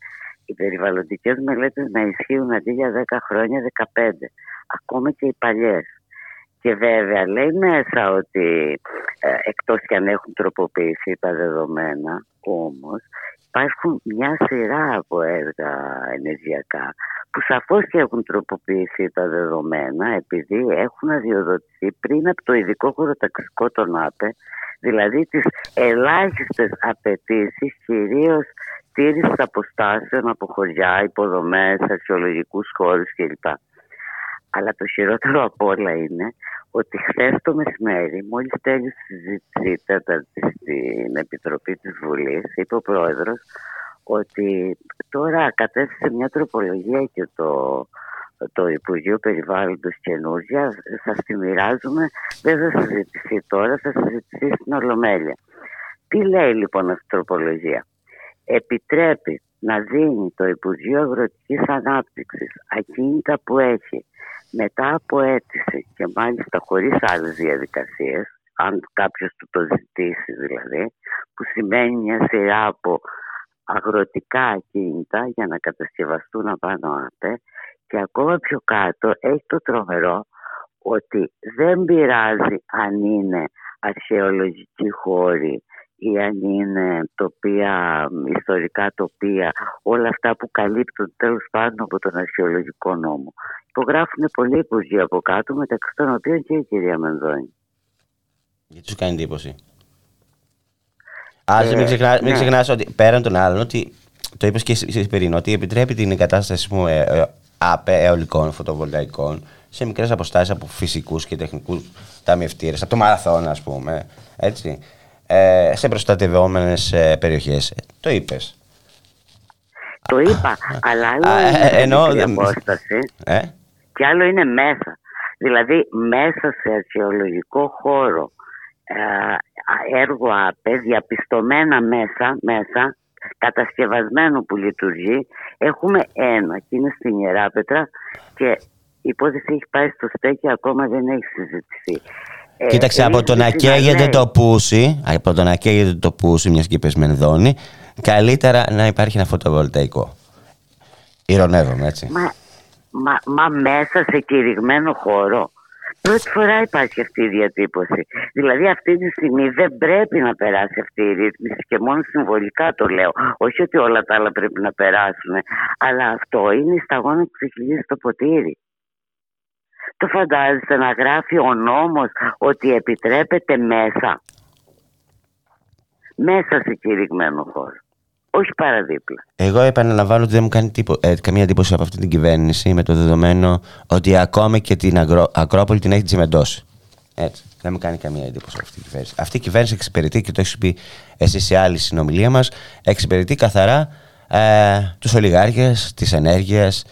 οι περιβαλλοντικές μελέτες να ισχύουν αντί για 10 χρόνια 15. Ακόμα και οι παλιές. Και βέβαια λέει μέσα ότι ε, εκτός και αν έχουν τροποποιηθεί τα δεδομένα όμως υπάρχουν μια σειρά από έργα ενεργειακά που σαφώς και έχουν τροποποιηθεί τα δεδομένα επειδή έχουν αδειοδοτηθεί πριν από το ειδικό χωροταξικό των ΑΠΕ δηλαδή τις ελάχιστες απαιτήσει κυρίως τήρησης αποστάσεων από χωριά, υποδομές, αρχαιολογικούς χώρους κλπ. Αλλά το χειρότερο από όλα είναι ότι χθες το μεσημέρι, μόλις τέλειωσε η συζήτηση τέταρτη στην Επιτροπή της Βουλής, είπε ο Πρόεδρος ότι τώρα κατέθεσε μια τροπολογία και το, το Υπουργείο Περιβάλλοντος καινούργια, θα τη μοιράζουμε, δεν θα συζητηθεί τώρα, θα συζητηθεί στην Ολομέλεια. Τι λέει λοιπόν αυτή η τροπολογία; Επιτρέπει να δίνει το Υπουργείο Αγροτικής Ανάπτυξης ακίνητα που έχει μετά από αίτηση και μάλιστα χωρίς άλλες διαδικασίες, αν κάποιος του το ζητήσει δηλαδή, που σημαίνει μια σειρά από αγροτικά ακίνητα για να κατασκευαστούν απάνω άπε και ακόμα πιο κάτω έχει το τρομερό ότι δεν πειράζει αν είναι αρχαιολογική χώρη ή αν είναι τοπία, ιστορικά τοπία, όλα αυτά που καλύπτουν τέλος πάντων από τον αρχαιολογικό νόμο. Υπογράφουν πολλοί υπουργοί από κάτω, μεταξύ των οποίων και η κυρία Μενδώνη. Γιατί σου κάνει εντύπωση; Άσε, Ε, μην, ξεχνά, μην ναι. ξεχνάς ότι πέραν των άλλων, ότι το είπες και εσύ εσύ πριν, ότι επιτρέπει την εγκατάσταση μου, ε, ε, ΑΠΕ, αιωλικών, φωτοβολταϊκών, σε μικρές αποστάσεις από φυσικούς και τεχνικούς ταμιευτήρες, από το μαραθώνα ας πούμε, έτσι, ε, σε προστατευόμενες ε, περιοχές. Ε, το είπες. Το είπα, αλλά άλλο Α, είναι ε, εννοώ, η δεν- απόσταση Ε; και άλλο είναι μέσα. Δηλαδή μέσα σε αρχαιολογικό χώρο ε, έργο ΑΠΕ διαπιστωμένα μέσα, μέσα κατασκευασμένο που λειτουργεί έχουμε ένα και είναι στην Ιεράπετρα και η υπόθεση έχει πάει στο στέκι ακόμα δεν έχει συζητηθεί. Ε, Κοίταξε, από το να ρίχνει να καίγεται λέει. το πούσι, από το να καίγεται το πούσι, μιας και είπες Μενδώνη, καλύτερα να υπάρχει ένα φωτοβολταϊκό. Ηρωνεύομαι, έτσι. Μα, μα, μα μέσα σε κηρυγμένο χώρο. Πρώτη φορά υπάρχει αυτή η διατύπωση. Δηλαδή αυτή τη στιγμή δεν πρέπει να περάσει αυτή η ρύθμιση και μόνο συμβολικά το λέω. Όχι ότι όλα τα άλλα πρέπει να περάσουν. Αλλά αυτό είναι η σταγόνα που ξεχυλίζει το ποτήρι. Το φαντάζεσαι να γράφει ο νόμος ότι επιτρέπεται μέσα. Μέσα σε κηρυγμένο χώρο. Όχι παραδίπλα. Εγώ επαναλαμβάνω ότι δεν μου κάνει τίπο- ε, καμία εντύπωση από αυτή την κυβέρνηση με το δεδομένο ότι ακόμη και την Αγρό- Ακρόπολη την έχει τσιμεντώσει. Έτσι. Δεν μου κάνει καμία εντύπωση αυτή η κυβέρνηση. Αυτή η κυβέρνηση εξυπηρετεί και το έχεις πει εσύ σε άλλη συνομιλία μας, εξυπηρετεί καθαρά ε, τους ολιγάρχες, τις ενέργειες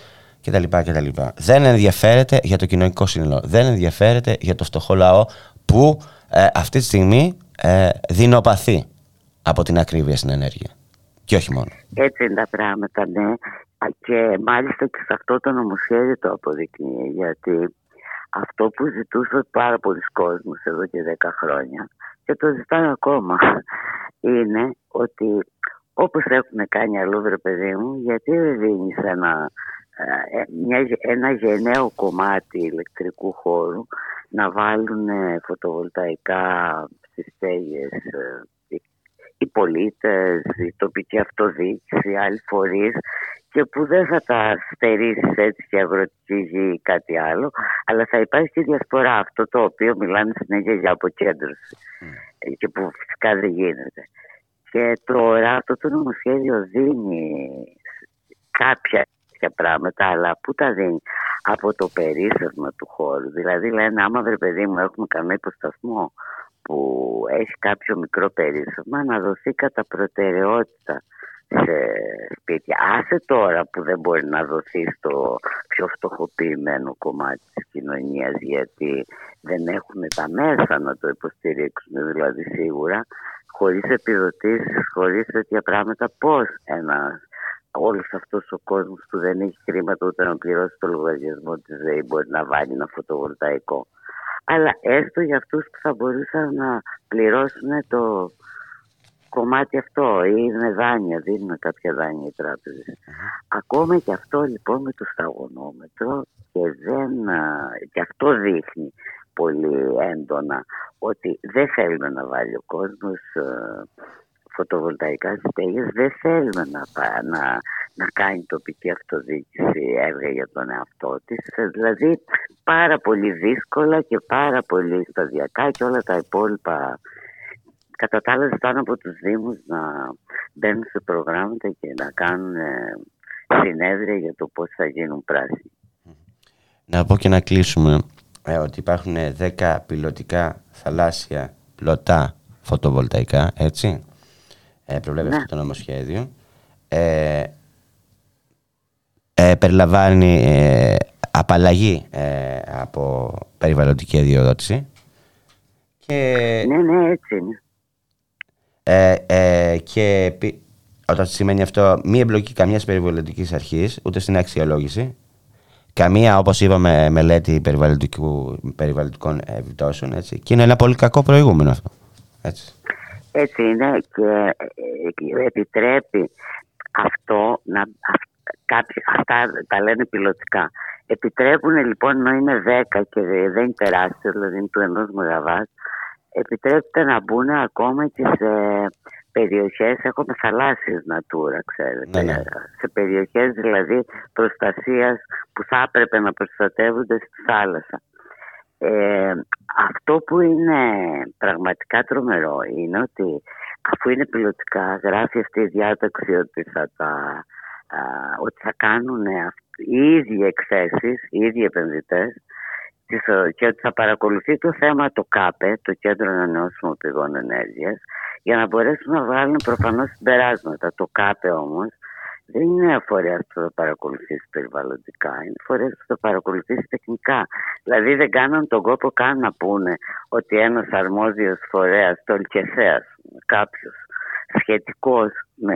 κτλ, κτλ. Δεν ενδιαφέρεται για το κοινωνικό σύνολο. Δεν ενδιαφέρεται για το φτωχό λαό που ε, αυτή τη στιγμή ε, δεινοπαθεί από την ακρίβεια στην ενέργεια. Και όχι μόνο. Έτσι είναι τα πράγματα, ναι. Α, Και μάλιστα και σε αυτό το νομοσχέδιο το αποδεικνύει, γιατί αυτό που ζητούσε πάρα πολλοί κόσμος εδώ και 10 χρόνια και το ζητάνε ακόμα είναι ότι όπως έχουν κάνει αλλού βρε παιδί μου γιατί δεν δίνεις ένα, ε, μια, ένα γενναίο κομμάτι ηλεκτρικού χώρου να βάλουν ε, φωτοβολταϊκά στις στέγες ε, οι- οι πολίτες, η τοπική αυτοδιοίκηση, άλλοι φορείς και που δεν θα τα στερήσεις έτσι και αγροτική γη ή κάτι άλλο αλλά θα υπάρχει και διασπορά αυτό το οποίο μιλάνε συνέχεια για αποκέντρωση ε, και που φυσικά δεν γίνεται. Και τώρα αυτό το νομοσχέδιο δίνει κάποια τέτοια πράγματα, αλλά πού τα δίνει από το περίσσευμα του χώρου. Δηλαδή λένε άμα βρε παιδί μου έχουμε κανένα υποσταθμό που έχει κάποιο μικρό περίσσευμα να δοθεί κατά προτεραιότητα σε σπίτια. Άσε τώρα που δεν μπορεί να δοθεί στο πιο φτωχοποιημένο κομμάτι της κοινωνίας γιατί δεν έχουν τα μέσα να το υποστηρίξουν δηλαδή σίγουρα χωρίς επιδοτήσεις, χωρίς τέτοια πράγματα πώς ένας όλος αυτός ο κόσμος που δεν έχει χρήματα ούτε να πληρώσει το λογαριασμό της ΔΕΗ μπορεί να βάλει ένα φωτοβολταϊκό. Αλλά έστω για αυτούς που θα μπορούσαν να πληρώσουν το κομμάτι αυτό ή με δάνεια, δίνουν κάποια δάνεια οι τράπεζες. Ακόμα και αυτό λοιπόν με το σταγονόμετρο και, δεν, α, και αυτό δείχνει πολύ έντονα ότι δεν θέλουμε να βάλει ο κόσμος ε, φωτοβολταϊκά στέγες, δεν θέλουμε να, πα- να, να κάνει τοπική αυτοδιοίκηση έργα για τον εαυτό της. Ε, Δηλαδή πάρα πολύ δύσκολα και πάρα πολύ σταδιακά και όλα τα υπόλοιπα Κατά τα άλλα ζητάνε από τους Δήμους να μπαίνουν σε προγράμματα και να κάνουν ε, συνέδρια για το πώς θα γίνουν πράσινοι. Να πω και να κλείσουμε ε, ότι υπάρχουν 10 πιλωτικά θαλάσσια πλωτά φωτοβολταϊκά, έτσι. Ε, προβλέπεις Ναι. αυτό το νομοσχέδιο. Ε, ε, περιλαμβάνει ε, απαλλαγή ε, από περιβαλλοντική αδειοδότηση. Και, Ναι, ναι, έτσι είναι. ε, ε, και πι- όταν σημαίνει αυτό μη εμπλοκή καμιά περιβαλλοντικής αρχής ούτε στην αξιολόγηση. Καμία, όπως είπαμε, μελέτη περιβαλλοντικού, περιβαλλοντικών επιπτώσεων. Έτσι. Και είναι ένα πολύ κακό προηγούμενο αυτό. Έτσι. Έτσι είναι και ε, επιτρέπει αυτό να. αυ- Κάποιοι, αυτά τα λένε πιλωτικά. Επιτρέπουν λοιπόν ενώ είναι 10 και δεν είναι τεράστιος, δηλαδή είναι του ενός ΜΒ, επιτρέπεται να μπουν ακόμα και σε περιοχές, έχουμε θαλάσσιες natura, ξέρετε. Ναι, ναι. Σε περιοχές δηλαδή προστασίας που θα έπρεπε να προστατεύονται στη θάλασσα. Ε, αυτό που είναι πραγματικά τρομερό είναι ότι αφού είναι πιλωτικά γράφει αυτή η διάταξη ότι θα, τα, α, ότι θα κάνουν αυ- οι ίδιοι εκθέσεις, οι ίδιοι επενδυτές τις, ε, και ότι θα παρακολουθεί το θέμα το ΚΑΠΕ, το Κέντρο Ανανεώσιμων Πηγών Ενέργειας, για να μπορέσουν να βγάλουν προφανώς συμπεράσματα. Το ΚΑΠΕ όμως δεν είναι φορέα που θα παρακολουθήσει περιβαλλοντικά, είναι φορέα που θα παρακολουθήσει τεχνικά. Δηλαδή δεν κάναν τον κόπο καν να πούνε ότι ένας αρμόδιος φορέας, το ΛΚΕΣΕΑΣ, κάποιος σχετικός με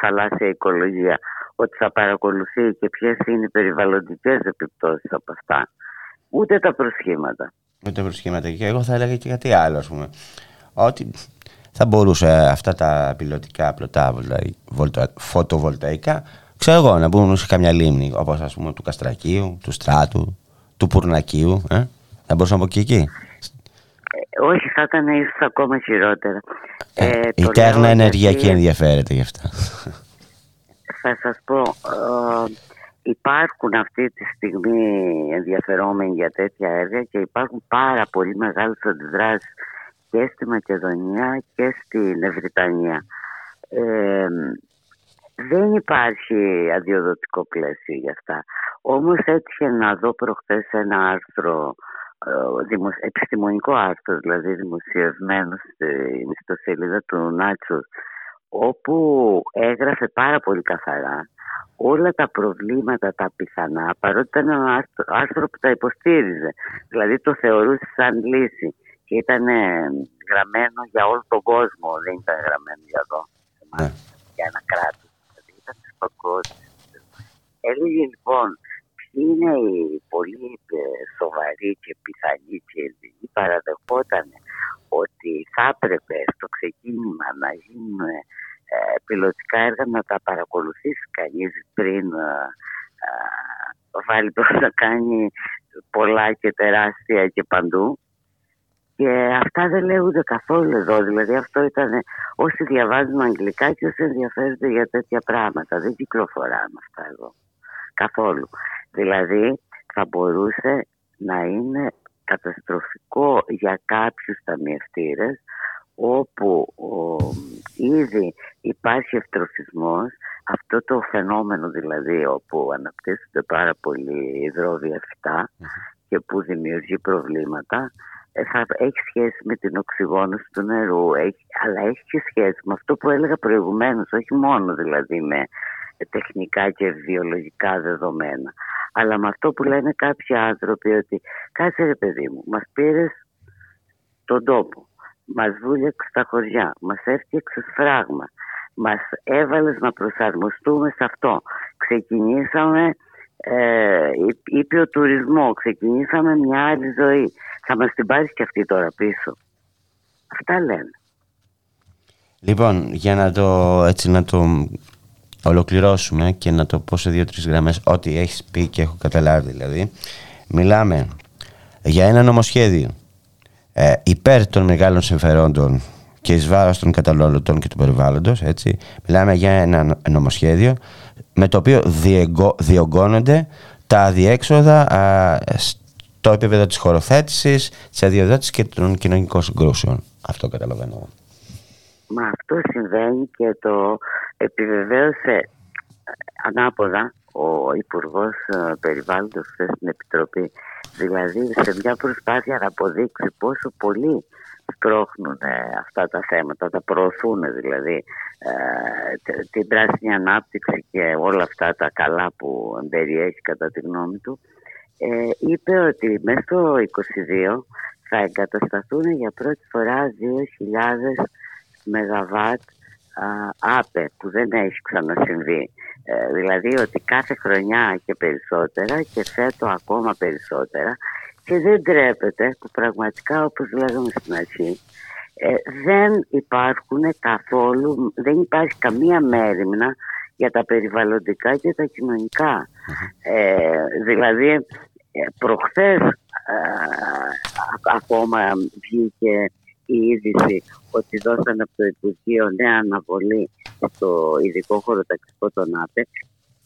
θαλάσσια οικολογία, ότι θα παρακολουθεί και ποιες είναι οι περιβαλλοντικές επιπτώσεις από αυτά. Ούτε τα προσχήματα. Με τα προσχήματα. Και εγώ θα έλεγα και κάτι άλλο, ας πούμε. Ότι θα μπορούσε αυτά τα πιλωτικά πλωτά βολτα- βολτα- φωτοβολταϊκά, ξέρω εγώ, να μπουν σε καμιά λίμνη, όπως ας πούμε του Καστρακίου, του Στράτου, του Πουρνακίου. Ε; Θα μπορούσαν από εκεί εκεί. Ε, όχι, θα ήταν ίσως ακόμα χειρότερα. Ε, Η το Τέρνα λέω Ενεργειακή γιατί ενδιαφέρεται γι' αυτά. Θα σας πω, ε, υπάρχουν αυτή τη στιγμή ενδιαφερόμενοι για τέτοια έργα και υπάρχουν πάρα πολύ μεγάλες αντιδράσεις και στη Μακεδονία και στην Ευρυτανία. Ε, δεν υπάρχει αδειοδοτικό πλαίσιο για αυτά. Όμως έτυχε να δω προχθές ένα άρθρο, ε, δημο- επιστημονικό άρθρο δηλαδή δημοσιευμένο στην ιστοσελίδα του Νάτσος όπου έγραφε πάρα πολύ καθαρά όλα τα προβλήματα τα πιθανά παρότι ήταν ένα άρθρο, άρθρο που τα υποστήριζε δηλαδή το θεωρούσε σαν λύση και ήταν ε, γραμμένο για όλο τον κόσμο δεν ήταν γραμμένο για εδώ για ένα κράτος. Δηλαδή ήταν της παγκόσμιας. Έλεγε λοιπόν ποιοι είναι οι πολύ ε, σοβαροί και πιθανοί και οι παραδεχόταν ότι θα έπρεπε στο ξεκίνημα να γίνουν ε, πιλωτικά έργα να τα παρακολουθήσει κανείς πριν ε, ε, βάλει προς να κάνει πολλά και τεράστια και παντού και αυτά δεν λέγονται καθόλου εδώ. Δηλαδή αυτό ήταν όσοι διαβάζουν αγγλικά και όσοι ενδιαφέρονται για τέτοια πράγματα. Δεν κυκλοφοράνε αυτά εδώ. Καθόλου. Δηλαδή θα μπορούσε να είναι καταστροφικό για κάποιους ταμιευτήρες όπου ο, ήδη υπάρχει ευτροφισμός αυτό το φαινόμενο δηλαδή όπου αναπτύσσονται πάρα πολύ υδρόβια φυτά και που δημιουργεί προβλήματα ε, θα έχει σχέση με την οξυγόνωση του νερού έχει, αλλά έχει και σχέση με αυτό που έλεγα προηγουμένως όχι μόνο δηλαδή με τεχνικά και βιολογικά δεδομένα αλλά με αυτό που λένε κάποιοι άνθρωποι ότι κάτσε ρε παιδί μου μας πήρες τον τόπο μας βούλιαξε στα χωριά μας έφτιαξε φράγμα μας έβαλες να προσαρμοστούμε σε αυτό. Ξεκινήσαμε ε, ήπιο τουρισμό, ξεκινήσαμε μια άλλη ζωή. Θα μας την πάρεις και αυτή τώρα πίσω. Αυτά λένε. Λοιπόν, για να το, έτσι, να το ολοκληρώσουμε και να το πω σε δύο-τρεις γραμμές ό,τι έχεις πει και έχω καταλάβει δηλαδή. Μιλάμε για ένα νομοσχέδιο ε, υπέρ των μεγάλων συμφερόντων και εις βάρος των καταναλωτών και του περιβάλλοντος έτσι. Μιλάμε για ένα νομοσχέδιο με το οποίο διεγκο, διωγγώνονται τα αδιέξοδα α, στο επίπεδο της χωροθέτησης, της αδειοδότησης και των κοινωνικών συγκρούσεων. Αυτό καταλαβαίνω εγώ. Μα αυτό συμβαίνει και το επιβεβαίωσε ανάποδα ο Υπουργός Περιβάλλοντος χθες στην Επιτροπή. Δηλαδή σε μια προσπάθεια να αποδείξει πόσο πολύ σπρώχνουν ε, αυτά τα θέματα, τα προωθούν δηλαδή ε, την πράσινη ανάπτυξη και όλα αυτά τα καλά που περιέχει κατά τη γνώμη του ε, είπε ότι μέσα στο 22 θα εγκατασταθούν για πρώτη φορά 2.000 ΜΒ άπε που δεν έχει ξανασυμβεί. Ε, δηλαδή ότι κάθε χρονιά και περισσότερα και φέτο ακόμα περισσότερα και δεν τρέπεται που πραγματικά όπως λέγαμε στην αρχή ε, δεν υπάρχουν καθόλου, δεν υπάρχει καμία μέρημνα για τα περιβαλλοντικά και τα κοινωνικά. Ε, δηλαδή ε, προχθές ακόμα βγήκε η είδηση ότι δώσανε από το Υπουργείο νέα αναβολή στο ειδικό χωροταξικό των ΑΠΕ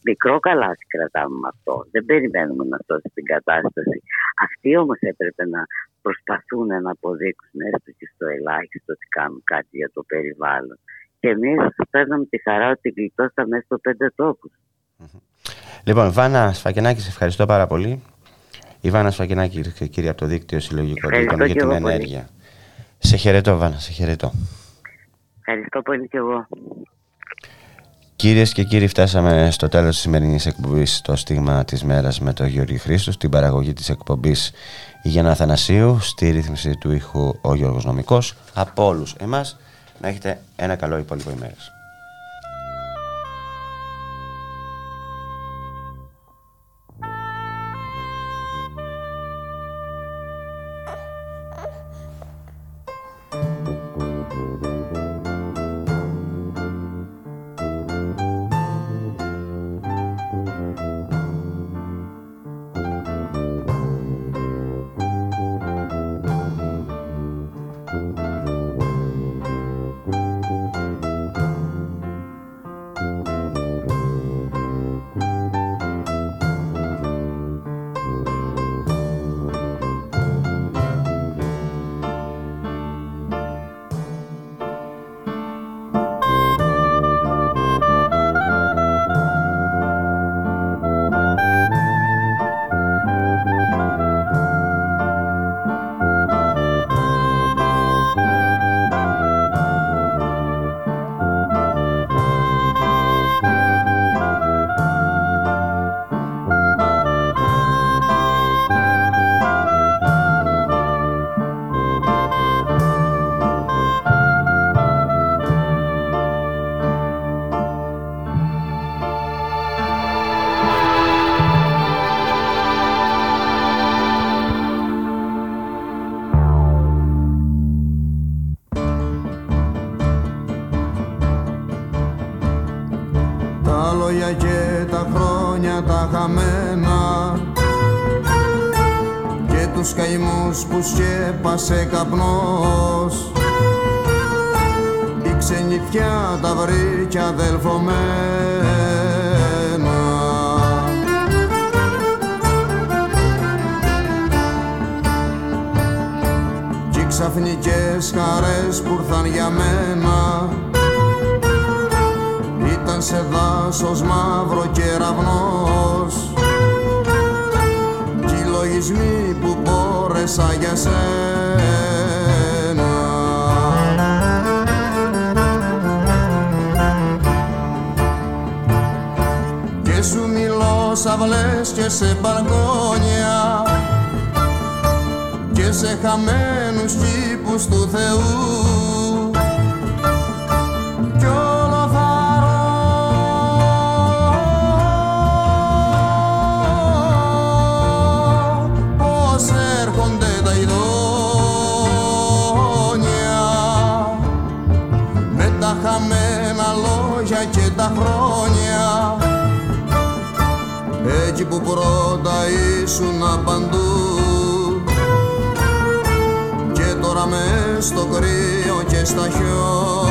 Μικρό καλάθι κρατάμε με αυτό. Δεν περιμένουμε να σώσει την κατάσταση. Αυτοί όμως έπρεπε να προσπαθούν να αποδείξουν έστω και στο ελάχιστο ότι κάνουν κάτι για το περιβάλλον. Και εμείς παίρνουμε τη χαρά ότι γλιτώσαμε στο πέντε τόπους. Λοιπόν, Βάνα Σφακενάκη, σε ευχαριστώ πάρα πολύ. Η Βάνα Σφακενάκη, κύριε από το Δίκτυο Συλλογικών Δίκων για την Ενέργεια. Σε χαιρετώ, Βάνα, σε χαιρετώ. Ευχαριστώ πολύ και εγώ. Κυρίες και κύριοι φτάσαμε στο τέλος της σημερινής εκπομπής το στίγμα της μέρας με τον Γιώργη Χρήστος στην παραγωγή της εκπομπής η Γιάννα Θανασίου στη ρύθμιση του ήχου ο Γιώργος Νομικός από όλους εμάς να έχετε ένα καλό υπόλοιπο ημέρας. station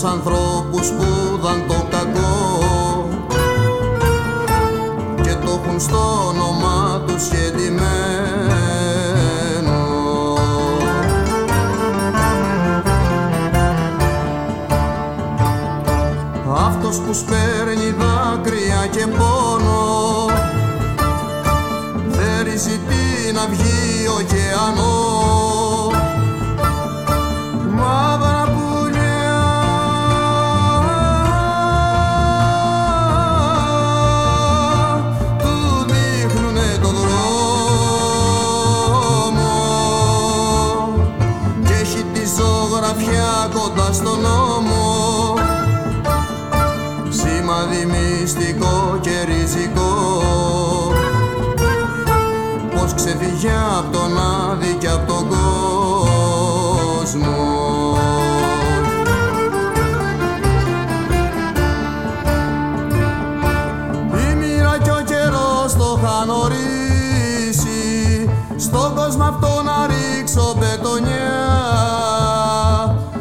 τους ανθρώπους που δαν το κακό. Και το έχουν στο όνομά τους σχετιμένο Αυτός που σπέρνει δάκρυα και πόνο μυστικό και ριζικό. Πως ξεφύγε απ' τον άδει και απ' τον κόσμο. Η μοίρα κι ο καιρός το είχαν ορίσει. Στον κόσμο αυτό να ρίξω μπετονιά.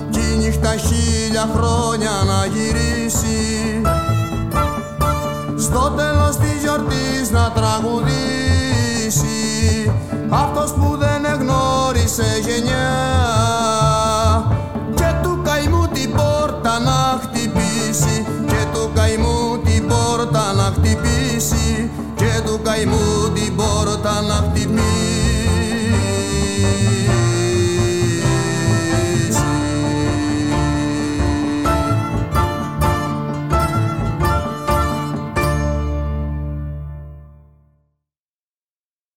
Κι η νύχτα χίλια χρόνια να γυρίσει. στο τέλος της γιορτής να τραγουδήσει. Αυτός που δεν εγνώρισε γενιά. Και του καημού την πόρτα να χτυπήσει. Και του καημού την πόρτα να χτυπήσει. Και του καημού την πόρτα να